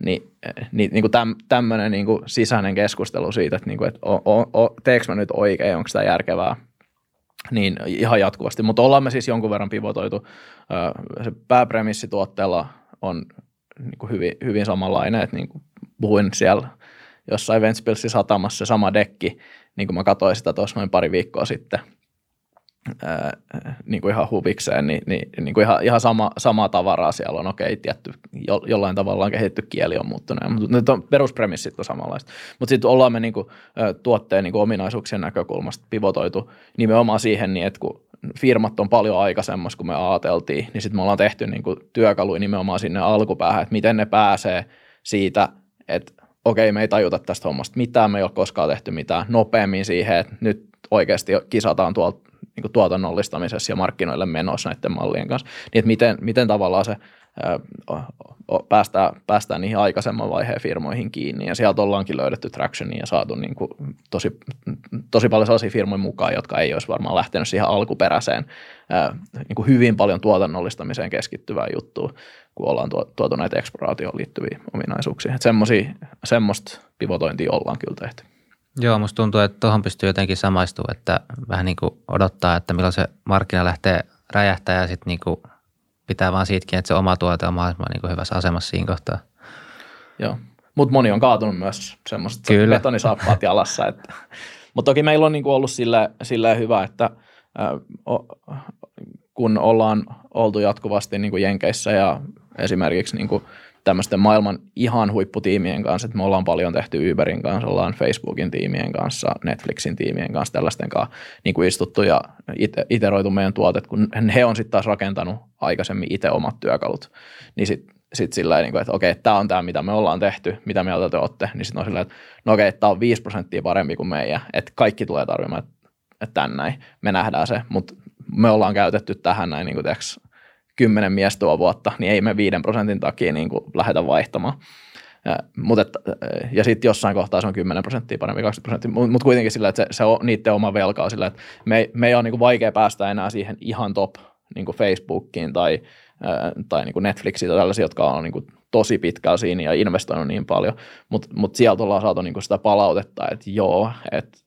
niin, niin, niin kuin täm, tämmöinen niin kuin sisäinen keskustelu siitä, että, niin kuin, että o, o, o, teekö mä nyt oikein, onko tämä järkevää, niin ihan jatkuvasti. Mutta ollaan me siis jonkun verran pivotoitu. Se pääpremissi tuotteella on niin kuin hyvin, hyvin samanlainen, että niin kuin puhuin siellä jossain Ventspilsin satamassa sama dekki, niin kuin mä katsoin sitä tuossa noin pari viikkoa sitten – ää, niin kuin ihan huvikseen, niin, niin, niin kuin ihan, ihan sama, samaa tavaraa siellä on. Okei, tietty, jo, jollain tavalla on kehitetty kieli on muuttunut, mutta nyt on peruspremissit on samanlaista. Mutta sitten ollaan me niin kuin, tuotteen niin kuin ominaisuuksien näkökulmasta pivotoitu nimenomaan siihen, niin että kun firmat on paljon aikaisemmassa, kun me ajateltiin, niin sitten me ollaan tehty niin kuin työkaluja nimenomaan sinne alkupäähän, että miten ne pääsee – siitä, että okei, me ei tajuta tästä hommasta mitään, me ei ole koskaan tehty mitään nopeammin siihen, että nyt oikeasti kisataan tuolta niin kuin tuotannollistamisessa ja markkinoille menossa näiden mallien kanssa, niin että miten, miten tavallaan se päästään, päästään niihin aikaisemman vaiheen firmoihin kiinni. Ja sieltä ollaankin löydetty tractionia ja saatu niin kuin tosi, tosi paljon sellaisia firmoja mukaan, jotka ei olisi varmaan lähtenyt siihen alkuperäiseen niin kuin hyvin paljon tuotannollistamiseen keskittyvään juttuun, kun ollaan tuotu näitä eksploraatioon liittyviä ominaisuuksia. Että semmoista pivotointia ollaan kyllä tehty. Joo, musta tuntuu, että tuohon pystyy jotenkin samaistumaan, että vähän niin kuin odottaa, että milloin se markkina lähtee räjähtää ja sitten niin kuin pitää vaan siitäkin, että se oma tuote on mahdollisimman niin kuin hyvässä asemassa siinä kohtaa. Joo, mutta moni on kaatunut myös semmoiset betonisaappaat jalassa. Että. Mutta toki meillä on niin kuin ollut sille, sille hyvä, että kun ollaan oltu jatkuvasti niin kuin Jenkeissä ja esimerkiksi niin kuin tämmöisten maailman ihan huipputiimien kanssa, että me ollaan paljon tehty Uberin kanssa, ollaan Facebookin tiimien kanssa, Netflixin tiimien kanssa, tällaisten kanssa niin kuin istuttu ja iteroitu meidän tuotet, kun he on sitten taas rakentanut aikaisemmin itse omat työkalut, niin sitten sit sillä niin että okei, tämä on tämä, mitä me ollaan tehty, mitä mieltä te olette, niin sitten on sillä että no okei, tämä on 5 prosenttia parempi kuin meidän, että kaikki tulee tarvimaan, että tän näin, me nähdään se, mutta me ollaan käytetty tähän näin niin kuin teoks, kymmenen vuotta, niin ei me viiden prosentin takia niin kuin lähdetä vaihtamaan. Ja, mutta ja sitten jossain kohtaa se on 10 prosenttia parempi, 20 prosenttia, mutta mut kuitenkin sillä, että se, se on niiden oma velkaa sillä, että me, me ei ole niin kuin vaikea päästä enää siihen ihan top niin kuin Facebookiin tai, tai niin kuin Netflixiin tai tällaisia, jotka on niin kuin tosi pitkällä siinä ja investoinut niin paljon, mutta mut sieltä ollaan saatu niin kuin sitä palautetta, että joo, että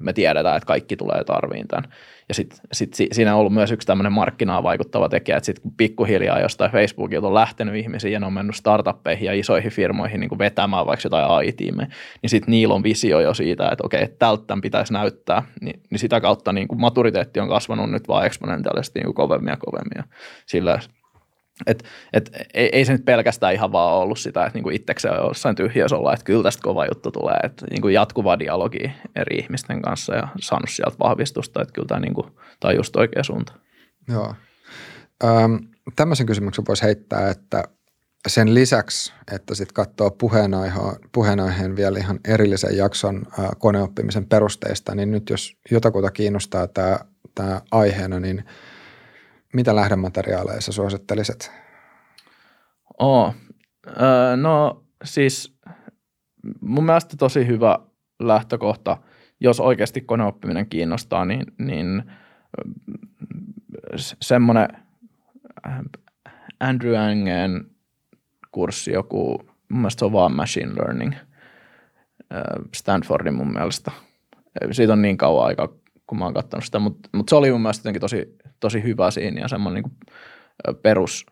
me tiedetään, että kaikki tulee tarviin tämän. Ja sitten sit siinä on ollut myös yksi tämmöinen markkinaan vaikuttava tekijä, että sitten kun pikkuhiljaa jostain Facebookilta on lähtenyt ihmisiä ja ne on mennyt startuppeihin ja isoihin firmoihin niin kuin vetämään vaikka jotain AI-tiimejä, niin sitten niillä on visio jo siitä, että okei, tältä tämän pitäisi näyttää, niin, niin sitä kautta niin kuin maturiteetti on kasvanut nyt vaan eksponentiaalisesti niin kovemmin ja kovemmin. Sillä et, et, ei, ei se nyt pelkästään ihan vaan ollut sitä, että niinku itsekseen on jossain tyhjössä olla, että kyllä tästä kova juttu tulee, että niinku jatkuvaa dialogia eri ihmisten kanssa ja saanut sieltä vahvistusta, että kyllä tämä, niinku, on just oikea suunta. Joo. Öm, tämmöisen kysymyksen voisi heittää, että sen lisäksi, että sitten katsoo puheenaiheen vielä ihan erillisen jakson ä, koneoppimisen perusteista, niin nyt jos jotakuta kiinnostaa tämä aiheena, niin – mitä lähdemateriaaleja sä suosittelisit? Oh, öö, no siis mun mielestä tosi hyvä lähtökohta, jos oikeasti koneoppiminen kiinnostaa, niin, niin semmoinen Andrew Angen kurssi, joku, mun mielestä se on vaan machine learning, Stanfordin mun mielestä. Siitä on niin kauan aika, kun mä oon katsonut sitä, mutta, mutta se oli mun mielestä jotenkin tosi tosi hyvä siinä ja semmoinen niin perus,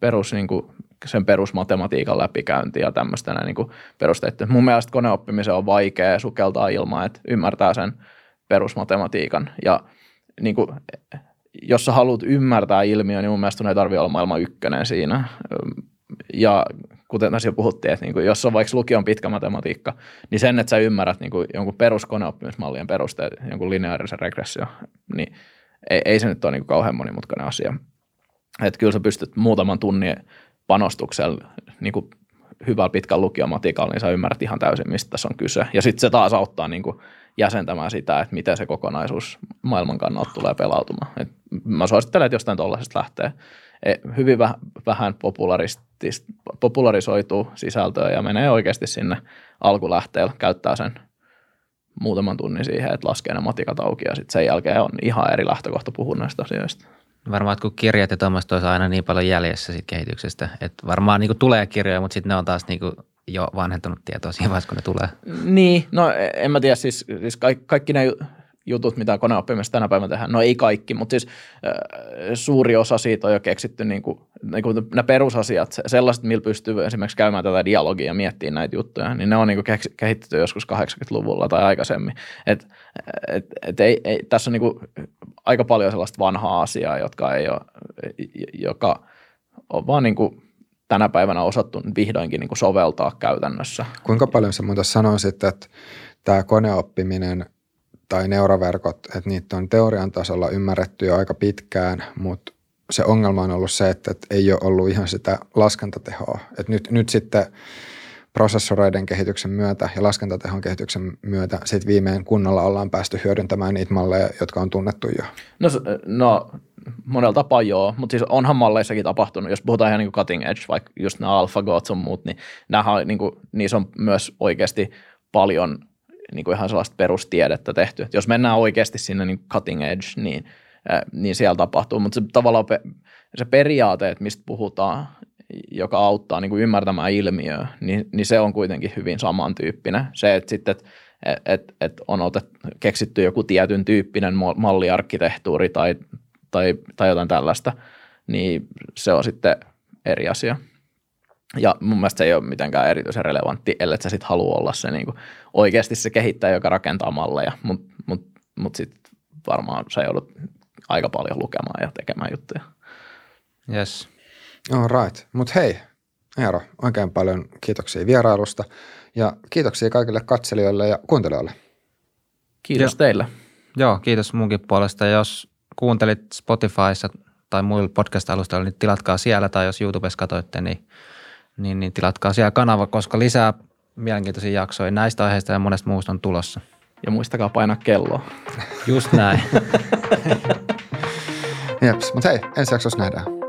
perus niin kuin sen perusmatematiikan läpikäynti ja tämmöistä näin niin perusteita. Mun mielestä koneoppimisen on vaikea sukeltaa ilman, että ymmärtää sen perusmatematiikan ja niin kuin, jos sä haluat ymmärtää ilmiö, niin mun mielestä ei tarvitse olla maailman ykkönen siinä. Ja kuten jo puhuttiin, että niin kuin, jos on vaikka lukion pitkä matematiikka, niin sen, että sä ymmärrät niin kuin jonkun peruskoneoppimismallien perusteet, jonkun lineaarisen regressio, niin ei, ei se nyt ole niin kauhean monimutkainen asia. Että kyllä sä pystyt muutaman tunnin panostuksella niin kuin hyvällä pitkällä lukiomatikalla, niin sä ymmärrät ihan täysin, mistä tässä on kyse. Ja sitten se taas auttaa niin kuin jäsentämään sitä, että miten se kokonaisuus maailman kannalta tulee pelautumaan. Et mä suosittelen, että jostain tuollaisesta lähtee e, hyvin vähän popularisoituu sisältöä ja menee oikeasti sinne alkulähteellä, käyttää sen muutaman tunnin siihen, että laskee ne matikat auki ja sitten sen jälkeen on ihan eri lähtökohta puhua näistä asioista. Varmaan, että kun kirjat ja tuommoista olisi aina niin paljon jäljessä siitä kehityksestä, että varmaan niin tulee kirjoja, mutta sitten ne on taas niin jo vanhentunut tietoa siinä vaiheessa, kun ne tulee. Niin, no en mä tiedä, siis, siis kaikki, kaikki ne jutut, mitä koneoppimista tänä päivänä tehdään. No ei kaikki, mutta siis suuri osa siitä on jo keksitty niin kuin, niin kuin nämä perusasiat, sellaiset, millä pystyy esimerkiksi käymään tätä dialogia ja miettimään näitä juttuja, niin ne on niin kuin kehitetty joskus 80-luvulla tai aikaisemmin. Et, et, et ei, ei, tässä on niin kuin aika paljon sellaista vanhaa asiaa, jotka ei ole, joka on vaan niin kuin tänä päivänä osattu vihdoinkin niin kuin soveltaa käytännössä. Kuinka paljon sä muuta sanoisit, että tämä koneoppiminen tai neuroverkot, että niitä on teorian tasolla ymmärretty jo aika pitkään, mutta se ongelma on ollut se, että, että ei ole ollut ihan sitä laskentatehoa. Et nyt, nyt sitten prosessoreiden kehityksen myötä ja laskentatehon kehityksen myötä sit viimein kunnolla ollaan päästy hyödyntämään niitä malleja, jotka on tunnettu jo. No, no monella tapaa joo, mutta siis onhan malleissakin tapahtunut, jos puhutaan ihan niin kuin cutting edge, vaikka just nämä AlphaGo sun muut, niin, nämähän, niin kuin, niissä on myös oikeasti paljon niin kuin ihan sellaista perustiedettä tehty. Et jos mennään oikeasti sinne niin cutting edge, niin, niin siellä tapahtuu, mutta se tavallaan pe- se periaate, että mistä puhutaan, joka auttaa niin kuin ymmärtämään ilmiöä, niin, niin se on kuitenkin hyvin samantyyppinen. Se, että sitten, että et, et, et on otet, keksitty joku tietyn tyyppinen malliarkkitehtuuri tai, tai, tai jotain tällaista, niin se on sitten eri asia. Ja mun mielestä se ei ole mitenkään erityisen relevantti, ellei sä sitten halua olla se niin kuin, oikeasti se kehittäjä, joka rakentaa malleja, mutta mut, mut sitten varmaan sä joudut aika paljon lukemaan ja tekemään juttuja. Yes. All right. Mutta hei, Eero, oikein paljon kiitoksia vierailusta ja kiitoksia kaikille katselijoille ja kuuntelijoille. Kiitos Joo. teille. Joo, kiitos munkin puolesta. Jos kuuntelit Spotifyssa tai muilla podcast-alustoilla, niin tilatkaa siellä tai jos YouTubessa katsoitte, niin, niin, niin tilatkaa siellä kanava, koska lisää mielenkiintoisia jaksoja näistä aiheista ja monesta muusta on tulossa. Ja muistakaa painaa kelloa. Just näin. Jeps, mutta hei, ensi jaksossa nähdään.